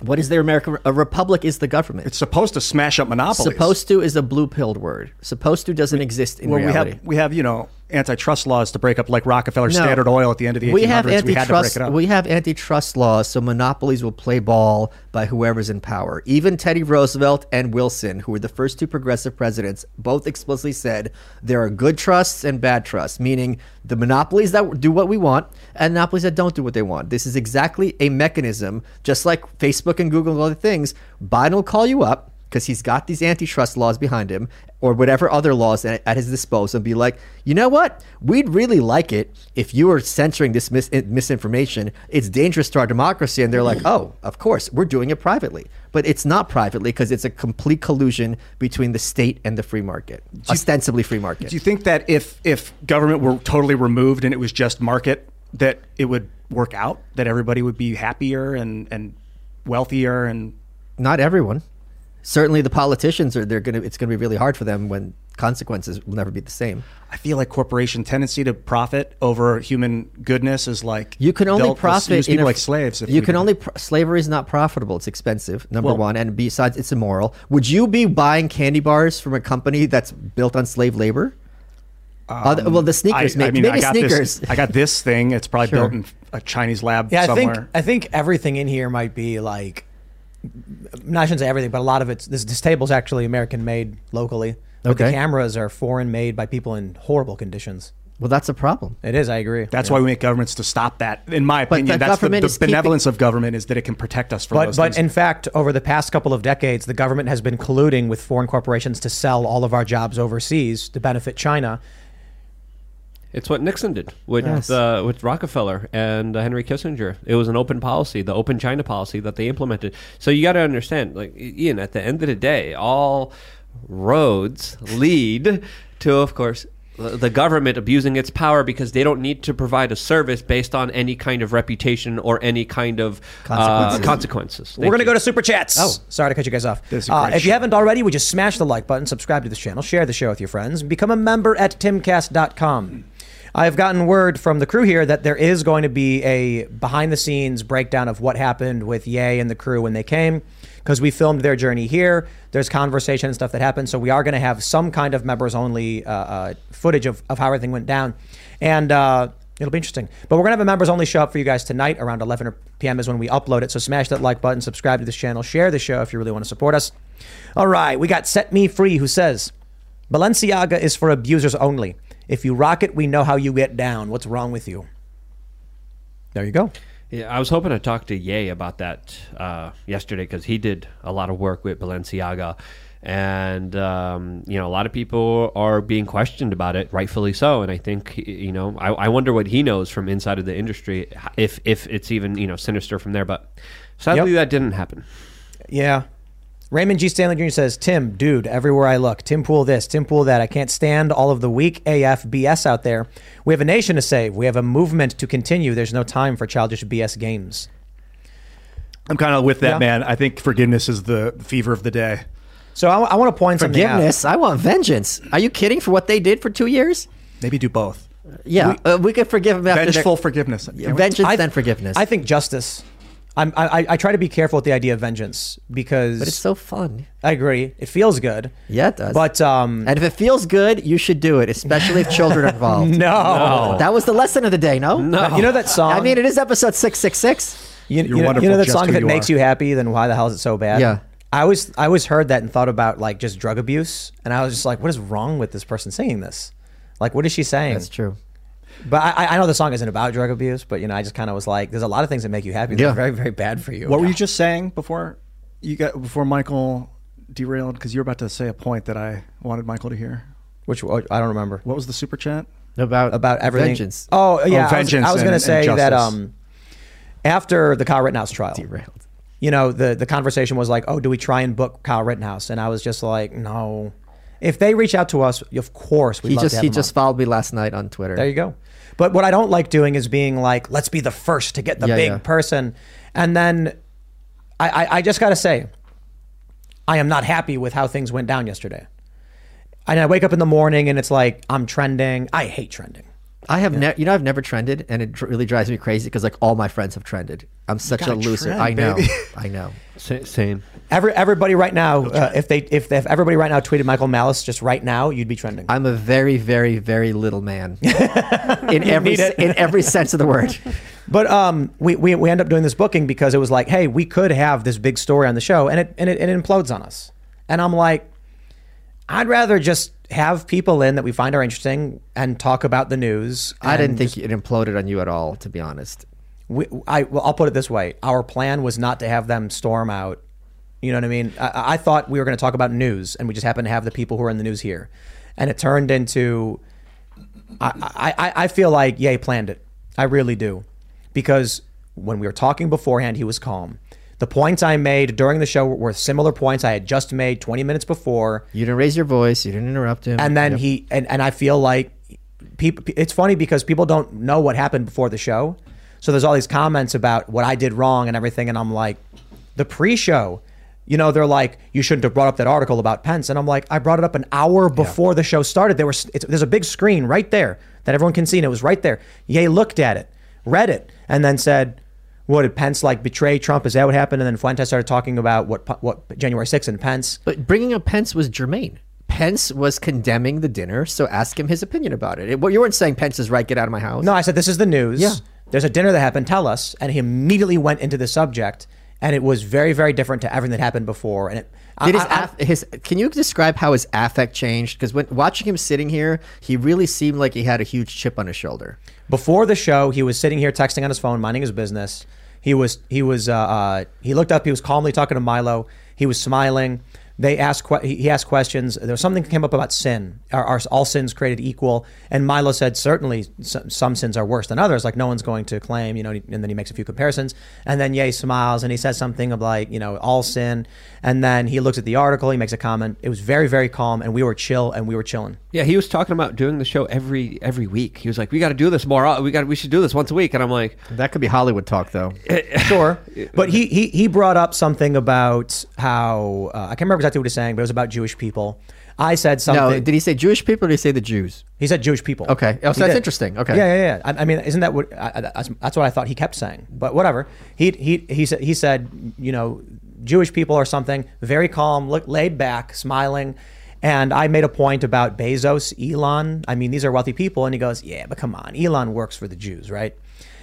What is their American? A republic is the government. It's supposed to smash up monopolies. supposed to is a blue pilled word. Supposed to doesn't exist in well, reality. we have we have you know antitrust laws to break up like Rockefeller No. Standard Oil at the end of the 1800s. we have we had to break antitrust. it up. We have antitrust laws, so monopolies will play ball by whoever's in power. Even Teddy Roosevelt and Wilson, who were the first two progressive presidents, both explicitly said there are good trusts and bad trusts, meaning the monopolies that do what we want and monopolies that don't do what they want. This is exactly a mechanism, just like Facebook and Google and other things. Biden will call you up because he's got these antitrust laws behind him or whatever other laws at, at his disposal and be like, you know what? We'd really like it if you were censoring this mis- misinformation. It's dangerous to our democracy. And they're like, oh, of course, we're doing it privately. But it's not privately because it's a complete collusion between the state and the free market, ostensibly free market. Do you think that if if government were totally removed and it was just market, that it would work out? That everybody would be happier and and wealthier and not everyone. Certainly, the politicians are. They're gonna. It's gonna be really hard for them when consequences will never be the same. I feel like corporation tendency to profit over human goodness is like You can only they'll- they'll profit people a- like slaves. If you can only pr- slavery is not profitable. It's expensive. Number Well- one, and besides, it's immoral. Would you be buying candy bars from a company that's built on slave labor? Other- well, the sneakers, Um, I, I maybe, mean, maybe got sneakers. This, I got this thing. It's probably Sure. built in a Chinese lab Yeah, I somewhere. think I think everything in here might be like. No, I shouldn't say everything, but a lot of it's this. This table's actually American made locally. But Okay. the cameras are foreign made by people in horrible conditions. well, that's a problem. It is. I agree. That's Yeah. why we make governments to stop that. In my But opinion, the that's the, government the is keeping- benevolence of government is that it can protect us from But those but things. in fact, over the past couple of decades, the government has been colluding with foreign corporations to sell all of our jobs overseas to benefit China. It's what Nixon did with Yes. uh, with Rockefeller and uh, Henry Kissinger. It was an open policy, the open China policy that they implemented. So you got to understand, like Ian, at the end of the day, all roads lead to, of course, the the government abusing its power because they don't need to provide a service based on any kind of reputation or any kind of consequences. Uh, consequences. We're going to go to super chats. Oh, sorry to cut you guys off. This is a Uh, great if you haven't already, we just smash the like button, subscribe to this channel, share the show with your friends, and become a member at timcast.com. I have gotten word from the crew here that there is going to be a behind the scenes breakdown of what happened with Ye and the crew when they came because we filmed their journey here. There's conversation and stuff that happened. So we are going to have some kind of members only uh, uh, footage of, of how everything went down. And uh, it'll be interesting. But we're going to have a members only show up for you guys tonight around 11 p.m. is when we upload it. So smash that like button, subscribe to this channel, share the show if you really want to support us. All right. We got Set Me Free who says, Balenciaga is for abusers only. If you rock it, we know how you get down. What's wrong with you? There you go. Yeah, I was hoping to talk to Ye about that uh, yesterday because he did a lot of work with Balenciaga, and um, you know a lot of people are being questioned about it, rightfully so. And I think you know I, I wonder what he knows from inside of the industry, if if it's even you know sinister from there. But sadly, that didn't happen. Yeah. Raymond G. Stanley Jr. says, Tim, dude, everywhere I look, Tim Pool this, Tim Pool that. I can't stand all of the weak AF BS out there. We have a nation to save. We have a movement to continue. There's no time for childish BS games. I'm kind of with that, Yeah. man. I think forgiveness is the fever of the day. So I, want to point something out. Forgiveness. I want vengeance. Are you kidding for what they did for two years? Maybe do both. Yeah, we, uh, we could forgive them after Vengeful their- forgiveness. Can't Yeah, we? vengeance, I- then forgiveness. I think justice. I'm, I, I- I try to be careful with the idea of vengeance because but it's so fun. I agree. It feels good. Yeah, it does. But um, and if it feels good, you should do it, especially if children are involved. No. that was the lesson of the day. No, No. You know that song? I mean, it is episode six six six. You, You're know, you know that song who if it you makes are. you happy, then why the hell is it so bad? Yeah. I always I always heard that and thought about like just drug abuse, and I was just like, what is wrong with this person singing this? Like, what is she saying? That's true. But I, I know the song isn't about drug abuse, but you know, I just kind of was like, there's a lot of things that make you happy that Yeah. are very very bad for you. What were you just saying before you got before Michael derailed? Because you were about to say a point that I wanted Michael to hear. Which I don't remember. What was the super chat? About about everything. vengeance. Oh yeah, I was- vengeance I was, going to say that um, after the Kyle Rittenhouse trial, Derailed. you know, the the conversation was like, oh, do we try and book Kyle Rittenhouse? And I was just like, no. If they reach out to us, of course we He love just to have he just on. followed me last night on Twitter. There you go. But what I don't like doing is being like, let's be the first to get the Yeah, big yeah. person, and then I, I, I just got to say, I am not happy with how things went down yesterday. And I wake up in the morning and it's like I'm trending. I hate trending. I have never, you know, I've never trended, and it really drives me crazy because like all my friends have trended. I'm such a loser. trend, I know. I know. Same. Every everybody right now, uh, if they if, if everybody right now tweeted Michael Malice just right now, you'd be trending. I'm a very, very, very little man in every in every sense of the word. But um, we, we we end up doing this booking because it was like, hey, we could have this big story on the show, and it and it, and it implodes on us. And I'm like, I'd rather just have people in that we find are interesting and talk about the news. I didn't think it imploded on you at all, to be honest. we, I well, I'll put it this way: our plan was not to have them storm out. You know what I mean? I, I thought we were going to talk about news, and we just happened to have the people who are in the news here, and it turned into. I, I, I- I feel like Ye planned it. I really do, because when we were talking beforehand, he was calm. The points I made during the show were similar points I had just made 20 minutes before. You didn't raise your voice. You didn't interrupt him. And then Yep. he and, and I feel like people it's funny because people don't know what happened before the show. So there's all these comments about what I did wrong and everything and I'm like the pre-show you know they're like you shouldn't have brought up that article about Pence and I'm like I brought it up an hour before the show started there was it's, there's a big screen right there that everyone can see and it was right there Ye looked at it read it and then said what did Pence like betray Trump is that what happened and then Fuentes started talking about what what January 6th and Pence But bringing up Pence was germane. Pence was condemning the dinner, so ask him his opinion about it. It- you weren't saying Pence is right. Get out of my house. No, I said this is the news. Yeah. There's a dinner that happened. Tell us. And he immediately went into the subject, and it was very, very different to everything that happened before. And it, Did his, I- his can you describe how his affect changed? Because when watching him sitting here, he really seemed like he had a huge chip on his shoulder. before the show, he was sitting here texting on his phone, minding his business. He was he was uh, uh, he looked up. He was calmly talking to Milo. He was smiling, they asked que- he he asked questions. There was something that came up about sin. Are, are all sins created equal? And Milo said certainly some, some sins are worse than others. Like no one's going to claim, you know. And then he makes a few comparisons, and then Ye smiles and he says something of like, you know, all sin. And then he looks at the article. He makes a comment. It was very very calm, and we were chill, and we were chilling. Yeah, he was talking about doing the show every every week. He was like, "We got to do this more. We got we should do this once a week." And I'm like, That could be Hollywood talk, though. sure. But he, he he brought up something about how uh, I can't remember exactly what he was saying, but it was about Jewish people. I said something. No, did he say Jewish people or did he say the Jews? He said Jewish people. Okay. Oh, so He that's did. interesting. Okay. Yeah, yeah, yeah. I, I mean, isn't that what? I, I, that's, that's what I thought he kept saying. But whatever. He he he said he said you know Jewish people or something. Very calm, look laid back, smiling. And I made a point about Bezos, Elon. I mean, these are wealthy people. And he goes, yeah, but come on, Elon works for the Jews, right?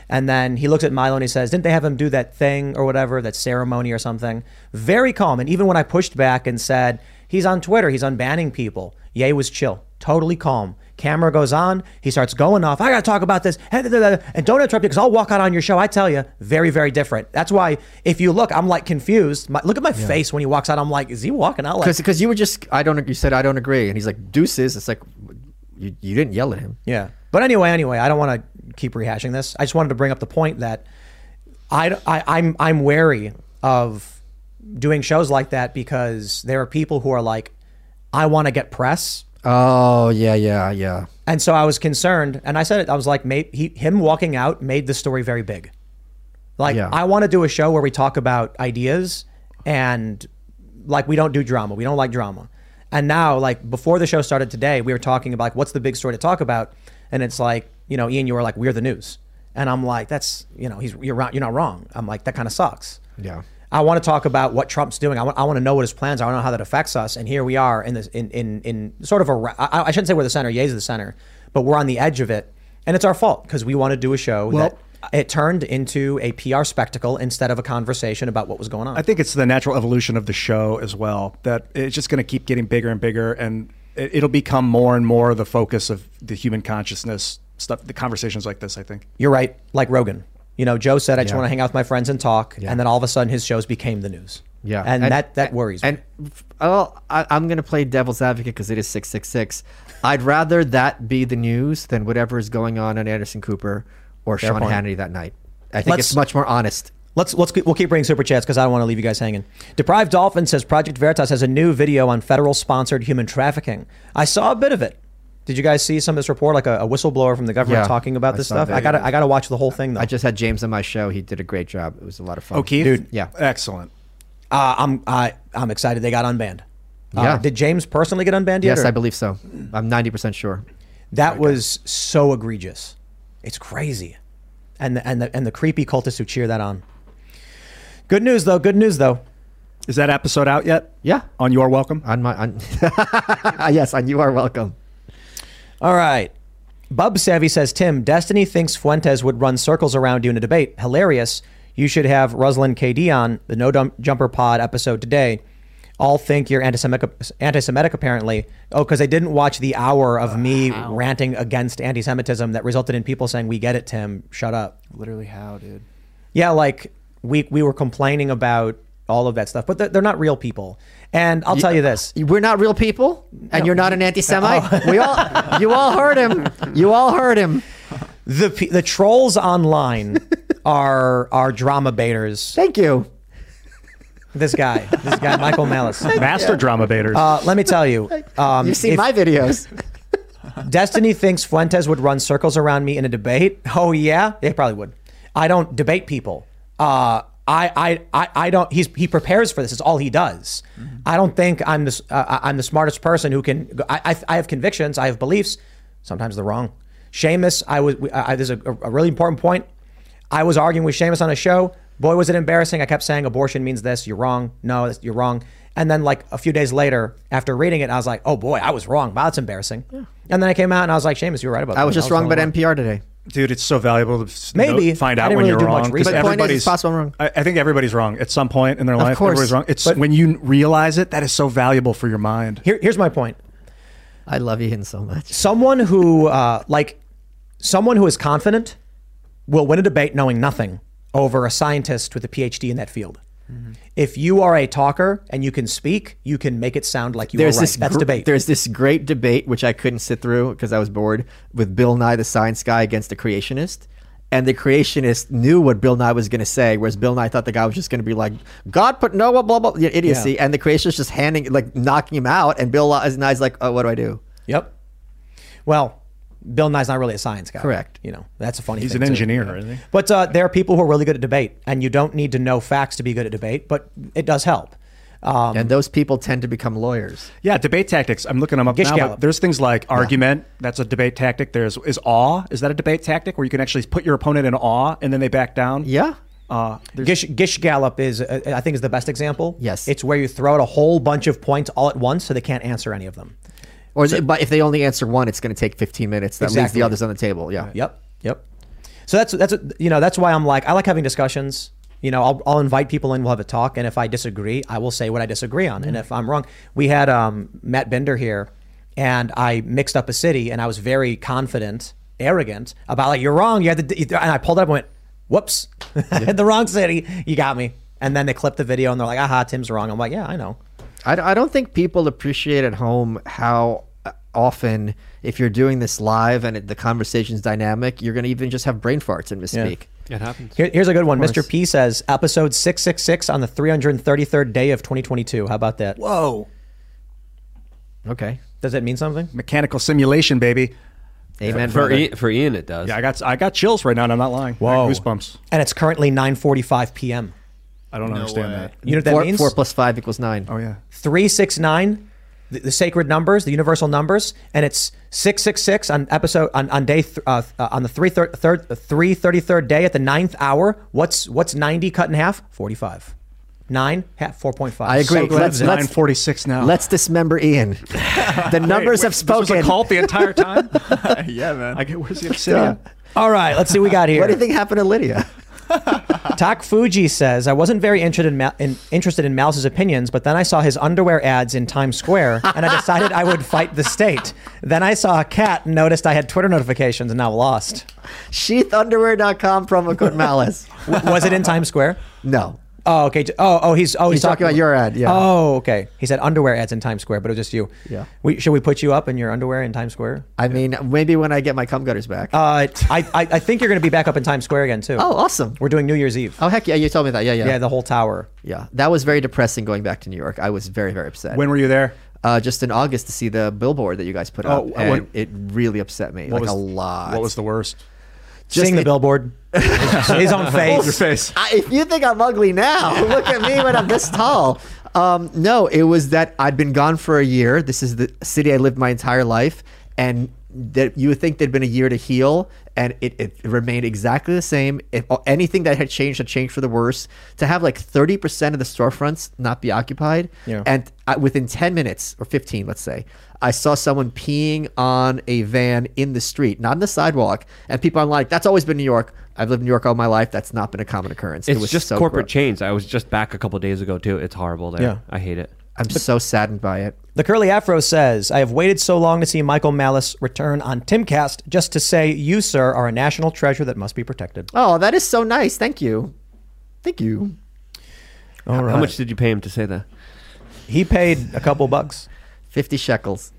And then he looks at Milo and he says, Didn't they have him do that thing or whatever, that ceremony or something? Very calm. And even when I pushed back and said, He's on Twitter, he's unbanning people, Ye was chill, totally calm. Camera goes on, he starts going off. I got to talk about this. And don't interrupt me because I'll walk out on your show. I tell you, very, very different. That's why if you look, I'm like confused. My, look at my face when he walks out. I'm like, Is he walking out like. Because you were just, I don't, you said, I don't agree. And he's like, deuces. It's like, you, you didn't yell at him. Yeah. But anyway, anyway, I don't want to keep rehashing this. I just wanted to bring up the point that I, I, I'm, I'm wary of doing shows like that because there are people who are like, I want to get press. Oh, yeah, yeah, yeah. And so I was concerned, and I said it. I was like, he, him walking out made the story very big. Like, Yeah. I want to do a show where we talk about ideas and like we don't do drama. We don't like drama. And now, like before the show started today, we were talking about like what's the big story to talk about, and it's like you know, Ian, you were like, we're the news, and I'm like, that's you know, he's you're you're not wrong. I'm like, that kind of sucks. Yeah. I want to talk about what Trump's doing. I want, I want to know what his plans are. I want to know how that affects us. And here we are in this in in, in sort of a. I, I shouldn't say we're the center. Ye's the center, but we're on the edge of it, and it's our fault because we want to do a show Well- that it turned into a PR spectacle instead of a conversation about what was going on. I think it's the natural evolution of the show as well that it's just going to keep getting bigger and bigger, and it'll become more and more the focus of the human consciousness stuff. The conversations like this, I think. You're right, like Rogan. You know, Joe said, "I just Yeah. want to hang out with my friends and talk," Yeah. and then all of a sudden, his shows became the news. Yeah, and, that that worries me. And well, I, I'm going to play devil's advocate because it is six six six. I'd rather that be the news than whatever is going on on Anderson Cooper or Fair Sean point. Hannity that night. I think Let's- it's much more honest. Let's let's keep- we'll keep bringing super chats because I don't want to leave you guys hanging. Deprived Dolphin says Project Veritas has a new video on federal sponsored human trafficking. I saw a bit of it. Did you guys see some of this report, like a, a whistleblower from the government Yeah, talking about this saw stuff? that. I got to I got to watch the whole thing though. I just had James on my show. He did a great job. It was a lot of fun. O'Keefe, Dude. Yeah. excellent. uh, I'm I I'm excited they got unbanned. Uh, Yeah. did James personally get unbanned yet? Yes, or- I believe so. I'm 90% sure. That was so egregious. It's crazy. And the, and the, and the creepy cultists who cheer that on. Good news though. Good news though. Is that episode out yet? Yeah. On your welcome. On my on Yes, on you are welcome. All right. Bub Savvy says, Tim, Destiny thinks Fuentes would run circles around you in a debate. Hilarious. You should have Ruslan KD on the No Dump Jumper Pod episode today. All think you're anti-Semitic, anti-Semitic apparently. Oh, because they didn't watch the hour of me ranting against anti-Semitism that resulted in people saying, "We get it, Tim. Shut up." Literally, how, dude? Yeah, like we we were complaining about all of that stuff, but they're, they're not real people. And I'll tell you this: We're not real people, and No. you're not an anti-Semite. Oh. we all, you all heard him. You all heard him. the pe- the trolls online are are drama baiters. Thank you. This guy, this guy, Michael Malice, Master drama baiters. Uh, let me tell you, um, You've seen if my videos. Destiny thinks Fuentes would run circles around me in a debate. Oh yeah, they probably would. I don't debate people. Uh, I, I, I, I don't. He's he prepares for this. It's all he does. I don't think I'm the uh, I'm the smartest person who can. I, I, I have convictions. I have beliefs. Sometimes they're wrong. Seamus, I was. I, I- there's a, a really important point. I was arguing with Seamus on a show. Boy, was it embarrassing. I kept saying abortion means this. You're wrong. No, you're wrong. And then, like a few days later, after reading it, I was like, "Oh boy, I was wrong. Wow, that's embarrassing." Yeah. And then I came out and I was like, "Seamus, you were right about that." I was just wrong about NPR today. Dude, it's so valuable to Maybe. know- find out when really you're wrong. But the point is, everybody's possible I'm wrong. I, I think everybody's wrong at some point in their life. Of course. Everybody's wrong. It's But- when you realize it that is so valuable for your mind. Here, here's my point. I love Ian so much. Someone who, uh, like, someone who is confident will win a debate knowing nothing over a scientist with a PhD in that field. If you are a talker and you can speak, you can make it sound like you there's are right. this That's gr- debate. There's this great debate which I couldn't sit through because I was bored with Bill Nye the Science Guy against the creationist. And the creationist knew what Bill Nye was going to say, whereas Bill Nye thought the guy was just going to be like, "God put Noah, blah blah, blah idiocy," Yeah. and the creationist just handing, like, knocking him out, and Bill Nye's like, "Oh, what do I do?" Yep. Well, Bill Nye's not really a science guy. Correct. You know, that's a funny He's thing, an too. engineer, isn't he? But uh, there are people who are really good at debate, and you don't need to know facts to be good at debate, but it does help. Um, and those people tend to become lawyers. Yeah, debate tactics. I'm looking them up Gish now. Gallop. but There's things like argument. That's a debate tactic. There's is awe. Is that a debate tactic where you can actually put your opponent in awe and then they back down? Yeah. Uh, Gish, Gish Gallop is, uh, I think, is the best example. Yes. It's where you throw out a whole bunch of points all at once, so they can't answer any of them. Or, but if they only answer one, it's going to take 15 minutes. That leaves the others on the table. Yeah. Yep. Yep. So that's that's you know that's why I'm like I like having discussions. You know, I'll, I'll invite people in. We'll have a talk, and if I disagree, I will say what I disagree on. And if I'm wrong, we had um, Matt Bender here, and I mixed up a city, and I was very confident, arrogant about like you're wrong. You had to, and I pulled up and went, "Whoops, I had the wrong city. You got me." And then they clipped the video, and they're like, "Aha, Tim's wrong." I'm like, "Yeah, I know." I, I don't think people appreciate at home how uh, often, if you're doing this live and it, the conversation's dynamic, you're going to even just have brain farts and misspeak. It happens. Here, here's a good one. Mr. P says episode 666 on the 333rd day of 2022. How about that? Whoa. Okay. Does that mean something? Mechanical simulation, baby. Amen. For, brother. Ian, for Ian, it does. Yeah, I got I got chills right now, and I'm not lying. I got Whoa. goosebumps. And it's currently 9:45 p.m. I don't understand way. that. You know what that four, means? four plus five equals nine. Oh yeah. 369 the, the sacred numbers, the universal numbers, and it's 666 on episode on, on day th- uh, uh, on the 3 thir- third, 333rd day at the ninth hour. What's what's 90 cut in half? 45. 9 half 4.5. I agree. So glad Let's- let's- 946 now. Let's dismember Ian. the numbers have This was a cult the entire time. yeah, man. I get where's the obsidian? All right, let's see what we got here. What do you think happened to Lydia? Tak Fuji says, I wasn't very interested in, in, interested in Mouse's opinions, but then I saw his underwear ads in Times Square, and I decided I would fight the state. Then I saw a cat and noticed I had Twitter notifications and now lost. Sheathunderwear.com promo code malice. Was it in Times Square? No. Oh, okay. Oh, oh, he's oh He's talking about your ad, yeah. Oh, okay. He said underwear ads in Times Square, but it was just you. Yeah. We, should we put you up in your underwear in Times Square? I mean, maybe when I get my cum gutters back. Uh, I, I I think you're going to be back up in Times Square again too. oh, awesome. We're doing New Year's Eve. Oh, heck yeah. You told me that. Yeah, yeah. Yeah, the whole tower. yeah. That was very depressing going back to New York. I was very, very upset. When were you there? uh, just in August to see the billboard that you guys put Oh, up. what- and it really upset me. What like was- a lot. What was the worst? Just Seeing the it- billboard, his own face. Your face. I, if you think I'm ugly now, look at me when I'm this tall. Um, no, it was that I'd been gone for a year. This is the city I lived my entire life, and that you would think there'd been a year to heal, and it, it remained exactly the same. If anything that had changed had changed for the worse. To have like 30% of the storefronts not be occupied, Yeah. and I, within 10 minutes or 15, let's say, I saw someone peeing on a van in the street, not on the sidewalk, and people are like, "That's always been New York. I've lived in New York all my life. That's not been a common occurrence." It's it was just so corporate gross. chains. I was just back a couple days ago too. It's horrible there. Yeah. I hate it. I'm so saddened by it. The Curly Afro says, I have waited so long to see Michael Malice return on Timcast just to say, you, sir, are a national treasure that must be protected. Oh, that is so nice. Thank you. Thank you. All right. How much did you pay him to say that? He paid a couple bucks. 50 shekels.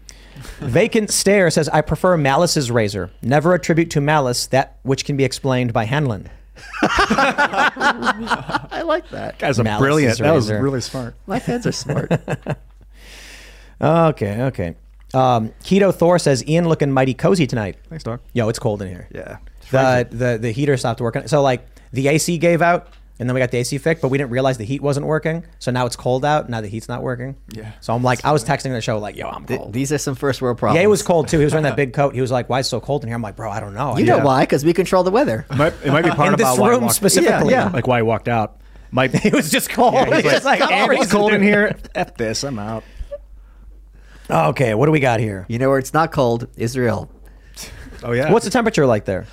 Vacant Stare says, I prefer Malice's razor. Never attribute to Malice that which can be explained by Hanlon. I like that. Guys, I'm Malice's brilliant. That was razor. really smart. My fans are smart. Okay, okay. Um, Keto Thor says, Ian looking mighty cozy tonight. Thanks, dog. Yo, it's cold in here. Yeah. The, the, the heater stopped working. So, like, the AC gave out, and then we got the AC fixed, but we didn't realize the heat wasn't working. So now it's cold out. Now the heat's not working. Yeah. So I'm like, I was texting the show, like, yo, I'm Th- cold. These are some first world problems. Yeah, it was cold too. He was wearing that big coat. He was like, "Why is it so cold in here?" I'm like, "Bro, I don't know." You I- know why? Because we control the weather. It might, it might be part In about this why I room walked- specifically. Yeah, yeah. like why I walked out. Might It was just cold. Yeah, It's just like, like, "Oh, it's cold in here. F this, I'm out. Okay, what do we got here? You know where it's not cold? Israel. Oh yeah. What's the temperature like there?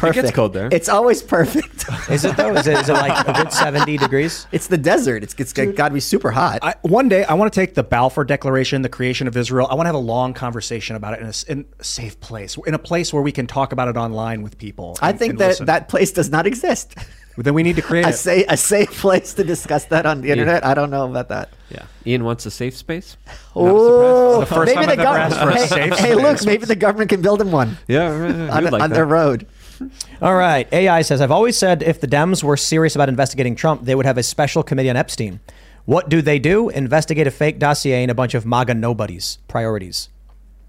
Perfect. cold there. It's always perfect. Is it though? Is it, is it like a good 70 degrees? it's the desert. It's, it's got to be super hot. I, one day I want to take the Balfour Declaration, the creation of Israel. I want to have a long conversation about it in a, s- in a safe place, in a place where we can talk about it online with people. I think that listen. that place does not exist. Then we need to create a, it. sa- a safe place to discuss that on the internet. I don't know about that. Yeah. Ian wants a safe space. Oh, maybe time the I've ever asked for a government. Hey, hey, look, maybe the government can build him one Yeah, right, right. on, like on their road. All right. AI says, I've always said if the Dems were serious about investigating Trump, they would have a special committee on Epstein. What do they do? Investigate a fake dossier and a bunch of MAGA nobodies. Priorities.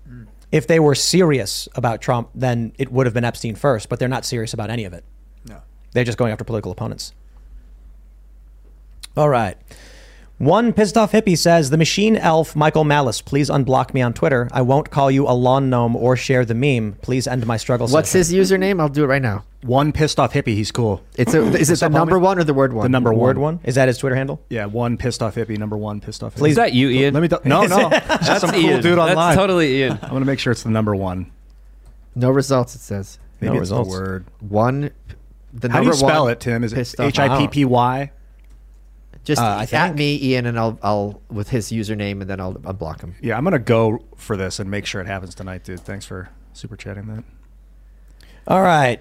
Mm. If they were serious about Trump, then it would have been Epstein first, but they're not serious about any of it. No. They're just going after political opponents. All right. One pissed off hippie says, The machine elf Michael Malice, please unblock me on Twitter. I won't call you a lawn gnome or share the meme. Please end my struggle. What's session." his username? I'll do it right now. One pissed off hippie. He's cool. It's a, is it the number one or the word one? The number word one. one? Is that his Twitter handle? Yeah, one pissed off hippie. Number one pissed off. Hippie. Please- Is that you, Ian? Let me. Do- no, no. That's some cool Ian. dude That's online. totally Ian. I'm gonna make sure it's the number one. No results. It says Maybe No it's results. the word. one. The How do you number spell one it, Tim? Is it pissed off. H I P P Y? Just Uh, I at think- me, Ian, and I'll I'll with his username, and then I'll unblock him. Yeah, I'm gonna go for this and make sure it happens tonight, dude. Thanks for super chatting that. All right.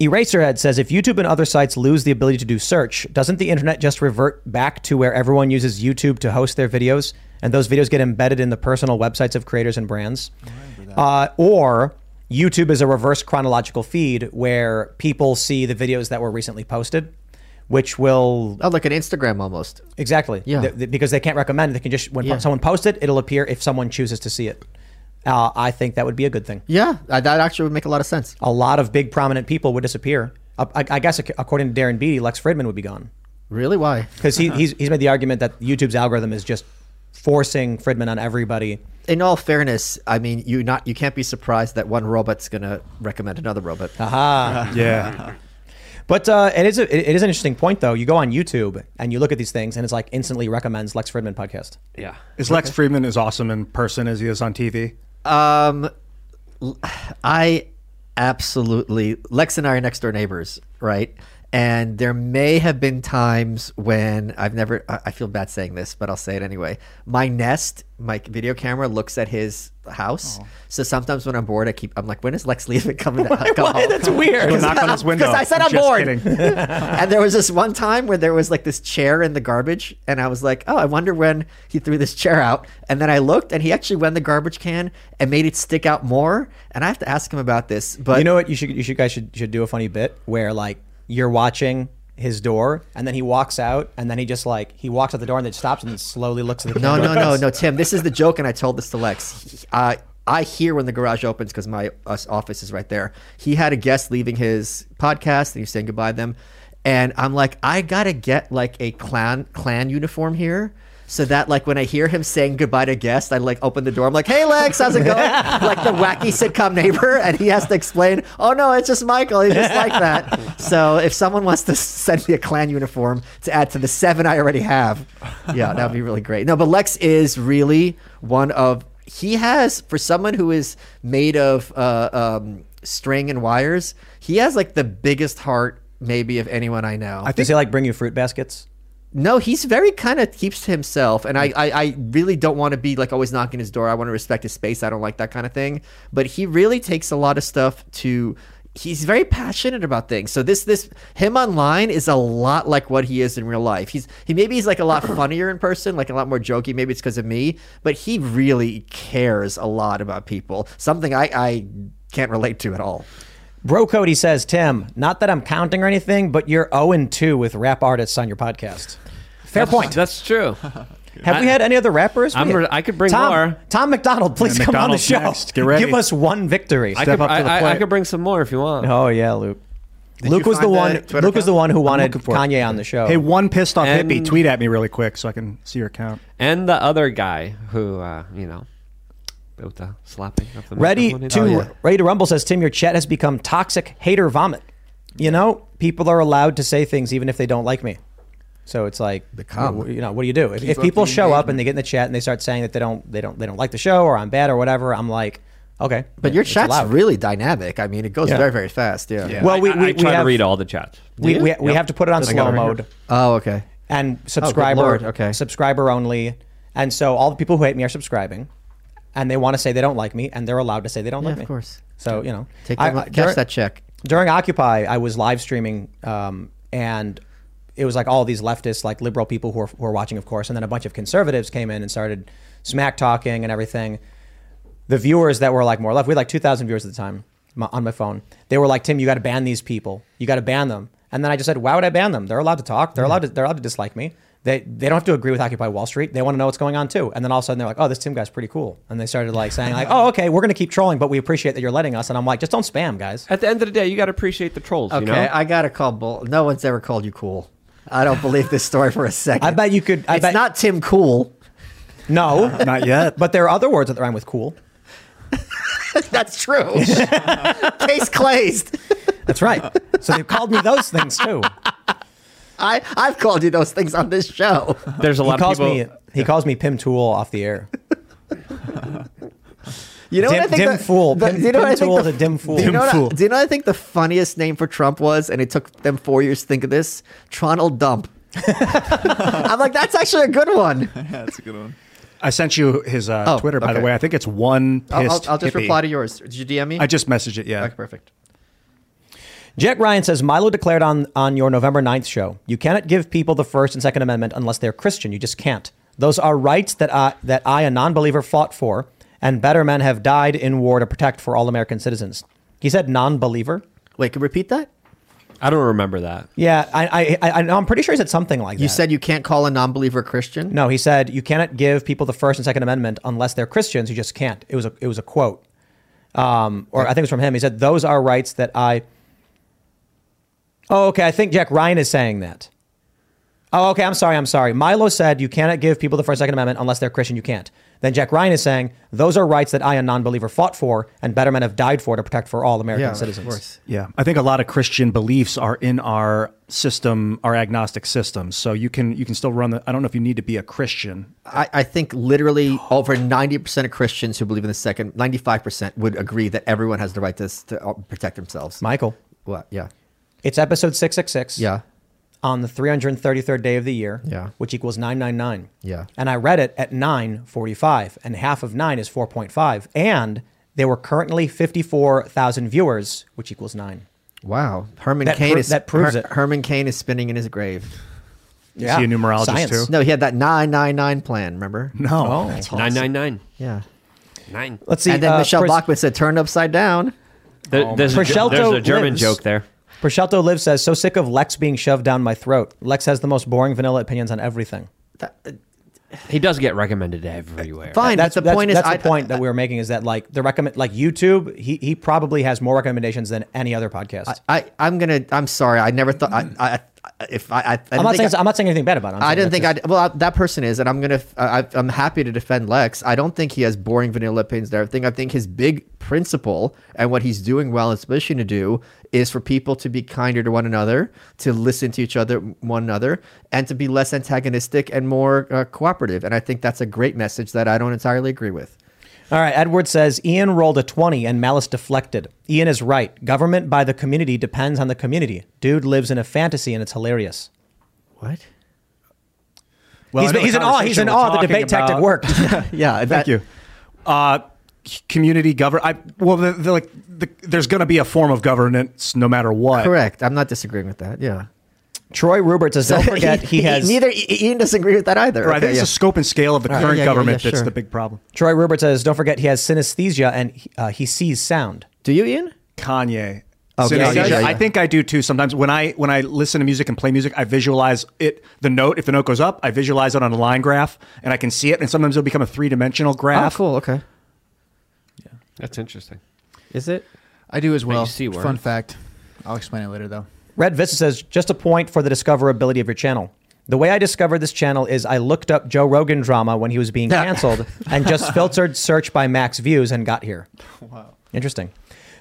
Eraserhead says if YouTube and other sites lose the ability to do search, doesn't the internet just revert back to where everyone uses YouTube to host their videos and those videos get embedded in the personal websites of creators and brands? Uh, or YouTube is a reverse chronological feed where people see the videos that were recently posted, which will Oh, like an Instagram almost. exactly Yeah. Th- th- because they can't recommend. They can just when Yeah. someone posts it, it'll appear if someone chooses to see it. Uh, I think that would be a good thing. Yeah, uh, that actually would make a lot of sense. a lot of big prominent people would disappear. Uh, I, I guess according to Darren Beattie, Lex Fridman would be gone Really? Why? because he, he's he's made the argument that YouTube's algorithm is just forcing Fridman on everybody. In all fairness, I mean, you not you can't be surprised that one robot's gonna recommend another robot. Aha. Yeah. But uh, it is a, it is an interesting point though. You go on YouTube and you look at these things, and it's like instantly recommends Lex Fridman podcast. Yeah. Is Lex Fridman as awesome in person as he is on TV? Um, I absolutely Lex and I are next door neighbors, right? And there may have been times when I've never. I I feel bad saying this, but I'll say it anyway. My Nest, my video camera, looks at his house. Oh. So sometimes when I'm bored, I keep. I'm like, when is Lex leaving? Coming to come home? That's weird. Go knock on his window. Because I said I'm I'm just bored. and there was this one time where there was like this chair in the garbage, and I was like, oh, I wonder when he threw this chair out. And then I looked, and he actually went in the garbage can and made it stick out more. And I have to ask him about this. But you know what? You should you should guys should should do a funny bit where like you're watching his door, and then he walks out, and then he just like he walks out the door and then stops and then slowly looks at the no, no, no, no, Tim. This is the joke, and I told this to Lex. Uh, I hear when the garage opens because my us office is right there. He had a guest leaving his podcast, and he was saying goodbye to them. And I'm like, I gotta get like a Klan Klan uniform here. So that like when I hear him saying goodbye to guests, I like open the door. I'm like, "Hey Lex, how's it going?" like the wacky sitcom neighbor, and he has to explain, "Oh no, it's just Michael. He's just like that." So if someone wants to send me a Klan uniform to add to the seven I already have, yeah, that would be really great. No, but Lex is really one of he has for someone who is made of uh, um, string and wires. He has like the biggest heart maybe of anyone I know. I Does he like bring you fruit baskets? No, he's very kind of keeps to himself, and I, I, I really don't want to be like always knocking his door. I want to respect his space. I don't like that kind of thing. But he really takes a lot of stuff to. He's very passionate about things. So this this him online is a lot like what he is in real life. He's he maybe he's like a lot funnier in person, like a lot more jokey. Maybe it's because of me, but he really cares a lot about people. Something I I can't relate to at all. Bro Cody says, Tim, not that I'm counting or anything, but you're 0 2 with rap artists on your podcast. Fair That's- point. That's true. Have we had any other rappers? I'm We- re- I could bring Tom, more. Tom MacDonald, please Yeah, come on the show. next. Get ready. Give us one victory. I could, up to I, the I, I plate. could bring some more if you want. Oh yeah, Luke. Did Luke was the one. the Twitter Luke was the one who wanted looking it. Kanye on the show. Hey, one pissed off And- hippie, tweet at me really quick so I can see your account. And the other guy who, uh, you know, with the slapping of the ready to Oh, yeah. ready to rumble says Tim. Your chat has become toxic hater vomit. You know, people are allowed to say things even if they don't like me. So it's like, Become. you know, what do you do if, if people the show up and they get in the chat and they start saying that they don't they don't they don't like the show or I'm bad or whatever? I'm like, okay, But your it's chat's allowed. really dynamic. I mean, it goes Yeah. very very fast. Yeah. well. We we, I we try have to read all the chats. we, you? we, we have to put it on I slow mode. Oh, okay. and oh, subscriber Lord, okay. subscriber only. And so all the people who hate me are subscribing, and they want to say they don't like me, and they're allowed to say they don't Yeah, like me. of course. So you know, Take I- cash during- that check. during Occupy, I was live streaming um, and it was like all these leftists, like liberal people who were, who were watching, of course, and then a bunch of conservatives came in and started smack talking and everything. The viewers that were like more left, we had like 2,000 viewers at the time my, on my phone. They were like, Tim, you got to ban these people. You got to ban them. And then I just said, why would I ban them? They're allowed to talk. They're allowed to. They're allowed to dislike me. They they don't have to agree with Occupy Wall Street. They want to know what's going on too. And then all of a sudden they're like, oh, this Tim guy's pretty cool. And they started like saying like, oh, okay, we're gonna keep trolling, but we appreciate that you're letting us. And I'm like, just don't spam, guys. At the end of the day, you got to appreciate the trolls. Okay, you know? I gotta call bull. No one's ever called you cool. I don't believe this story for a second. I bet you could. I it's bet not Tim Cool. No, uh, Not yet. But there are other words that rhyme with cool. That's true. Case glazed. That's right. So they've called me those things too. I I've called you those things on this show. There's a He lot of calls people. me. He calls me Pim Tool off the air. You know Dim- what I think? dim the- fool. the- Pim- you know what I think? Tool the, is a dim fool. Do you, know Dim what I, fool. do you know what I think the funniest name for Trump was, and it took them four years to think of this? Tronald Dump. I'm like, that's actually a good one. yeah, that's a good one. I sent you his uh, Oh, Twitter, by the way. I think it's one I'll, I'll, pissed I'll just hippie. reply to yours. Did you DM me? I just messaged it. Yeah. Okay, perfect. Jack Ryan says Milo declared on, on your November 9th show, you cannot give people the First and Second Amendment unless they're Christian. You just can't. Those are rights that I, that I, a non believer, fought for, and better men have died in war to protect for all American citizens. He said non believer. Wait, can you repeat that? I don't remember that. Yeah, I, I, I, I'm pretty sure he said something like that. You said you can't call a non-believer Christian. No, he said you cannot give people the First and Second Amendment unless they're Christians. You just can't. It was a it was a quote, um, or I think it was from him. He said those are rights that I. Oh, okay. I think Jack Ryan is saying that. Oh, okay. I'm sorry. I'm sorry. Milo said you cannot give people the First Second Amendment unless they're Christian. You can't. Then Jack Ryan is saying those are rights that I, a non-believer, fought for, and better men have died for to protect for all American Yeah, citizens. of course. Yeah, I think a lot of Christian beliefs are in our system, our agnostic system. So you can you can still run the. I don't know if you need to be a Christian. I, I think literally over 90% of Christians who believe in the second, 95% would agree that everyone has the right to, to uh, protect themselves. Michael, What? Yeah. It's episode six six six. Yeah. on the 333rd day of the year, Yeah. which equals 999. Yeah. And I read it at 945, and half of 9 is 4.5. And there were currently 54,000 viewers, which equals 9. Wow. Herman That Cain pro- is that proves it. Herman Cain is spinning in his grave. Is he a numerologist Science. too? No, he had that 999 plan, remember? No. Oh. That's awesome. Nine nine nine Yeah. nine. Let's see. and then uh, Michele Pres- Bachmann said, turned upside down. There- there's, a, there's a German lives. joke there. Prosciutto Live says, so sick of Lex being shoved down my throat. Lex has the most boring vanilla opinions on everything. Uh, he does get recommended everywhere. Fine, That's but the that's, point is, that's I, the point that we were making is that like the recommend like YouTube, he he probably has more recommendations than any other podcast. I, I'm gonna. I'm sorry. I never thought. I, I, if I, I, I I'm didn't saying I- I'm not saying anything bad about him. I'm I didn't think I well that person is, and I'm gonna. I, I'm happy to defend Lex. I don't think he has boring vanilla opinions and everything. I think his big principle and what he's doing well, especially to do, is for people to be kinder to one another, to listen to each other, one another, and to be less antagonistic and more uh, cooperative. And I think that's a great message that I don't entirely agree with. All right, Edward says Ian rolled a 20 and Malice deflected. Ian is right. Government by the community depends on the community. Dude lives in a fantasy and it's hilarious. What? Well, he's he's in awe. He's in awe. The debate talking tactic worked. yeah, Thank you. Uh, community govern. I well, the, the, like the, there's going to be a form of governance no matter what. Correct. I'm not disagreeing with that. Yeah. Troy Rubert says, don't forget he has. neither Ian doesn't agree with that either. Right, I Okay, think it's yeah. the scope and scale of the Right. current Yeah, yeah, government yeah, that's sure. the big problem. Troy Rubert says, don't forget he has synesthesia and he- uh, he sees sound. Do you, Ian? Kanye. Oh, yeah, Synesthesia. yeah, yeah, yeah. I think I do too. Sometimes when I when I listen to music and play music, I visualize it. The note, if the note goes up, I visualize it on a line graph, and I can see it. And sometimes it'll become a three dimensional Oh, graph. cool. Okay. Yeah, that's interesting. Is it? I do as well. Fun fact. I'll explain it later though. Red Vista says, just a point for the discoverability of your channel. The way I discovered this channel is I looked up Joe Rogan drama when he was being canceled and just filtered search by max views and got here. Wow. Interesting.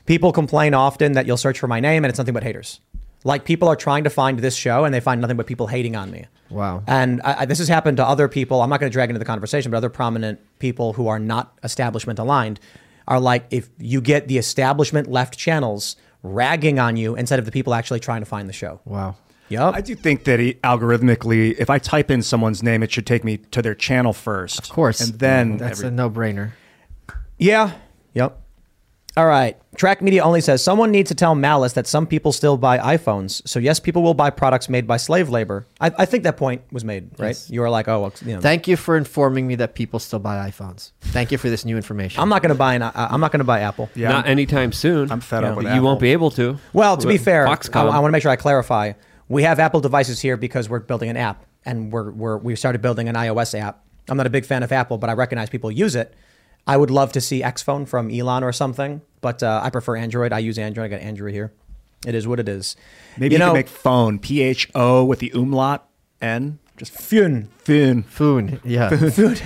People complain often that you'll search for my name and it's nothing but haters. Like people are trying to find this show and they find nothing but people hating on me. Wow. And I, I, this has happened to other people. I'm not going to drag into the conversation, but other prominent people who are not establishment aligned are like, if you get the establishment left channels ragging on you instead of the people actually trying to find the show. Wow. Yep. I do think that he, algorithmically, if I type in someone's name, it should take me to their channel first. Of course. and then That's every- a no brainer. Yeah. Yep. All right. Track Media only says someone needs to tell Malice that some people still buy iPhones. So yes, people will buy products made by slave labor. I, I think that point was made, right? Yes. You were like, oh, well, you know, Thank you for informing me that people still buy iPhones. Thank you for this new information. I'm not going to buy an, I- I'm not going to buy Apple. Yeah, Not anytime soon. I'm fed Yeah. up with But you won't be able to. Well, to be With fair, I, Foxconn. want to make sure I clarify. We have Apple devices here because we're building an app, and we're, we're we started building an iOS app. I'm not a big fan of Apple, but I recognize people use it. I would love to see Xphone from Elon or something, but uh, I prefer Android. I use Android. I got Android here. It is what it is. Maybe you, know, can make phone P H O with the umlaut N. Just Fun. Fun. Foon. Yeah. Food.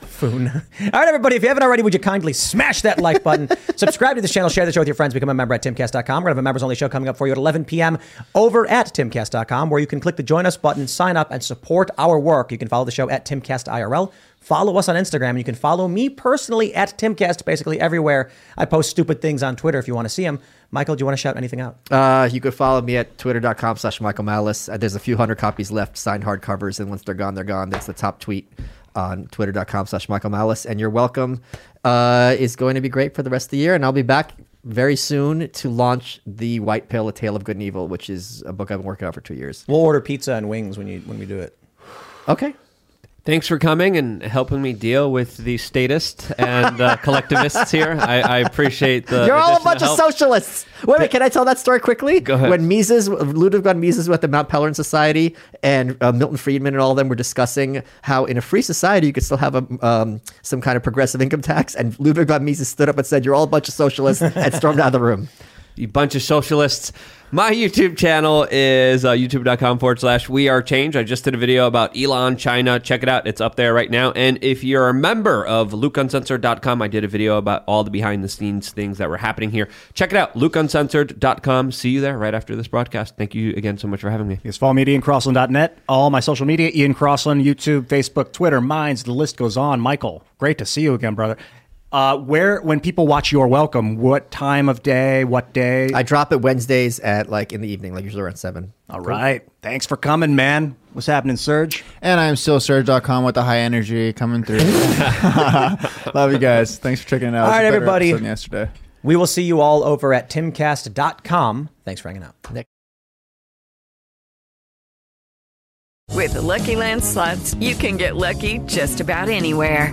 Foon. All right, everybody, if you haven't already, would you kindly smash that like button? Subscribe to this channel, share the show with your friends, become a member at timcast.com. We're going to have a members only show coming up for you at 11 p.m. over at timcast.com, where you can click the join us button, sign up, and support our work. You can follow the show at timcastirl. Follow us on Instagram, and you can follow me personally at timcast basically everywhere. I post stupid things on Twitter if you want to see them. Michael, do you want to shout anything out? Uh, you could follow me at twitter.com slash Michael Malice. Uh, there's a few hundred copies left, signed hardcovers, and once they're gone, they're gone. That's the top tweet on twitter.com slash Michael Malice. And you're welcome uh, is going to be great for the rest of the year. And I'll be back very soon to launch The White Pill, A Tale of Good and Evil, which is a book I've been working on for two years. We'll order pizza and wings when you when we do it. Okay. Thanks for coming and helping me deal with the statists and uh, collectivists here. I, I appreciate the. You're all a bunch of help. socialists. Wait, wait, can I tell that story quickly? Go ahead. When Mises, Ludwig von Mises was at the Mount Pelerin Society, and uh, Milton Friedman and all of them were discussing how in a free society you could still have a, um, some kind of progressive income tax, and Ludwig von Mises stood up and said, "You're all a bunch of socialists," and stormed out of the room. You bunch of socialists. My YouTube channel is uh, youtube.com forward slash we are change. I just did a video about Elon, China. Check it out. It's up there right now. And if you're a member of lukeuncensored.com, I did a video about all the behind the scenes things that were happening here. Check it out, lukeuncensored.com. See you there right after this broadcast. Thank you again so much for having me. Yes, follow me at iancrossland.net. All my social media, Ian Crossland, YouTube, Facebook, Twitter, Minds, the list goes on. Michael, great to see you again, brother. Uh, where, when people watch You're Welcome, what time of day, what day? I drop it Wednesdays at like in the evening, like usually around seven. All right. Thanks for coming, man. What's happening, Serge? And I'm still Serge.com with the high energy coming through. Love you guys. Thanks for checking it out. All It was right, a better everybody. Yesterday. We will see you all over at timcast.com. Thanks for hanging out. Nick. With the Lucky Land slots, you can get lucky just about anywhere.